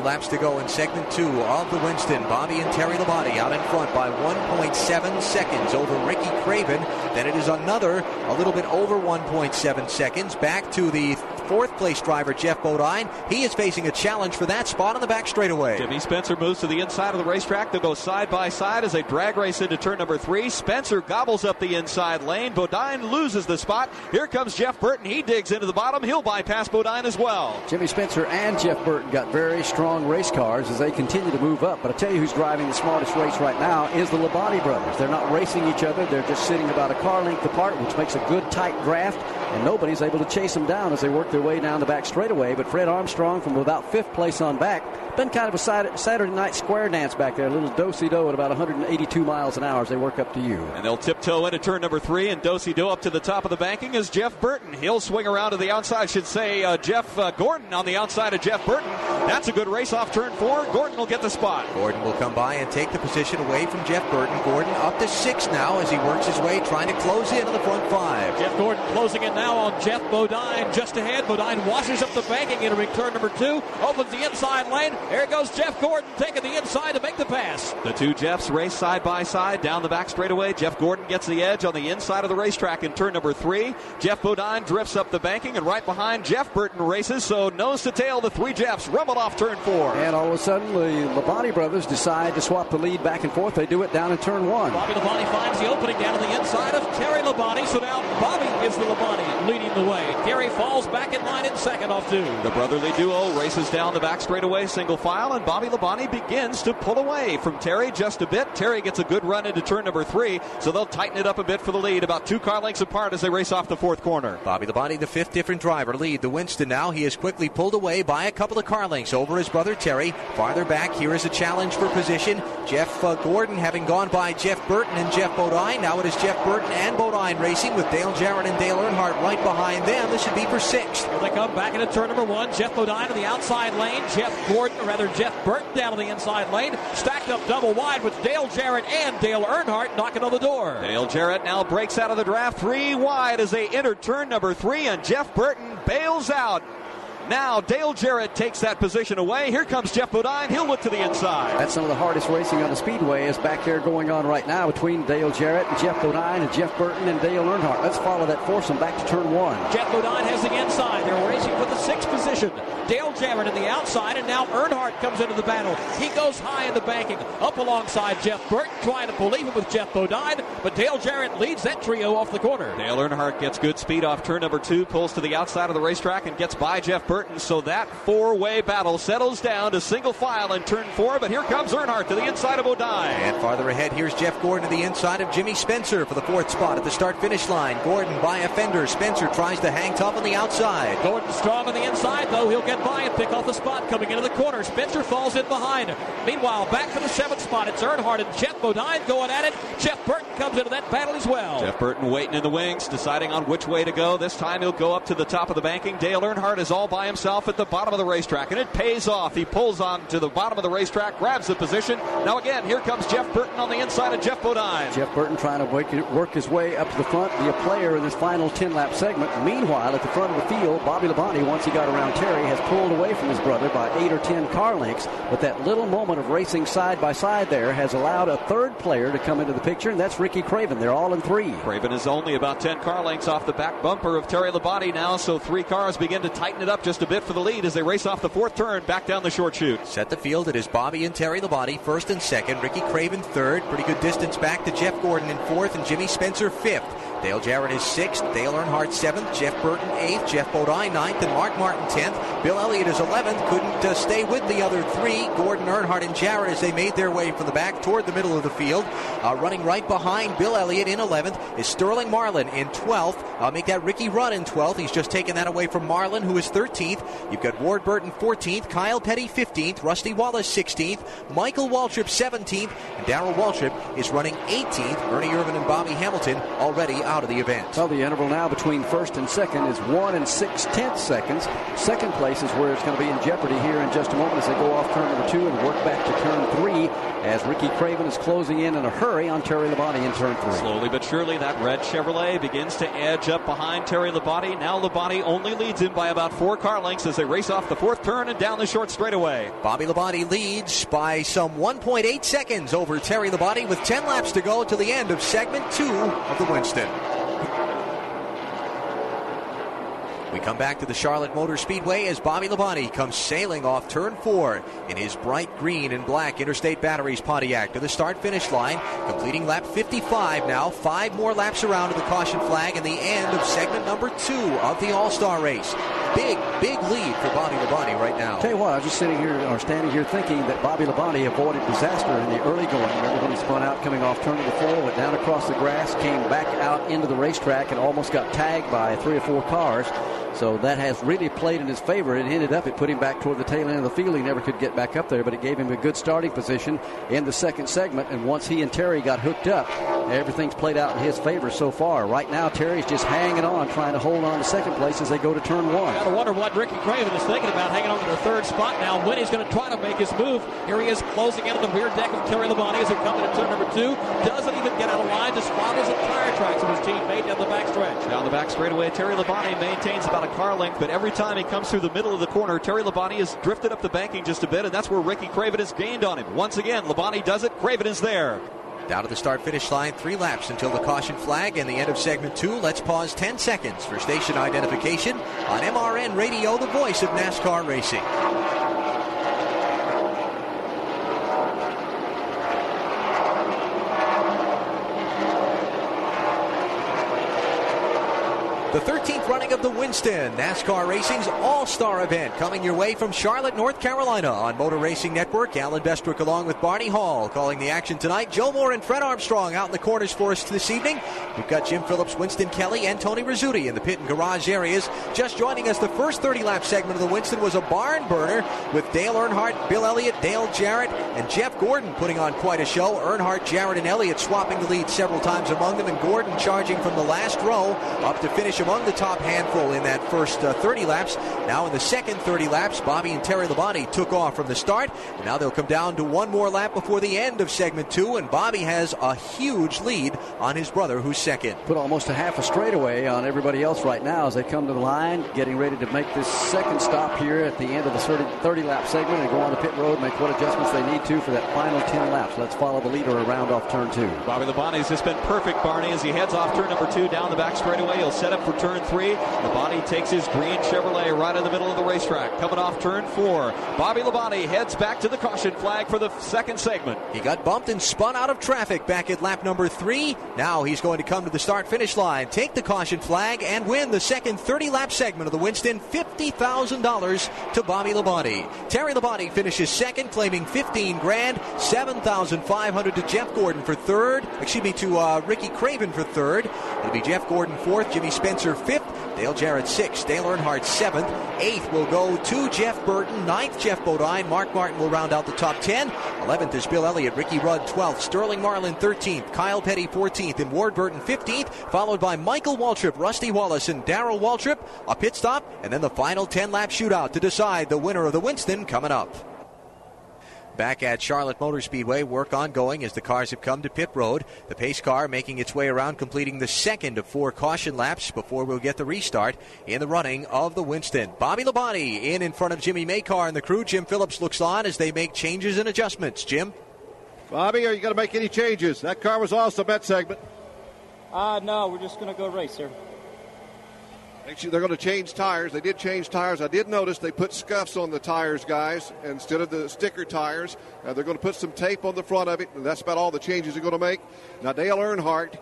20 laps to go in segment two of the Winston. Bobby and Terry Labonte out in front by 1.7 seconds over Ricky Craven. Then it is another a little bit over 1.7 seconds back to the fourth place driver Geoff Bodine. He is facing a challenge for that spot on the back straightaway. Jimmy Spencer moves to the inside of the racetrack. They'll go side by side as they drag race into turn number three. Spencer gobbles up the inside lane. Bodine loses the spot. Here comes Jeff Burton. He digs into the bottom. He'll bypass Bodine as well. Jimmy Spencer and Jeff Burton got very strong race cars as they continue to move up. But I tell you who's driving the smartest race right now is the Labonte brothers. They're not racing each other. They're just sitting about a car length apart, which makes a good tight draft. And nobody's able to chase them down as they work their way down the back straightaway. But Fred Armstrong from about fifth place on back. Been kind of a Saturday night square dance back there. A little do-si-do at about 182 miles an hour as they work up to you. And they'll tiptoe into turn number three and do-si-do up to the top of the banking is Jeff Burton. He'll swing around to the outside. Should say uh, Jeff uh, Gordon on the outside of Jeff Burton. That's a good race off turn four. Gordon will get the spot. Gordon will come by and take the position away from Jeff Burton. Gordon up to six now as he works his way trying to close in on the front five. Jeff Gordon closing in now on Geoff Bodine just ahead. Bodine washes up the banking entering turn number two. Opens the inside lane. There goes Jeff Gordon taking the inside to make the pass. The two Jeffs race side by side down the back straightaway. Jeff Gordon gets the edge on the inside of the racetrack in turn number three. Geoff Bodine drifts up the banking and right behind Jeff Burton races. So nose to tail, the three Jeffs rumble off turn four. And all of a sudden, the Labonte brothers decide to swap the lead back and forth. They do it down in turn one. Bobby Labonte finds the opening down on the inside of Terry Labonte. So now Bobby is the Labonte leading the way. Terry falls back in line in second off two. The brotherly duo races down the back straightaway single file, and Bobby Labonte begins to pull away from Terry just a bit. Terry gets a good run into turn number three, so they'll tighten it up a bit for the lead, about two car lengths apart as they race off the fourth corner. Bobby Labonte, the fifth different driver, lead the Winston now. He is quickly pulled away by a couple of car lengths over his brother Terry. Farther back, here is a challenge for position. Jeff uh, Gordon having gone by Jeff Burton and Geoff Bodine. Now it is Jeff Burton and Bodine racing with Dale Jarrett and Dale Earnhardt right behind them. This should be for sixth. Here they come back into turn number one. Geoff Bodine to the outside lane. Jeff Gordon, or rather Jeff Burton down to the inside lane. Stacked up double wide with Dale Jarrett and Dale Earnhardt knocking on the door. Dale Jarrett now breaks out of the draft three wide as they enter turn number three, and Jeff Burton bails out. Now Dale Jarrett takes that position away. Here comes Geoff Bodine. He'll look to the inside. That's some of the hardest racing on the speedway is back there going on right now between Dale Jarrett and Geoff Bodine and Jeff Burton and Dale Earnhardt. Let's follow that foursome back to turn one. Geoff Bodine has the inside. They're racing for the sixth position. Dale Jarrett in the outside, and now Earnhardt comes into the battle. He goes high in the banking, up alongside Jeff Burton, trying to believe it with Geoff Bodine, but Dale Jarrett leads that trio off the corner. Dale Earnhardt gets good speed off turn number two, pulls to the outside of the racetrack, and gets by Jeff Burton. Burton. So that four-way battle settles down to single file in turn four. But here comes Earnhardt to the inside of Bodine. And farther ahead, here's Jeff Gordon to the inside of Jimmy Spencer for the fourth spot at the start-finish line. Gordon by a fender. Spencer tries to hang tough on the outside. Gordon strong on the inside, though. He'll get by and pick off the spot coming into the corner. Spencer falls in behind. Meanwhile, back for the seventh spot. It's Earnhardt and Geoff Bodine going at it. Jeff Burton comes into that battle as well. Jeff Burton waiting in the wings, deciding on which way to go. This time he'll go up to the top of the banking. Dale Earnhardt is all by himself at the bottom of the racetrack, and it pays off. He pulls on to the bottom of the racetrack, grabs the position. Now again, here comes Jeff Burton on the inside of Geoff Bodine. Jeff Burton trying to work, his way up to the front, be a player in this final 10 lap segment. Meanwhile, at the front of the field, Bobby Labonte, once he got around Terry, has pulled away from his brother by eight or 10 car lengths. But that little moment of racing side by side there has allowed a third player to come into the picture, and that's Ricky Craven. They're all in three. Craven is only about 10 car lengths off the back bumper of Terry Labonte now, so three cars begin to tighten it up just a bit for the lead as they race off the fourth turn back down the short chute. Set the field. It is Bobby and Terry Labonte first and second. Ricky Craven third. Pretty good distance back to Jeff Gordon in fourth and Jimmy Spencer fifth. Dale Jarrett is sixth. Dale Earnhardt seventh. Jeff Burton eighth. Geoff Bodine ninth. And Mark Martin tenth. Bill Elliott is eleventh. Couldn't uh, stay with the other three. Gordon, Earnhardt, and Jarrett as they made their way from the back toward the middle of the field. Uh, running right behind Bill Elliott in 11th is Sterling Marlin in 12th. Uh, make that Ricky Rudd in 12th. He's just taken that away from Marlin, who is 13th. You've got Ward Burton 14th. Kyle Petty 15th. Rusty Wallace 16th. Michael Waltrip 17th. And Darrell Waltrip is running 18th. Ernie Irvan and Bobby Hamilton already out of the event. Well, the interval now between first and second is one and six tenths seconds. Second place is where it's going to be in jeopardy here in just a moment as they go off turn number two and work back to turn three as Ricky Craven is closing in in a hurry on Terry Labonte in turn three. Slowly but surely, that red Chevrolet begins to edge up behind Terry Labonte. Now Labonte only leads him by about four car lengths as they race off the fourth turn and down the short straightaway. Bobby Labonte leads by some 1.8 seconds over Terry Labonte with 10 laps to go to the end of segment two of the Winston. We come back to the Charlotte Motor Speedway as Bobby Labonte comes sailing off turn four in his bright green and black Interstate Batteries Pontiac to the start finish line, completing lap 55 now. Five more laps around to the caution flag and the end of segment number two of the All Star race. Big, big lead for Bobby Labonte right now. Tell you what, I was just sitting here or standing here thinking that Bobby Labonte avoided disaster in the early going. Remember when he spun out coming off turn number four, went down across the grass, came back out into the racetrack, and almost got tagged by three or four cars. So that has really played in his favor. It ended up, it put him back toward the tail end of the field. He never could get back up there, but it gave him a good starting position in the second segment. And once he and Terry got hooked up, everything's played out in his favor so far. Right now, Terry's just hanging on, trying to hold on to second place as they go to turn one. Gotta wonder what Ricky Craven is thinking about hanging on to the third spot now. When he's going to try to make his move. Here he is closing in on the rear deck of Terry Labonte as he comes into turn number two. Doesn't even get out of line, just follows the tire tracks of his teammate down the backstretch. Down the back straightaway, Terry Labonte maintains about a car length, but every time he comes through the middle of the corner, Terry Labonte has drifted up the banking just a bit, and that's where Ricky Craven has gained on him. Once again, Labonte does it. Craven is there. Down to the start finish line, three laps until the caution flag and the end of segment two. Let's pause 10 seconds for station identification on MRN Radio, the voice of NASCAR racing. The 13th running of the Winston NASCAR Racing's All Star event coming your way from Charlotte, North Carolina on Motor Racing Network. Alan Bestwick along with Barney Hall calling the action tonight. Joe Moore and Fred Armstrong out in the corners for us this evening. We've got Jim Phillips, Winston Kelley, and Tony Rizzuti in the pit and garage areas. Just joining us, the first 30 lap segment of the Winston was a barn burner with Dale Earnhardt, Bill Elliott, Dale Jarrett, and Jeff Gordon putting on quite a show. Earnhardt, Jarrett, and Elliott swapping the lead several times among them, and Gordon charging from the last row up to finish among the top handful in that first uh, 30 laps. Now in the second 30 laps, Bobby and Terry Labonte took off from the start. And now they'll come down to one more lap before the end of segment two, and Bobby has a huge lead on his brother, who's second. Put almost a half a straightaway on everybody else right now as they come to the line, getting ready to make this second stop here at the end of the 30, 30 lap segment and go on the pit road, make what adjustments they need to for that final 10 laps. Let's follow the leader around off turn two. Bobby Labonte's just been perfect, Barney, as he heads off turn number two down the back straightaway. He'll set up for for turn three. Labonte takes his green Chevrolet right in the middle of the racetrack. Coming off turn four, Bobby Labonte heads back to the caution flag for the second segment. He got bumped and spun out of traffic back at lap number three. Now he's going to come to the start finish line, take the caution flag, and win the second 30 lap segment of the Winston $50,000 to Bobby Labonte. Terry Labonte finishes second, claiming 15 grand, 7,500 to Jeff Gordon for third. Excuse me, to uh, Ricky Craven for third. It'll be Jeff Gordon fourth, Jimmy Spencer fifth, Dale Jarrett sixth, Dale Earnhardt seventh, eighth will go to Jeff Burton, ninth Geoff Bodine, Mark Martin will round out the top ten. Eleventh is Bill Elliott, Ricky Rudd twelfth, Sterling Marlin thirteenth, Kyle Petty fourteenth, and Ward Burton fifteenth, followed by Michael Waltrip, Rusty Wallace, and Darrell Waltrip. A pit stop, and then the final ten lap shootout to decide the winner of the Winston coming up. Back at Charlotte Motor Speedway, work ongoing as the cars have come to pit road. The pace car making its way around, completing the second of four caution laps before we'll get the restart in the running of the Winston. Bobby Labonte in in front of Jimmy Makar and the crew. Jim Phillips looks on as they make changes and adjustments. Jim? Bobby, are you going to make any changes? That car was awesome, that segment. Uh, no, we're just going to go race, sir. Actually, they're going to change tires. They did change tires. I did notice they put scuffs on the tires, guys, instead of the sticker tires. Uh, they're going to put some tape on the front of it, and that's about all the changes they're going to make. Now, Dale Earnhardt,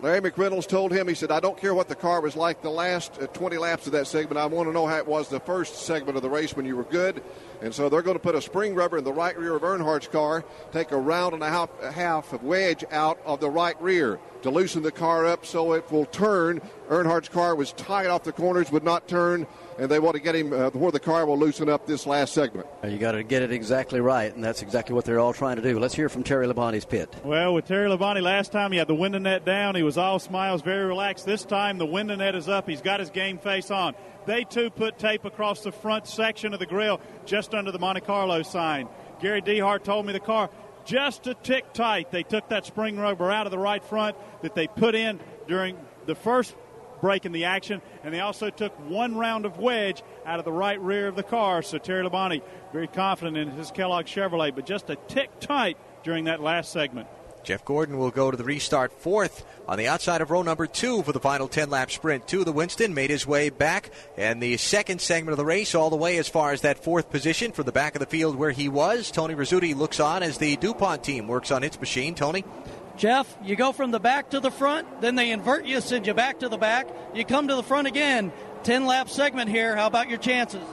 Larry McReynolds told him, he said, I don't care what the car was like the last uh, 20 laps of that segment. I want to know how it was the first segment of the race when you were good. And so they're going to put a spring rubber in the right rear of Earnhardt's car, take a round and a half, a half of wedge out of the right rear to loosen the car up so it will turn. Earnhardt's car was tight off the corners, would not turn, and they want to get him uh, where the car will loosen up this last segment. You got to get it exactly right, and that's exactly what they're all trying to do. Let's hear from Terry Labonte's pit. Well, with Terry Labonte, last time he had the window net down. He was all smiles, very relaxed. This time the window net is up. He's got his game face on. They too put tape across the front section of the grill just under the Monte Carlo sign. Gary DeHart told me the car just a tick tight. They took that spring rubber out of the right front that they put in during the first break in the action, and they also took one round of wedge out of the right rear of the car. So Terry Labonte very confident in his Kellogg Chevrolet, but just a tick tight during that last segment. Jeff Gordon will go to the restart fourth on the outside of row number two for the final 10 lap sprint to the Winston. Made his way back and the second segment of the race all the way as far as that fourth position from the back of the field where he was. Tony Rizzuti looks on as the DuPont team works on its machine. Tony? Jeff, you go from the back to the front, then they invert you, send you back to the back. You come to the front again. 10 lap segment here. How about your chances?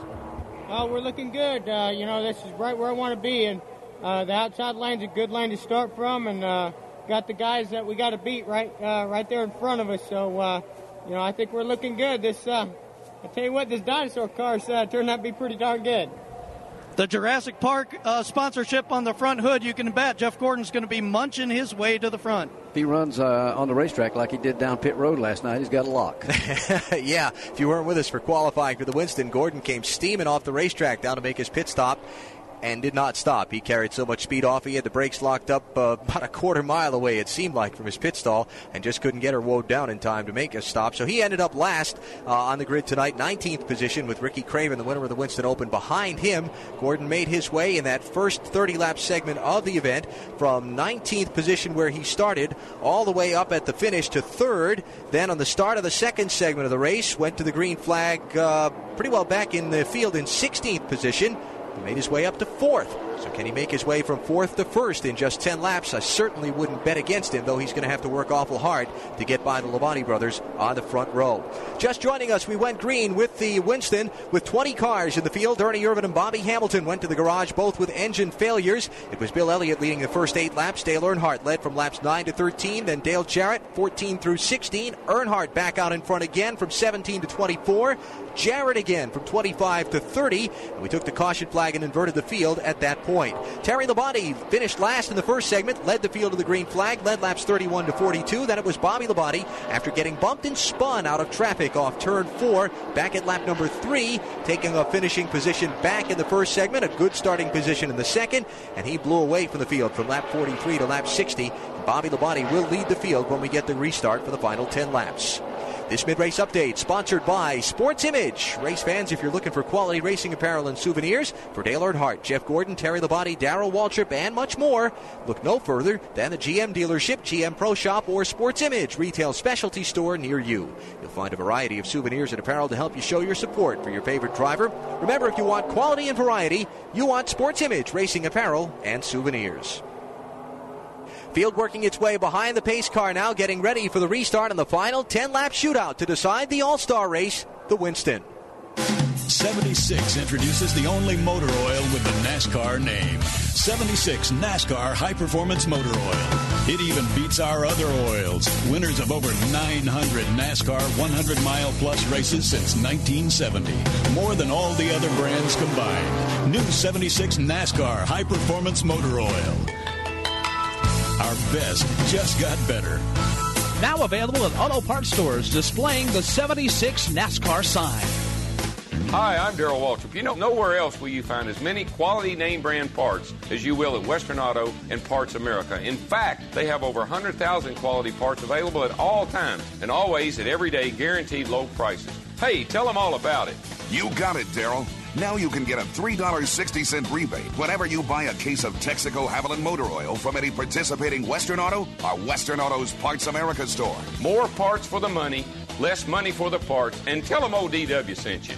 Uh, we're looking good. Uh, you know, this is right where I want to be, and uh, the outside lane's a good lane to start from, and uh, got the guys that we got to beat right uh, right there in front of us. So, uh, you know, I think we're looking good. This, uh, I tell you what, this dinosaur car's turned out to be pretty darn good. The Jurassic Park uh, sponsorship on the front hood, you can bet Jeff Gordon's going to be munching his way to the front. If he runs uh, on the racetrack like he did down pit road last night, he's got a lock. yeah, if you weren't with us for qualifying for the Winston, Gordon came steaming off the racetrack down to make his pit stop and did not stop. He carried so much speed off, he had the brakes locked up uh, about a quarter mile away, it seemed like, from his pit stall, and just couldn't get her woed down in time to make a stop. So he ended up last uh, on the grid tonight, 19th position, with Ricky Craven, the winner of the Winston Open, behind him. Gordon made his way in that first 30 lap segment of the event from 19th position where he started all the way up at the finish to third. Then on the start of the second segment of the race, went to the green flag uh, pretty well back in the field in 16th position. He made his way up to fourth. So can he make his way from fourth to first in just 10 laps? I certainly wouldn't bet against him, though he's going to have to work awful hard to get by the Labonte brothers on the front row. Just joining us, we went green with the Winston with 20 cars in the field. Ernie Irvan and Bobby Hamilton went to the garage, both with engine failures. It was Bill Elliott leading the first eight laps. Dale Earnhardt led from laps 9 to 13. Then Dale Jarrett, 14 through 16. Earnhardt back out in front again from 17 to 24. Jarrett again from 25 to 30. And we took the caution flag and inverted the field at that point. Terry Labonte finished last in the first segment, led the field to the green flag, led laps 31 to 42. Then it was Bobby Labonte after getting bumped and spun out of traffic off turn four, back at lap number three, taking a finishing position back in the first segment, a good starting position in the second, and he blew away from the field from lap 43 to lap 60. Bobby Labonte will lead the field when we get the restart for the final 10 laps. This mid-race update sponsored by Sports Image. Race fans, if you're looking for quality racing apparel and souvenirs for Dale Earnhardt, Jeff Gordon, Terry Labonte, Darrell Waltrip, and much more, look no further than the GM dealership, GM Pro Shop, or Sports Image retail specialty store near you. You'll find a variety of souvenirs and apparel to help you show your support for your favorite driver. Remember, if you want quality and variety, you want Sports Image racing apparel and souvenirs. Field working its way behind the pace car now, getting ready for the restart on the final 10 lap shootout to decide the All Star race, the Winston. 76 introduces the only motor oil with the NASCAR name 76 NASCAR High Performance Motor Oil. It even beats our other oils, winners of over 900 NASCAR 100 mile plus races since 1970. More than all the other brands combined. New 76 NASCAR High Performance Motor Oil. Our best just got better. Now available at auto parts stores displaying the 76 NASCAR sign. Hi, I'm Darrell Waltrip. You know, nowhere else will you find as many quality name brand parts as you will at Western Auto and Parts America. In fact, they have over 100,000 quality parts available at all times and always at everyday guaranteed low prices. Hey, tell them all about it. You got it, Darrell. Now you can get a $3.60 rebate whenever you buy a case of Texaco Havoline Motor Oil from any participating Western Auto or Western Auto's Parts America store. More parts for the money, less money for the parts, and tell them ODW sent you.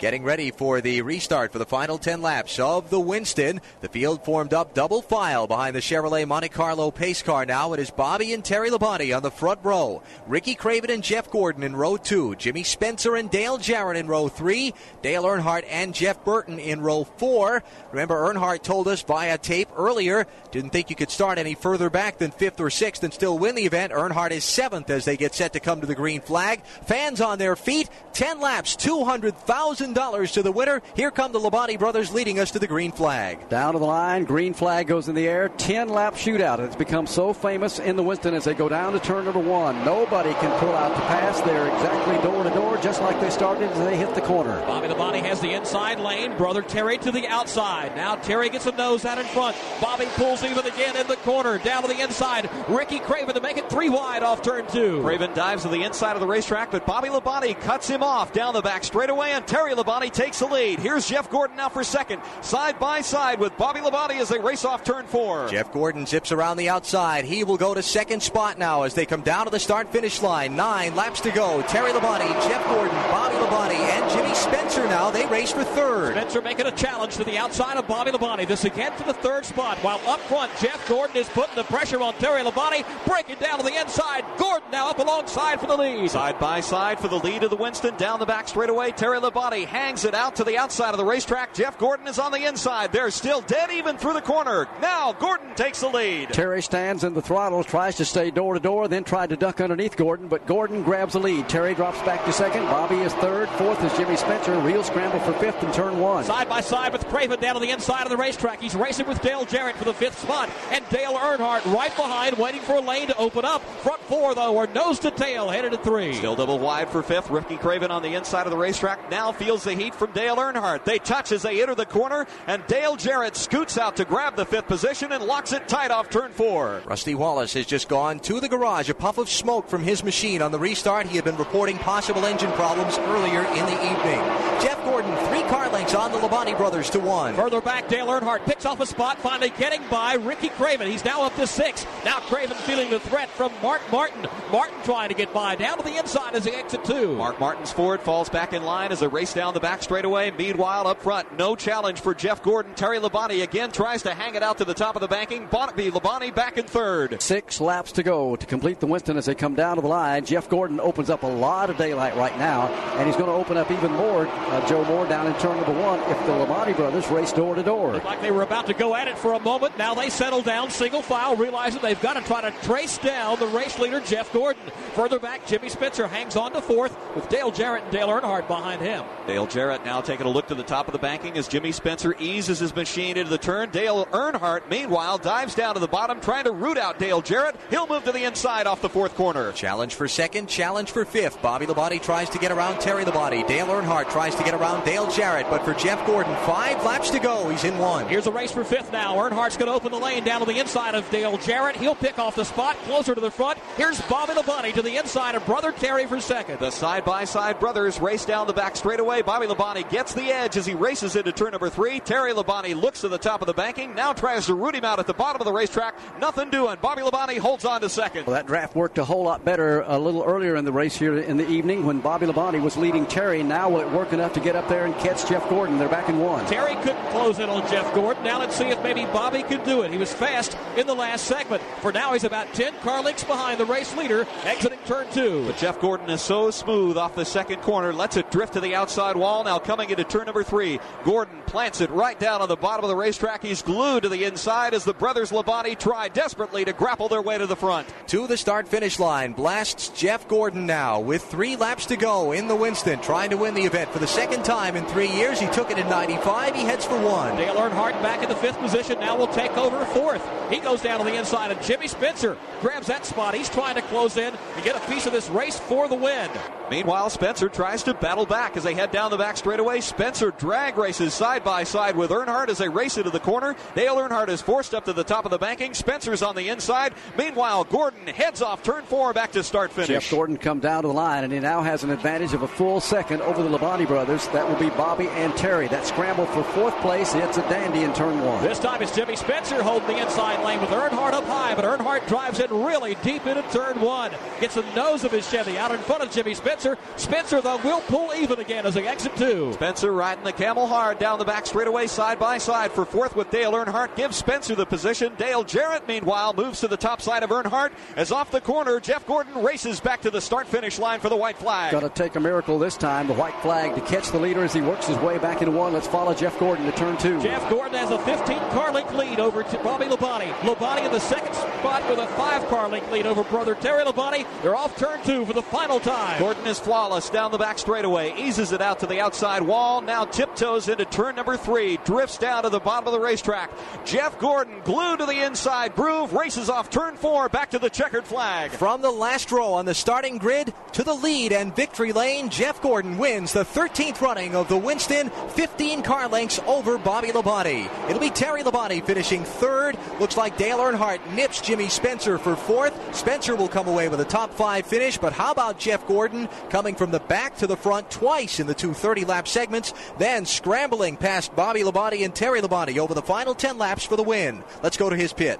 Getting ready for the restart for the final 10 laps of the Winston. The field formed up double file behind the Chevrolet Monte Carlo pace car now. It is Bobby and Terry Labonte on the front row. Ricky Craven and Jeff Gordon in row two. Jimmy Spencer and Dale Jarrett in row three. Dale Earnhardt and Jeff Burton in row four. Remember, Earnhardt told us via tape earlier, didn't think you could start any further back than fifth or sixth and still win the event. Earnhardt is seventh as they get set to come to the green flag. Fans on their feet. 10 laps, 200,000 $1,000 to the winner. Here come the Labonte brothers leading us to the green flag. Down to the line, green flag goes in the air. 10 lap shootout. It's become so famous in the Winston as they go down to turn number one. Nobody can pull out to pass. They're exactly door to door, just like they started as they hit the corner. Bobby Labonte has the inside lane. Brother Terry to the outside. Now Terry gets a nose out in front. Bobby pulls even again in the corner. Down to the inside. Ricky Craven to make it three wide off turn two. Craven dives to the inside of the racetrack, but Bobby Labonte cuts him off down the back straightaway, and Terry Labonte takes the lead. Here's Jeff Gordon now for second, side by side with Bobby Labonte as they race off turn four. Jeff Gordon zips around the outside. He will go to second spot now as they come down to the start finish line. Nine laps to go. Terry Labonte, Jeff Gordon, Bobby Labonte, and Jimmy Spencer now. They race for third. Spencer making a challenge to the outside of Bobby Labonte. This again for the third spot. While up front, Jeff Gordon is putting the pressure on Terry Labonte, breaking down to the inside. Gordon now up alongside for the lead. Side by side for the lead of the Winston. Down the back straightaway, Terry Labonte hangs it out to the outside of the racetrack. Jeff Gordon is on the inside. They're still dead even through the corner. Now Gordon takes the lead. Terry stands in the throttle, tries to stay door to door, then tried to duck underneath Gordon, but Gordon grabs the lead. Terry drops back to second. Bobby is third. Fourth is Jimmy Spencer. Real scramble for fifth in turn one. Side by side with Craven down on the inside of the racetrack. He's racing with Dale Jarrett for the fifth spot. And Dale Earnhardt right behind, waiting for a lane to open up. Front four, though, are nose to tail, headed to three. Still double wide for fifth. Ricky Craven on the inside of the racetrack now feels the heat from Dale Earnhardt. They touch as they enter the corner, and Dale Jarrett scoots out to grab the fifth position and locks it tight off turn four. Rusty Wallace has just gone to the garage. A puff of smoke from his machine on the restart. He had been reporting possible engine problems earlier in the evening. Jeff Gordon, three car lengths on the Labonte brothers to one. Further back, Dale Earnhardt picks off a spot, finally getting by Ricky Craven. He's now up to six. Now Craven feeling the threat from Mark Martin. Martin trying to get by down to the inside as he exit two. Mark Martin's Ford falls back in line as they race down the back straightaway. Meanwhile, up front, no challenge for Jeff Gordon. Terry Labonte again tries to hang it out to the top of the banking. Bonnaby Labonte back in third. Six laps to go to complete the Winston as they come down to the line. Jeff Gordon opens up a lot of daylight right now, and he's going to open up even more, uh, Joe Moore, down in turn number one if the Labonte brothers race door to door. Looked like they were about to go at it for a moment. Now they settle down, single file, realizing they've got to try to trace down the race leader, Jeff Gordon. Further back, Jimmy Spencer hangs on to fourth with Dale Jarrett and Dale Earnhardt behind him. Dale Dale Jarrett now taking a look to the top of the banking as Jimmy Spencer eases his machine into the turn. Dale Earnhardt, meanwhile, dives down to the bottom, trying to root out Dale Jarrett. He'll move to the inside off the fourth corner. Challenge for second, challenge for fifth. Bobby Labonte tries to get around Terry Labonte. Dale Earnhardt tries to get around Dale Jarrett, but for Jeff Gordon, five laps to go. He's in one. Here's a race for fifth now. Earnhardt's going to open the lane down to the inside of Dale Jarrett. He'll pick off the spot closer to the front. Here's Bobby Labonte to the inside of Brother Terry for second. The side by side brothers race down the back straightaway. Bobby Labonte gets the edge as he races into turn number three. Terry Labonte looks to the top of the banking, now tries to root him out at the bottom of the racetrack. Nothing doing. Bobby Labonte holds on to second. Well, that draft worked a whole lot better a little earlier in the race here in the evening when Bobby Labonte was leading Terry. Now will it work enough to get up there and catch Jeff Gordon? They're back in one. Terry couldn't close in on Jeff Gordon. Now let's see if maybe Bobby can do it. He was fast in the last segment. For now, he's about 10 car lengths behind the race leader exiting turn two. But Jeff Gordon is so smooth off the second corner, lets it drift to the outside wall. Now coming into turn number three, Gordon plants it right down on the bottom of the racetrack. He's glued to the inside as the brothers Labonte try desperately to grapple their way to the front. To the start finish line, blasts Jeff Gordon now with three laps to go in the Winston, trying to win the event for the second time in three years. He took it in 95. He heads for one. Dale Earnhardt back in the fifth position. Now will take over fourth. He goes down to the inside, and Jimmy Spencer grabs that spot. He's trying to close in and get a piece of this race for the win. Meanwhile, Spencer tries to battle back as they head down the back straightaway. Spencer drag races side by side with Earnhardt as they race into the corner. Dale Earnhardt is forced up to the top of the banking. Spencer's on the inside. Meanwhile, Gordon heads off turn four back to start finish. Jeff Gordon come down to the line, and he now has an advantage of a full second over the Labonte brothers. That will be Bobby and Terry. That scramble for fourth place hits a dandy in turn one. This time it's Jimmy Spencer holding the inside lane with Earnhardt up high, but Earnhardt drives it really deep into turn one. Gets the nose of his Chevy out in front of Jimmy Spencer. Spencer, though, will pull even again as they exit two. Spencer riding the camel hard down the back straightaway side by side for fourth with Dale Earnhardt. Gives Spencer the position. Dale Jarrett, meanwhile, moves to the top side of Earnhardt. As off the corner, Jeff Gordon races back to the start finish line for the white flag. Got to take a miracle this time. The white flag to catch the leader as he works his way back into one. Let's follow Jeff Gordon to turn two. Jeff Gordon has a 15 car length lead over to Bobby Labonte. Labonte in the second spot with a five car length lead over brother Terry Labonte. They're off turn two for the final time. Gordon is flawless down the back straightaway, eases it out to the outside wall, now tiptoes into turn number three, drifts down to the bottom of the racetrack. Jeff Gordon glued to the inside groove, races off turn four, back to the checkered flag. From the last row on the starting grid to the lead and victory lane, Jeff Gordon wins the 13th running of the Winston, 15 car lengths over Bobby Labonte. It'll be Terry Labonte finishing third. Looks like Dale Earnhardt nips Jimmy Spencer for fourth. Spencer will come away with a top five finish, but how about Jeff Gordon coming from the back to the front twice in the two 30 lap segments, then scrambling past Bobby Labonte and Terry Labonte over the final 10 laps for the win. Let's go to his pit.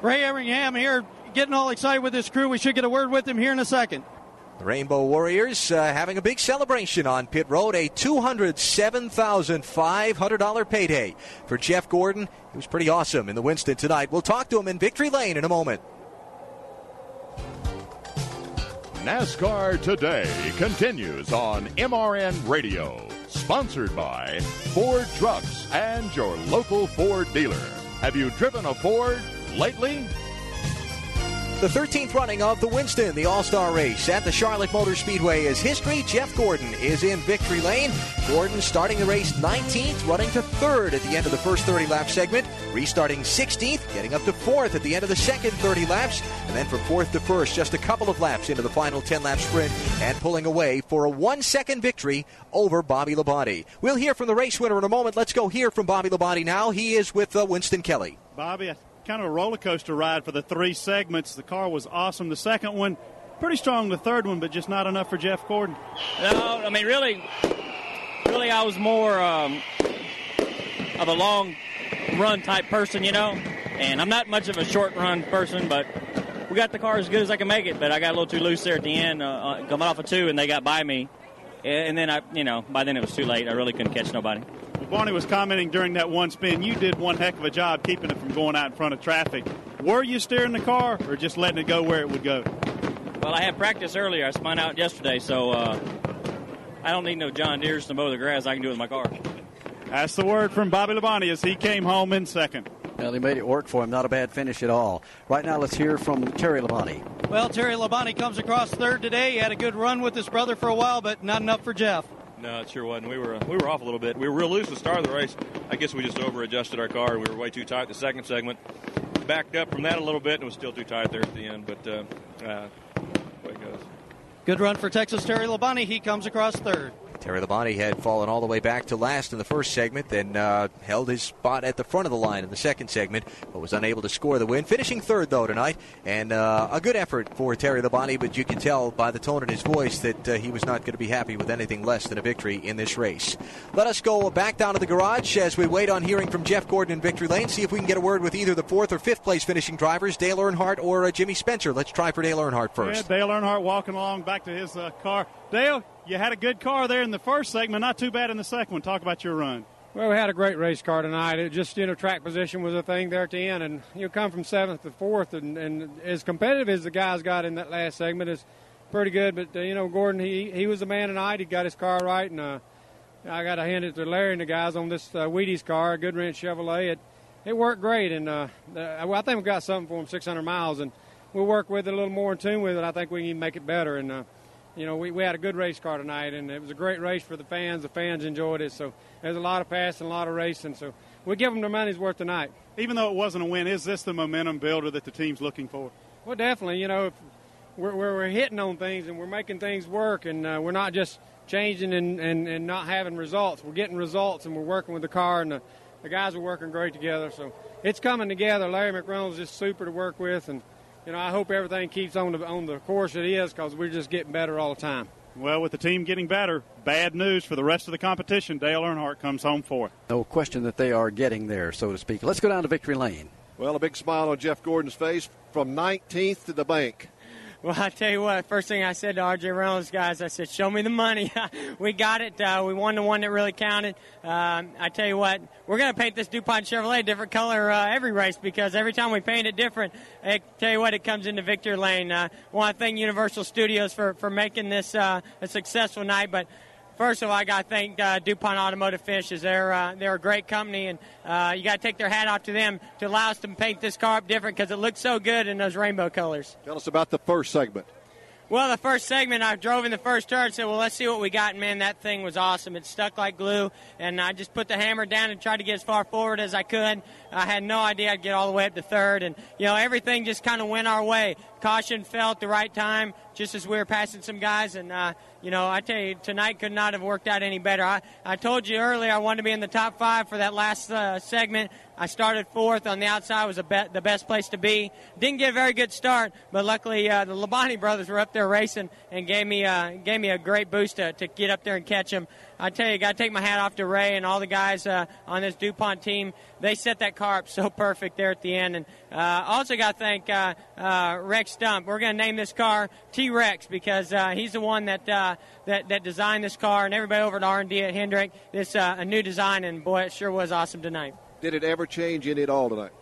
Ray Evernham here, getting all excited with his crew. We should get a word with him here in a second. The Rainbow Warriors uh, having a big celebration on pit road, a $207,500 payday for Jeff Gordon. It was pretty awesome in the Winston tonight. We'll talk to him in Victory Lane in a moment. NASCAR Today continues on MRN Radio, sponsored by Ford Trucks and your local Ford dealer. Have you driven a Ford lately? The 13th running of the Winston, the All Star race at the Charlotte Motor Speedway is history. Jeff Gordon is in victory lane. Gordon starting the race 19th, running to third at the end of the first 30 lap segment, restarting 16th, getting up to fourth at the end of the second 30 laps, and then from fourth to first, just a couple of laps into the final 10 lap sprint, and pulling away for a one second victory over Bobby Labonte. We'll hear from the race winner in a moment. Let's go hear from Bobby Labonte now. He is with uh, Winston Kelley. Bobby, kind of a roller coaster ride for the three segments. The car was awesome. The second one, pretty strong. The third one, but just not enough for Jeff Gordon. No, I mean, really, really, I was more um, of a long run type person, you know. And I'm not much of a short run person, but we got the car as good as I can make it. But I got a little too loose there at the end, uh, coming off of two, and they got by me. And then I, you know, by then it was too late. I really couldn't catch nobody. Barney was commenting during that one spin, you did one heck of a job keeping it from going out in front of traffic. Were you steering the car or just letting it go where it would go? Well, I had practice earlier. I spun out yesterday, so uh, I don't need no John Deere's to mow the grass. I can do it with my car. That's the word from Bobby Labonte as he came home in second. Well, he made it work for him. Not a bad finish at all. Right now, let's hear from Terry Labonte. Well, Terry Labonte comes across third today. He had a good run with his brother for a while, but not enough for Jeff. No, it sure wasn't. We were uh, we were off a little bit. We were real loose the start of the race. I guess we just over adjusted our car. We were way too tight the second segment. Backed up from that a little bit and was still too tight there at the end. But uh, uh, way it goes. Good run for Texas Terry Labonte. He comes across third. Terry Labonte had fallen all the way back to last in the first segment, then uh, held his spot at the front of the line in the second segment, but was unable to score the win. Finishing third, though, tonight, and uh, a good effort for Terry Labonte, but you can tell by the tone in his voice that uh, he was not going to be happy with anything less than a victory in this race. Let us go back down to the garage as we wait on hearing from Jeff Gordon in Victory Lane, see if we can get a word with either the fourth or fifth place finishing drivers, Dale Earnhardt or uh, Jimmy Spencer. Let's try for Dale Earnhardt first. Yeah, Dale Earnhardt walking along back to his uh, car. Dale, you had a good car there in the first segment, not too bad in the second one. Talk about your run. Well, we had a great race car tonight. It just, you know, track position was a thing there at the end. And you come from seventh to fourth, and, and as competitive as the guys got in that last segment is pretty good. But, uh, you know, Gordon, he, he was the man tonight. He got his car right. And uh, I got to hand it to Larry and the guys on this uh, Wheaties car, a Goodwrench Chevrolet. It, it worked great. And uh, well, I think we got something for him 600 miles. And we'll work with it a little more in tune with it. I think we can make it better. And, uh, you know, we, we had a good race car tonight, and it was a great race for the fans. The fans enjoyed it, so there's a lot of passing, a lot of racing. So we give them their money's worth tonight. Even though it wasn't a win, is this the momentum builder that the team's looking for? Well, definitely. You know, if we're, we're, we're hitting on things and we're making things work, and uh, we're not just changing and, and, and not having results. We're getting results, and we're working with the car, and the, the guys are working great together. So it's coming together. Larry McReynolds is just super to work with, and you know, I hope everything keeps on the on the course it is because we're just getting better all the time. Well, with the team getting better, bad news for the rest of the competition. Dale Earnhardt comes home fourth. No question that they are getting there, so to speak. Let's go down to victory lane. Well, a big smile on Jeff Gordon's face from 19th to the bank. Well, I tell you what, first thing I said to RJ Reynolds guys, I said, "Show me the money." we got it. Uh, we won the one that really counted. Um, I tell you what, we're going to paint this DuPont Chevrolet a different color uh, every race because every time we paint it different, I tell you what, it comes into victory lane. Uh, to thank Universal Studios for for making this uh, a successful night, but First of all, I got to thank uh, DuPont Automotive Finishes. They're uh, they're a great company, and uh, you got to take their hat off to them to allow us to paint this car up different because it looks so good in those rainbow colors. Tell us about the first segment. Well, the first segment, I drove in the first turn and said, well, let's see what we got. And, man, that thing was awesome. It stuck like glue. And I just put the hammer down and tried to get as far forward as I could. I had no idea I'd get all the way up to third. And, you know, everything just kind of went our way. Caution fell at the right time just as we were passing some guys. And, uh, you know, I tell you, tonight could not have worked out any better. I, I told you earlier I wanted to be in the top five for that last uh, segment. I started fourth on the outside, was be- the best place to be. Didn't get a very good start, but luckily uh, the Labonte brothers were up there racing and gave me uh, gave me a great boost to, to get up there and catch them. I tell you, got to take my hat off to Ray and all the guys uh, on this DuPont team. They set that car up so perfect there at the end. And uh, also got to thank uh, uh, Rex Stump. We're going to name this car T Rex because uh, he's the one that, uh, that that designed this car. And everybody over at R&D at Hendrick, this uh, a new design. And boy, it sure was awesome tonight. Did it ever change any at all tonight?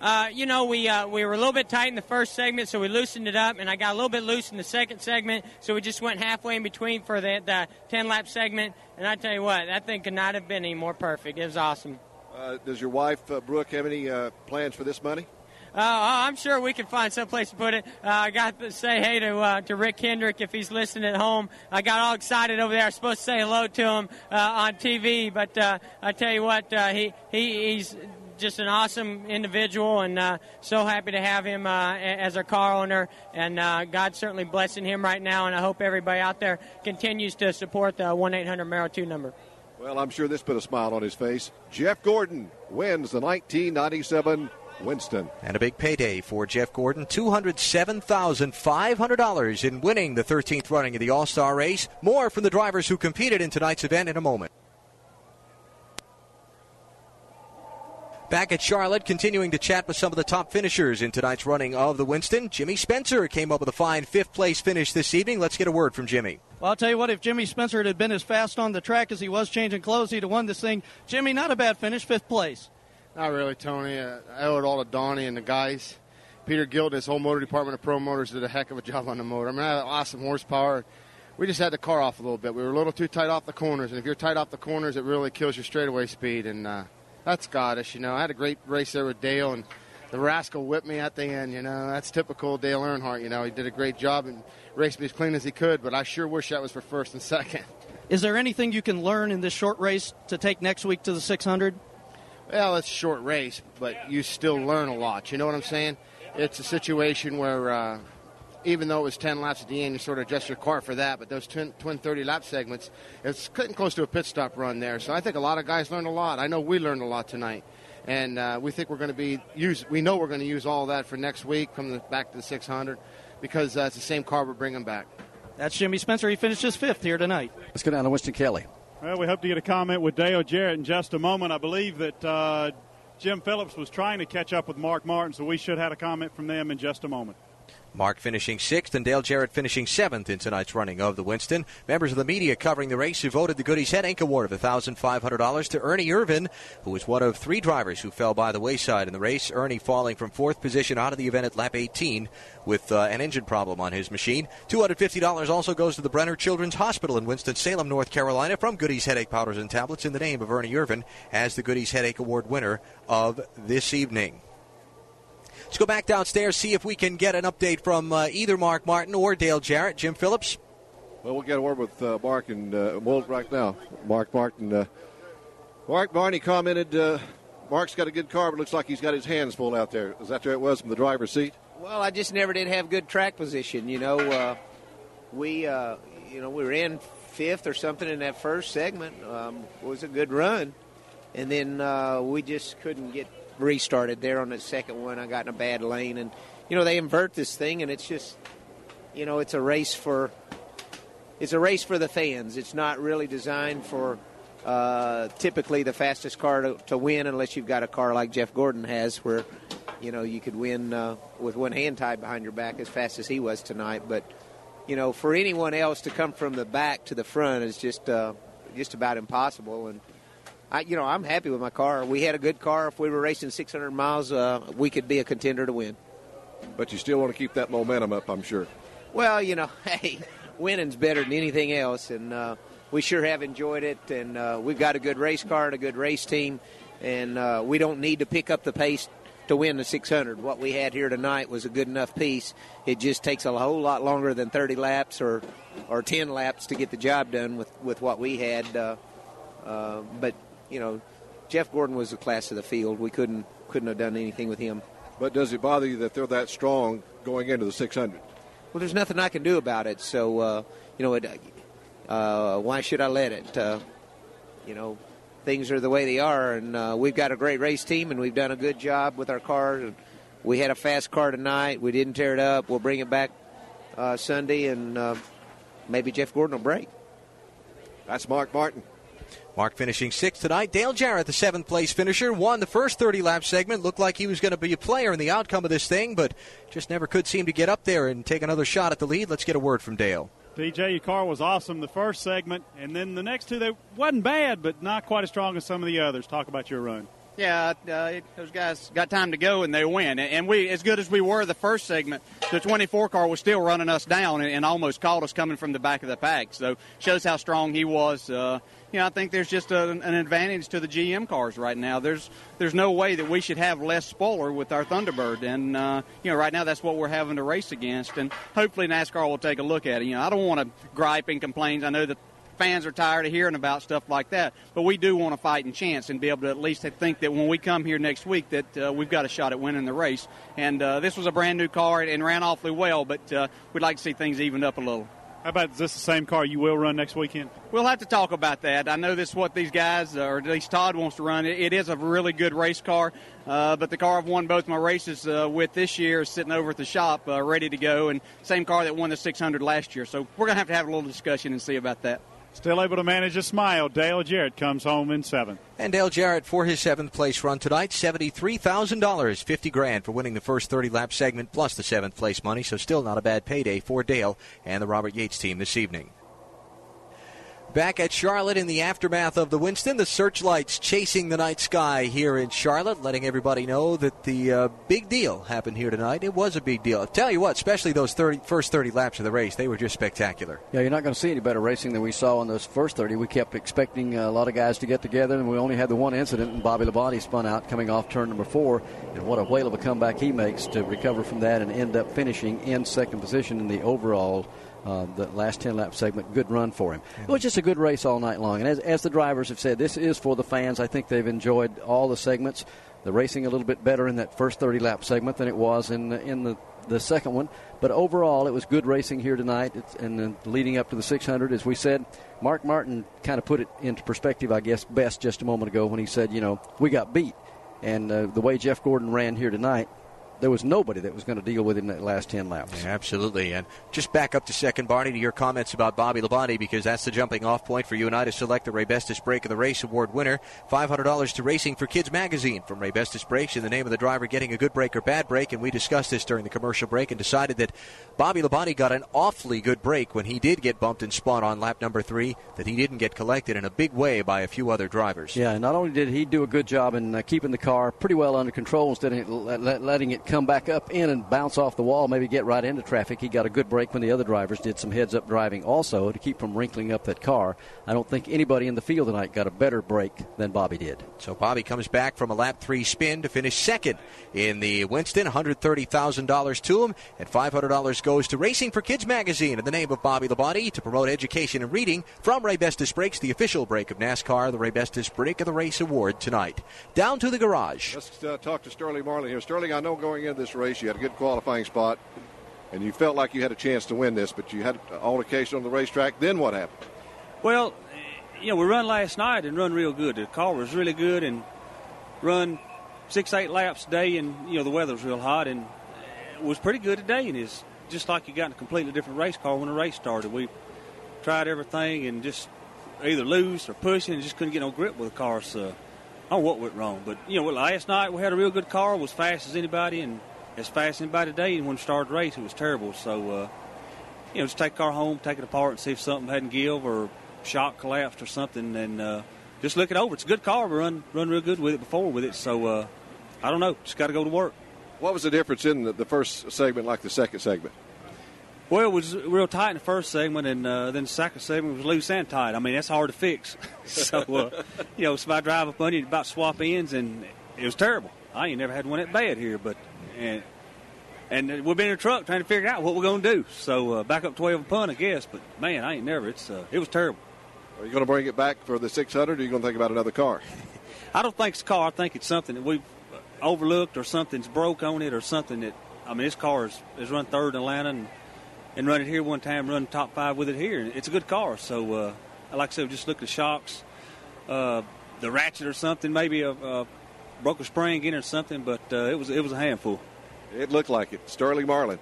Uh, you know, we uh, we were a little bit tight in the first segment, so we loosened it up, and I got a little bit loose in the second segment, so we just went halfway in between for the, the 10 lap segment. And I tell you what, that thing could not have been any more perfect. It was awesome. Uh, does your wife, uh, Brooke, have any uh, plans for this money? Uh, I'm sure we can find some place to put it. Uh, I got to say hey to uh, to Rick Hendrick if he's listening at home. I got all excited over there. I was supposed to say hello to him on TV, but I tell you what, he he he's just an awesome individual, and uh, so happy to have him uh, as our car owner. And uh, God's certainly blessing him right now, and I hope everybody out there continues to support the 1 800 MARROW 2 number. Well, I'm sure this put a smile on his face. Jeff Gordon wins the 1997 Winston. And a big payday for Jeff Gordon $207,500 in winning the 13th running of the All Star race. More from the drivers who competed in tonight's event in a moment. Back at Charlotte, continuing to chat with some of the top finishers in tonight's running of the Winston. Jimmy Spencer came up with a fine fifth place finish this evening. Let's get a word from Jimmy. Well, I'll tell you what, if Jimmy Spencer had been as fast on the track as he was changing clothes, he'd have won this thing. Jimmy, not a bad finish, fifth place. Not really, Tony. Uh, I owe it all to Donnie and the guys. Peter Gilt and his whole motor department of Pro Motors did a heck of a job on the motor. I mean, I had awesome horsepower. We just had the car off a little bit. We were a little too tight off the corners, and if you're tight off the corners, it really kills your straightaway speed. And uh, that's Scottish, you know. I had a great race there with Dale, and the rascal whipped me at the end. You know, that's typical Dale Earnhardt. You know, he did a great job and raced me as clean as he could, but I sure wish that was for first and second. Is there anything you can learn in this short race to take next week to the 600? Well, it's a short race, but you still learn a lot. You know what I'm saying? It's a situation where, uh, even though it was 10 laps at the end, you sort of adjust your car for that. But those twin, twin 30 lap segments, it's getting close to a pit stop run there. So I think a lot of guys learned a lot. I know we learned a lot tonight. And uh, we think we're going to be use. We know we're going to use all that for next week from the back to the 600 because uh, it's the same car we're bringing back. That's Jimmy Spencer. He finished just fifth here tonight. Let's go down to Winston Kelley. Well, we hope to get a comment with Dale Jarrett in just a moment. I believe that uh, Jim Phillips was trying to catch up with Mark Martin, so we should have a comment from them in just a moment. Mark finishing sixth and Dale Jarrett finishing seventh in tonight's running of the Winston. Members of the media covering the race who voted the Goody's Headache Award of $1,500 to Ernie Irvan, who was one of three drivers who fell by the wayside in the race. Ernie falling from fourth position out of the event at lap 18 with uh, an engine problem on his machine. $250 also goes to the Brenner Children's Hospital in Winston-Salem, North Carolina from Goody's Headache Powders and Tablets in the name of Ernie Irvan as the Goody's Headache Award winner of this evening. Let's go back downstairs, see if we can get an update from uh, either Mark Martin or Dale Jarrett. Jim Phillips. Well, we'll get a word with uh, Mark and uh, Wolf right now. Mark Martin. Uh, Mark Barney commented, uh, Mark's got a good car, but looks like he's got his hands full out there. Is that where it was from the driver's seat? Well, I just never did have good track position. You know, uh, we, uh, you know, we were in fifth or something in that first segment. Um, it was a good run, and then uh, we just couldn't get restarted there on the second one. I got in a bad lane, and you know they invert this thing, and it's just, you know, it's a race for, it's a race for the fans. It's not really designed for uh, typically the fastest car to, to win, unless you've got a car like Jeff Gordon has, where, you know, you could win uh, with one hand tied behind your back as fast as he was tonight. But, you know, for anyone else to come from the back to the front is just uh, just about impossible, and I, you know, I'm happy with my car. We had a good car. If we were racing 600 miles, uh, we could be a contender to win. But you still want to keep that momentum up, I'm sure. Well, you know, hey, winning's better than anything else, and uh, we sure have enjoyed it. And uh, we've got a good race car and a good race team, and uh, we don't need to pick up the pace to win the 600. What we had here tonight was a good enough piece. It just takes a whole lot longer than 30 laps or or 10 laps to get the job done with with what we had. Uh, uh, but you know, Jeff Gordon was the class of the field. We couldn't couldn't have done anything with him. But does it bother you that they're that strong going into the 600? Well, there's nothing I can do about it. So, uh, you know, it, uh, why should I let it? Uh, you know, things are the way they are, and uh, we've got a great race team, and we've done a good job with our car. We had a fast car tonight. We didn't tear it up. We'll bring it back uh, Sunday, and uh, maybe Jeff Gordon will break. That's Mark Martin. Mark finishing sixth tonight. Dale Jarrett, the seventh place finisher, won the first 30 lap segment. Looked like he was going to be a player in the outcome of this thing, but just never could seem to get up there and take another shot at the lead. Let's get a word from Dale. DJ, your car was awesome the first segment, and then the next two, they wasn't bad, but not quite as strong as some of the others. Talk about your run. Yeah, uh, those guys got time to go and they win. And we, as good as we were the first segment, the 24 car was still running us down and, and almost caught us coming from the back of the pack. So shows how strong he was. Uh, you know, I think there's just a, an advantage to the GM cars right now. There's there's no way that we should have less spoiler with our Thunderbird, and uh, you know, right now that's what we're having to race against. And hopefully NASCAR will take a look at it. You know, I don't want to gripe and complain. I know that fans are tired of hearing about stuff like that. But we do want to fight and chance and be able to at least think that when we come here next week that uh, we've got a shot at winning the race. And uh, this was a brand new car and ran awfully well, but uh, we'd like to see things evened up a little. How about is this the same car you will run next weekend? We'll have to talk about that. I know this is what these guys, or at least Todd, wants to run. it is a really good race car, uh, but the car I've won both my races uh, with this year is sitting over at the shop, uh, ready to go, and same car that won the 600 last year. So we're going to have to have a little discussion and see about that. Still able to manage a smile. Dale Jarrett comes home in seventh. And Dale Jarrett for his seventh place run tonight, seventy-three thousand dollars, fifty grand for winning the first thirty lap segment plus the seventh place money. So still not a bad payday for Dale and the Robert Yates team this evening. Back at Charlotte in the aftermath of the Winston, the searchlights chasing the night sky here in Charlotte, letting everybody know that the uh, big deal happened here tonight. It was a big deal. I'll tell you what, especially those 30, first 30 laps of the race, they were just spectacular. Yeah, you're not going to see any better racing than we saw in those first 30. We kept expecting a lot of guys to get together, and we only had the one incident, and Bobby Labonte spun out coming off turn number four. And what a whale of a comeback he makes to recover from that and end up finishing in second position in the overall uh, the last 10 lap segment. Good run for him. It was just a good race all night long. And as, as the drivers have said, this is for the fans. I think they've enjoyed all the segments. The racing a little bit better in that first 30 lap segment than it was in the, in the, the second one. But overall, it was good racing here tonight. It's, and then leading up to the 600, as we said, Mark Martin kind of put it into perspective, I guess, best just a moment ago when he said, you know, we got beat. And uh, the way Jeff Gordon ran here tonight, there was nobody that was going to deal with him that last 10 laps. Yeah, absolutely. And just back up to second, Barney, to your comments about Bobby Labonte, because that's the jumping off point for you and I to select the Raybestos Brake of the Race Award winner. $500 to Racing for Kids magazine from Raybestos Brakes in the name of the driver getting a good break or bad break. And we discussed this during the commercial break and decided that Bobby Labonte got an awfully good break when he did get bumped and spun on lap number three, that he didn't get collected in a big way by a few other drivers. Yeah, not only did he do a good job in uh, keeping the car pretty well under control instead of letting it come back up in and bounce off the wall, maybe get right into traffic. He got a good break when the other drivers did some heads up driving also to keep from wrinkling up that car. I don't think anybody in the field tonight got a better break than Bobby did. So Bobby comes back from a lap three spin to finish second in the Winston. $130,000 to him, and $500 goes to Racing for Kids magazine in the name of Bobby Labonte to promote education and reading from Raybestos Brakes, the official brake of NASCAR, the Raybestos Brake of the Race Award tonight. Down to the garage. Let's uh, talk to Sterling Marlin here. Sterling, I know going into this race you had a good qualifying spot, and you felt like you had a chance to win this, but you had altercation on the racetrack. Then what happened? Well, you know, we run last night and run real good. The car was really good and run six, eight laps a day, and you know the weather was real hot and it was pretty good today. And it's just like you got in a completely different race car when the race started. We tried everything and just either lose or pushing and just couldn't get no grip with the car. So I don't know what went wrong, but you know, last night we had a real good car, was fast as anybody, and as fast as anybody today. And when we started the race, it was terrible. So uh, you know, just take the car home, take it apart, and see if something hadn't give or shock collapsed or something, and uh, just look it over. It's a good car. We run run real good with it before with it. So uh, I don't know. Just got to go to work. What was the difference in the, the, first segment, like the second segment? Well, it was real tight in the first segment, and uh, then the second segment was loose and tight. I mean, that's hard to fix. so, uh, you know, so I drive up on it about swap ends, and it was terrible. I ain't never had one that bad here, but and and we've been in a truck trying to figure out what we're going to do. So uh, back up 12 a punt, I guess. But man, I ain't never. It's uh, it was terrible. Are you going to bring it back for the 600, or are you going to think about another car? I don't think it's a car. I think it's something that we've overlooked, or something's broke on it, or something that. I mean, this car is, is run third in Atlanta, and, and run it here one time, run top five with it here. It's a good car. So, uh, like I said, just look at the shocks, uh, the ratchet or something, maybe a, a broke a spring in or something, but uh, it was it was a handful. It looked like it. Sterling Marlin.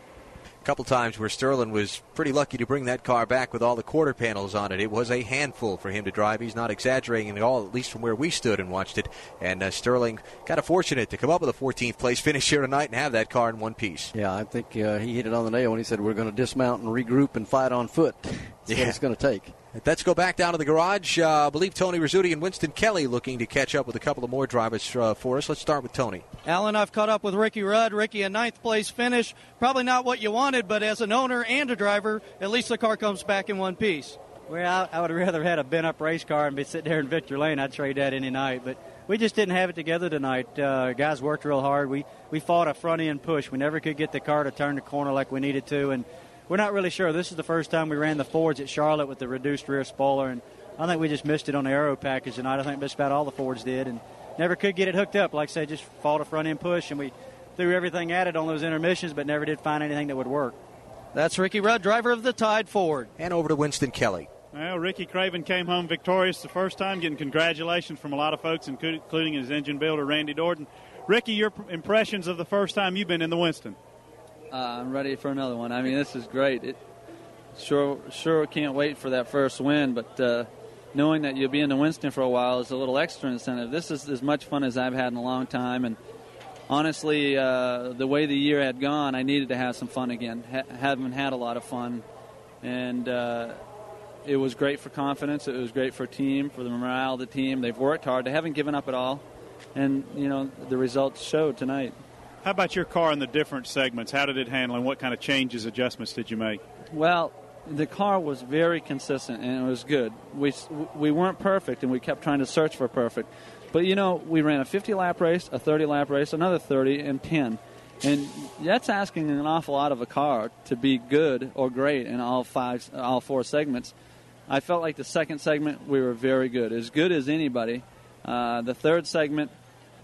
Couple times where Sterling was pretty lucky to bring that car back with all the quarter panels on it. It was a handful for him to drive. He's not exaggerating at all, at least from where we stood and watched it. And uh, Sterling kind of fortunate to come up with a 14th place finish here tonight and have that car in one piece. Yeah, I think uh, he hit it on the nail when he said we're going to dismount and regroup and fight on foot. That's yeah. what it's going to take. Let's go back down to the garage. Uh, I believe Tony Rizzuti and Winston Kelley looking to catch up with a couple of more drivers uh, for us. Let's start with Tony. Allen, I've caught up with Ricky Rudd. Ricky, a ninth place finish. Probably not what you wanted, but as an owner and a driver, at least the car comes back in one piece. Well, I, I would rather had a bent up race car and be sitting there in Victory Lane. I'd trade that any night. But we just didn't have it together tonight. Uh, guys worked real hard. We, we fought a front end push. We never could get the car to turn the corner like we needed to. And we're not really sure. This is the first time we ran the Fords at Charlotte with the reduced rear spoiler, and I think we just missed it on the aero package tonight. I think just about all the Fords did, and never could get it hooked up. Like I said, just fought a front end push, and we threw everything at it on those intermissions, but never did find anything that would work. That's Ricky Rudd, driver of the Tide Ford. And over to Winston Kelley. Well, Ricky Craven came home victorious the first time, getting congratulations from a lot of folks, including his engine builder, Randy Dorton. Ricky, your impressions of the first time you've been in the Winston? Uh, I'm ready for another one. I mean, this is great. It sure sure can't wait for that first win, but uh, knowing that you'll be in the Winston for a while is a little extra incentive. This is as much fun as I've had in a long time, and honestly, uh, the way the year had gone, I needed to have some fun again. Ha- haven't had a lot of fun, and uh, it was great for confidence. It was great for team, for the morale of the team. They've worked hard. They haven't given up at all, and you know the results showed tonight. How about your car in the different segments? How did it handle, and what kind of changes, adjustments did you make? Well, the car was very consistent and it was good. We we weren't perfect, and we kept trying to search for perfect. But you know, we ran a 50 lap race, a 30 lap race, another 30, and 10. And that's asking an awful lot of a car to be good or great in all five, all four segments. I felt like the second segment we were very good, as good as anybody. Uh, the third segment,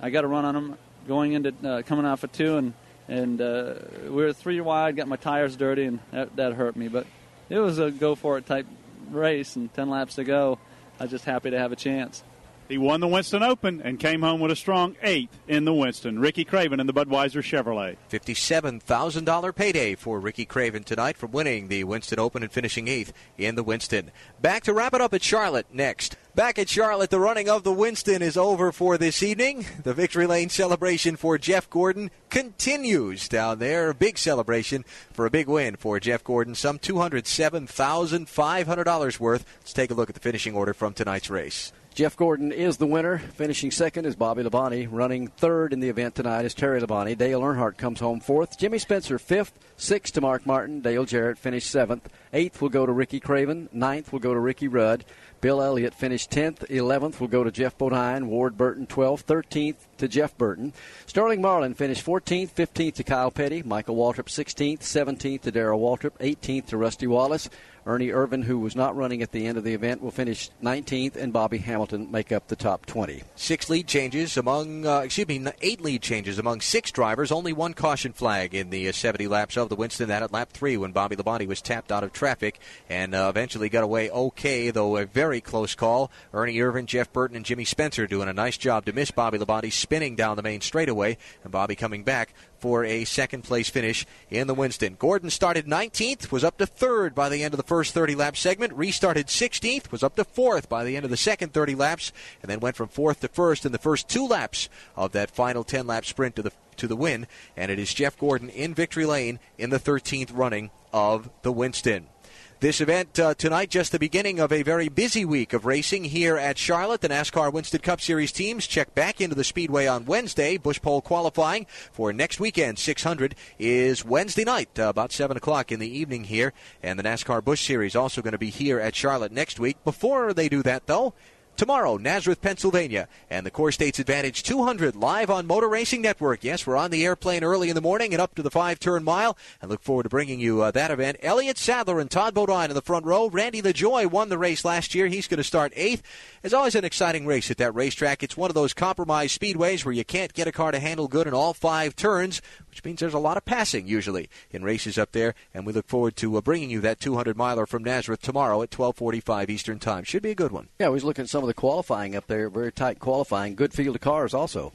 I got to run on them going into uh, coming off a two, and and uh, we were three wide. Got my tires dirty, and that, that hurt me. But it was a go for it type race, and ten laps to go. I was just happy to have a chance. He won the Winston Open and came home with a strong eighth in the Winston. Ricky Craven in the Budweiser Chevrolet. $57,000 payday for Ricky Craven tonight for winning the Winston Open and finishing eighth in the Winston. Back to wrap it up at Charlotte next. Back at Charlotte, the running of the Winston is over for this evening. The Victory Lane celebration for Jeff Gordon continues down there. A big celebration for a big win for Jeff Gordon. Some $207,500 worth. Let's take a look at the finishing order from tonight's race. Jeff Gordon is the winner. Finishing second is Bobby Labonte. Running third in the event tonight is Terry Labonte. Dale Earnhardt comes home fourth. Jimmy Spencer fifth. Sixth to Mark Martin. Dale Jarrett finished seventh. Eighth will go to Ricky Craven. Ninth will go to Ricky Rudd. Bill Elliott finished 10th. 11th will go to Geoff Bodine. Ward Burton 12th. 13th to Jeff Burton. Sterling Marlin finished 14th. 15th to Kyle Petty. Michael Waltrip 16th. 17th to Darrell Waltrip. 18th to Rusty Wallace. Ernie Irvan, who was not running at the end of the event, will finish 19th, and Bobby Hamilton make up the top 20. Six lead changes among, uh, excuse me, eight lead changes among six drivers. Only one caution flag in the uh, 70 laps of the Winston. That at lap three when Bobby Labonte was tapped out of traffic and uh, eventually got away okay, though a very close call. Ernie Irvan, Jeff Burton, and Jimmy Spencer doing a nice job to miss Bobby Labonte spinning down the main straightaway, and Bobby coming back for a second place finish in the Winston. Gordon started 19th, was up to third by the end of the first 30 lap segment, restarted 16th, was up to fourth by the end of the second 30 laps, and then went from fourth to first in the first two laps of that final 10 lap sprint to the to the win. And it is Jeff Gordon in victory lane in the 13th running of the Winston. This event uh, tonight, just the beginning of a very busy week of racing here at Charlotte. The NASCAR Winston Cup Series teams check back into the Speedway on Wednesday. Busch Pole qualifying for next weekend 600 is Wednesday night, uh, about 7 o'clock in the evening here. And the NASCAR Busch Series also going to be here at Charlotte next week. Before they do that, though, Tomorrow, Nazareth, Pennsylvania, and the CoreStates Advantage 200 live on Motor Racing Network. Yes, we're on the airplane early in the morning and up to the five turn mile, and look forward to bringing you uh, that event. Elliott Sadler and Todd Bodine in the front row. Randy LaJoie won the race last year. He's going to start eighth. It's always an exciting race at that racetrack. It's one of those compromised speedways where you can't get a car to handle good in all five turns, which means there's a lot of passing usually in races up there. And we look forward to uh, bringing you that 200 miler from Nazareth tomorrow at 12:45 Eastern Time. Should be a good one. Yeah, we was looking at some of the qualifying up there. Very tight qualifying. Good field of cars also.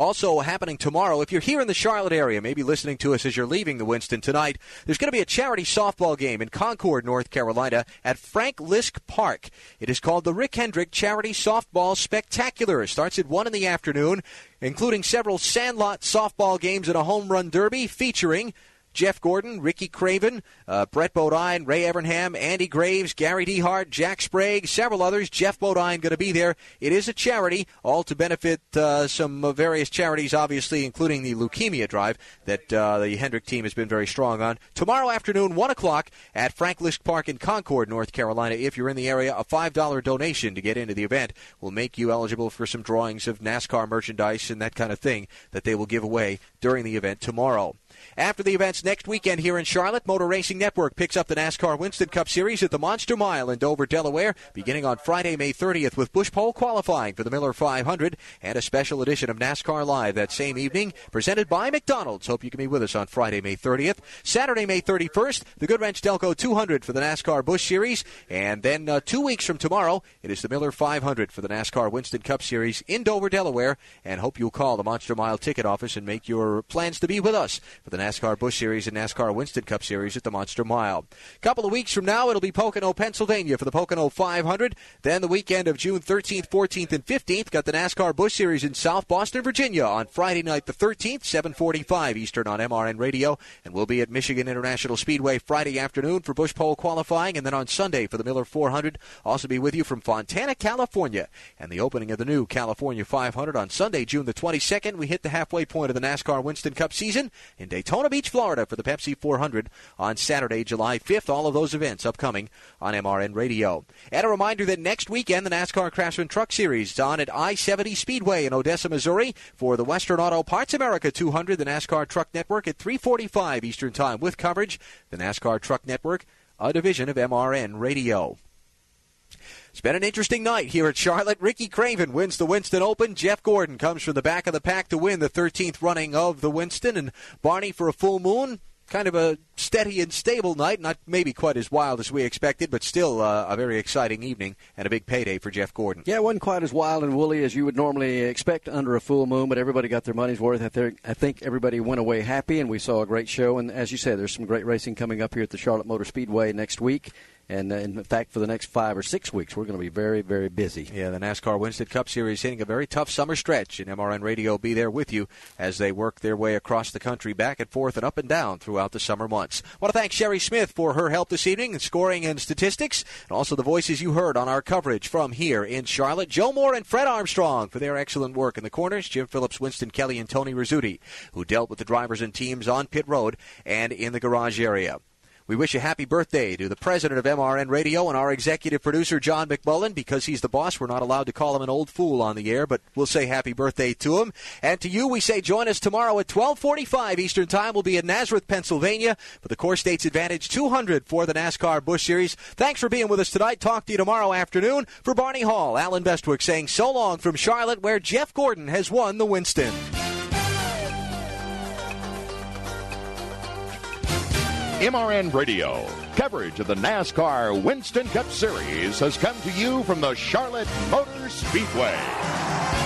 Also happening tomorrow, if you're here in the Charlotte area, maybe listening to us as you're leaving the Winston tonight, there's going to be a charity softball game in Concord, North Carolina at Frank Liske Park. It is called the Rick Hendrick Charity Softball Spectacular. It starts at 1 in the afternoon, including several sandlot softball games and a home run derby featuring Jeff Gordon, Ricky Craven, uh, Brett Bodine, Ray Evernham, Andy Graves, Gary DeHart, Jack Sprague, several others. Geoff Bodine going to be there. It is a charity, all to benefit uh, some uh, various charities, obviously, including the Leukemia Drive that uh, the Hendrick team has been very strong on. Tomorrow afternoon, 1 o'clock at Frank Liske Park in Concord, North Carolina. If you're in the area, a $5 donation to get into the event will make you eligible for some drawings of NASCAR merchandise and that kind of thing that they will give away during the event tomorrow. After the events next weekend here in Charlotte, Motor Racing Network picks up the NASCAR Winston Cup Series at the Monster Mile in Dover, Delaware, beginning on Friday, May 30th, with Busch Pole qualifying for the Miller 500 and a special edition of NASCAR Live that same evening, presented by McDonald's. Hope you can be with us on Friday, May 30th. Saturday, May 31st, the Goodwrench Delco 200 for the NASCAR Busch Series, and then uh, two weeks from tomorrow, it is the Miller 500 for the NASCAR Winston Cup Series in Dover, Delaware. And hope you'll call the Monster Mile ticket office and make your plans to be with us for the NASCAR Busch Series and NASCAR Winston Cup Series at the Monster Mile. A couple of weeks from now, it'll be Pocono, Pennsylvania for the Pocono 500. Then the weekend of June 13th, 14th, and 15th, got the NASCAR Busch Series in South Boston, Virginia on Friday night the 13th, 745 Eastern on MRN Radio. And we'll be at Michigan International Speedway Friday afternoon for Busch Pole qualifying. And then on Sunday for the Miller 400. Also be with you from Fontana, California. And the opening of the new California 500 on Sunday, June the 22nd. We hit the halfway point of the NASCAR Winston Cup season in Beach, Florida for the Pepsi 400 on Saturday, July 5th. All of those events upcoming on MRN Radio. And a reminder that next weekend, the NASCAR Craftsman Truck Series is on at I 70 Speedway in Odessa, Missouri for the Western Auto Parts America 200, the NASCAR Truck Network at 345 Eastern Time with coverage. The NASCAR Truck Network, a division of MRN Radio. It's been an interesting night here at Charlotte. Ricky Craven wins the Winston Open. Jeff Gordon comes from the back of the pack to win the 13th running of the Winston. And Barney for a full moon. Kind of a steady and stable night, not maybe quite as wild as we expected, but still uh, a very exciting evening and a big payday for Jeff Gordon. Yeah, it wasn't quite as wild and woolly as you would normally expect under a full moon, but everybody got their money's worth. I think everybody went away happy, and we saw a great show. And as you said, there's some great racing coming up here at the Charlotte Motor Speedway next week. And uh, in fact, for the next five or six weeks, we're going to be very, very busy. Yeah, the NASCAR Winston Cup Series hitting a very tough summer stretch, and MRN Radio will be there with you as they work their way across the country, back and forth and up and down throughout the summer months. I want to thank Sherry Smith for her help this evening in scoring and statistics, and also the voices you heard on our coverage from here in Charlotte. Joe Moore and Fred Armstrong for their excellent work in the corners. Jim Phillips, Winston Kelley, and Tony Rizzuti, who dealt with the drivers and teams on pit road and in the garage area. We wish a happy birthday to the president of MRN Radio and our executive producer, John McMullen. Because he's the boss, we're not allowed to call him an old fool on the air, but we'll say happy birthday to him. And to you, we say join us tomorrow at 1245 Eastern Time. We'll be in Nazareth, Pennsylvania for the CoreStates Advantage 200 for the NASCAR Busch Series. Thanks for being with us tonight. Talk to you tomorrow afternoon. For Barney Hall, Allen Bestwick saying so long from Charlotte, where Jeff Gordon has won the Winston. MRN Radio. Coverage of the NASCAR Winston Cup Series has come to you from the Charlotte Motor Speedway.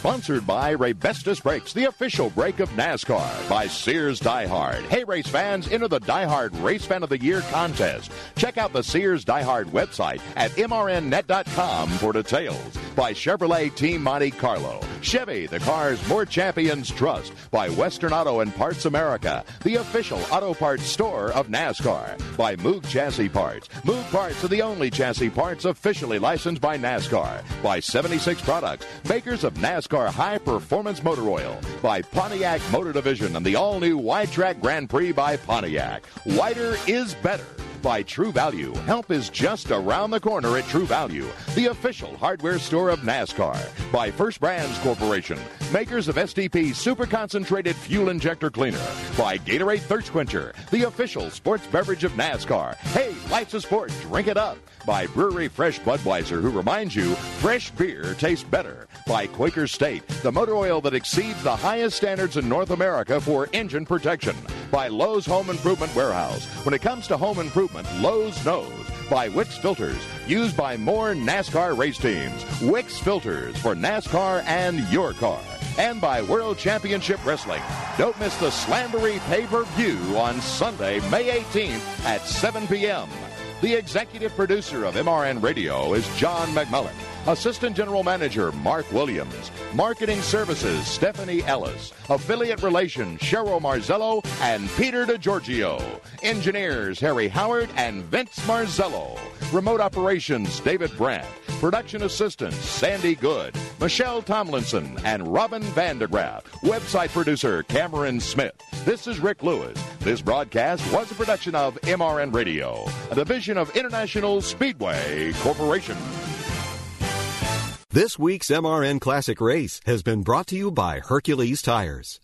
Sponsored by Raybestos Brakes, the official brake of NASCAR. By Sears Die Hard. Hey, race fans, enter the Die Hard Race Fan of the Year contest. Check out the Sears Die Hard website at mrnnet.com for details. By Chevrolet Team Monte Carlo. Chevy, the cars more champions trust. By Western Auto and Parts America, the official auto parts store of NASCAR. By Moog Chassis Parts. Moog Parts are the only chassis parts officially licensed by NASCAR. By 76 Products, makers of NASCAR High Performance Motor Oil. By Pontiac Motor Division and the all new Wide Track Grand Prix by Pontiac. Wider is better by True Value. Help is just around the corner at True Value, the official hardware store of NASCAR. By First Brands Corporation, makers of STP Super Concentrated Fuel Injector Cleaner. By Gatorade Thirst Quencher, the official sports beverage of NASCAR. Hey, life's a sport, drink it up. By Brewery Fresh Budweiser, who reminds you fresh beer tastes better. By Quaker State, the motor oil that exceeds the highest standards in North America for engine protection. By Lowe's Home Improvement Warehouse. When it comes to home improvement, Lowe's knows. By Wix Filters, used by more NASCAR race teams. Wix Filters for NASCAR and your car. And by World Championship Wrestling. Don't miss the Slamboree pay-per-view on Sunday, May 18th at 7 p.m. The executive producer of MRN Radio is John McMullen. Assistant General Manager Mark Williams. Marketing Services Stephanie Ellis. Affiliate Relations Cheryl Marzello and Peter DeGiorgio. Engineers Harry Howard and Vince Marzello. Remote Operations David Brandt. Production Assistants Sandy Good, Michelle Tomlinson, and Robin Vandegraff. Website producer Cameron Smith. This is Rick Lewis. This broadcast was a production of MRN Radio, a division of International Speedway Corporation. This week's MRN Classic Race has been brought to you by Hercules Tires.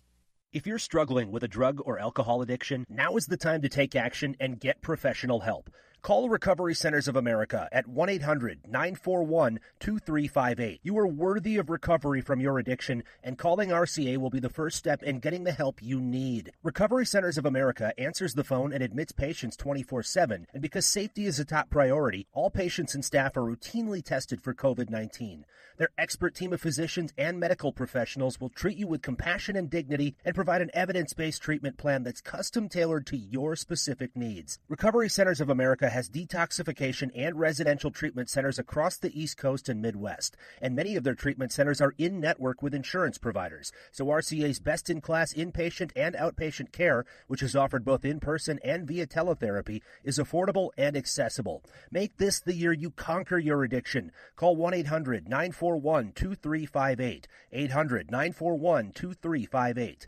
If you're struggling with a drug or alcohol addiction, now is the time to take action and get professional help. Call Recovery Centers of America at 1 800 941 2358. You are worthy of recovery from your addiction, and calling RCA will be the first step in getting the help you need. Recovery Centers of America answers the phone and admits patients 24 7, and because safety is a top priority, all patients and staff are routinely tested for COVID 19. Their expert team of physicians and medical professionals will treat you with compassion and dignity and provide an evidence based treatment plan that's custom tailored to your specific needs. Recovery Centers of America has detoxification and residential treatment centers across the East Coast and Midwest, and many of their treatment centers are in network with insurance providers. So RCA's best in class inpatient and outpatient care, which is offered both in person and via teletherapy, is affordable and accessible. Make this the year you conquer your addiction. Call 1 800 941 2358. 800 941 2358.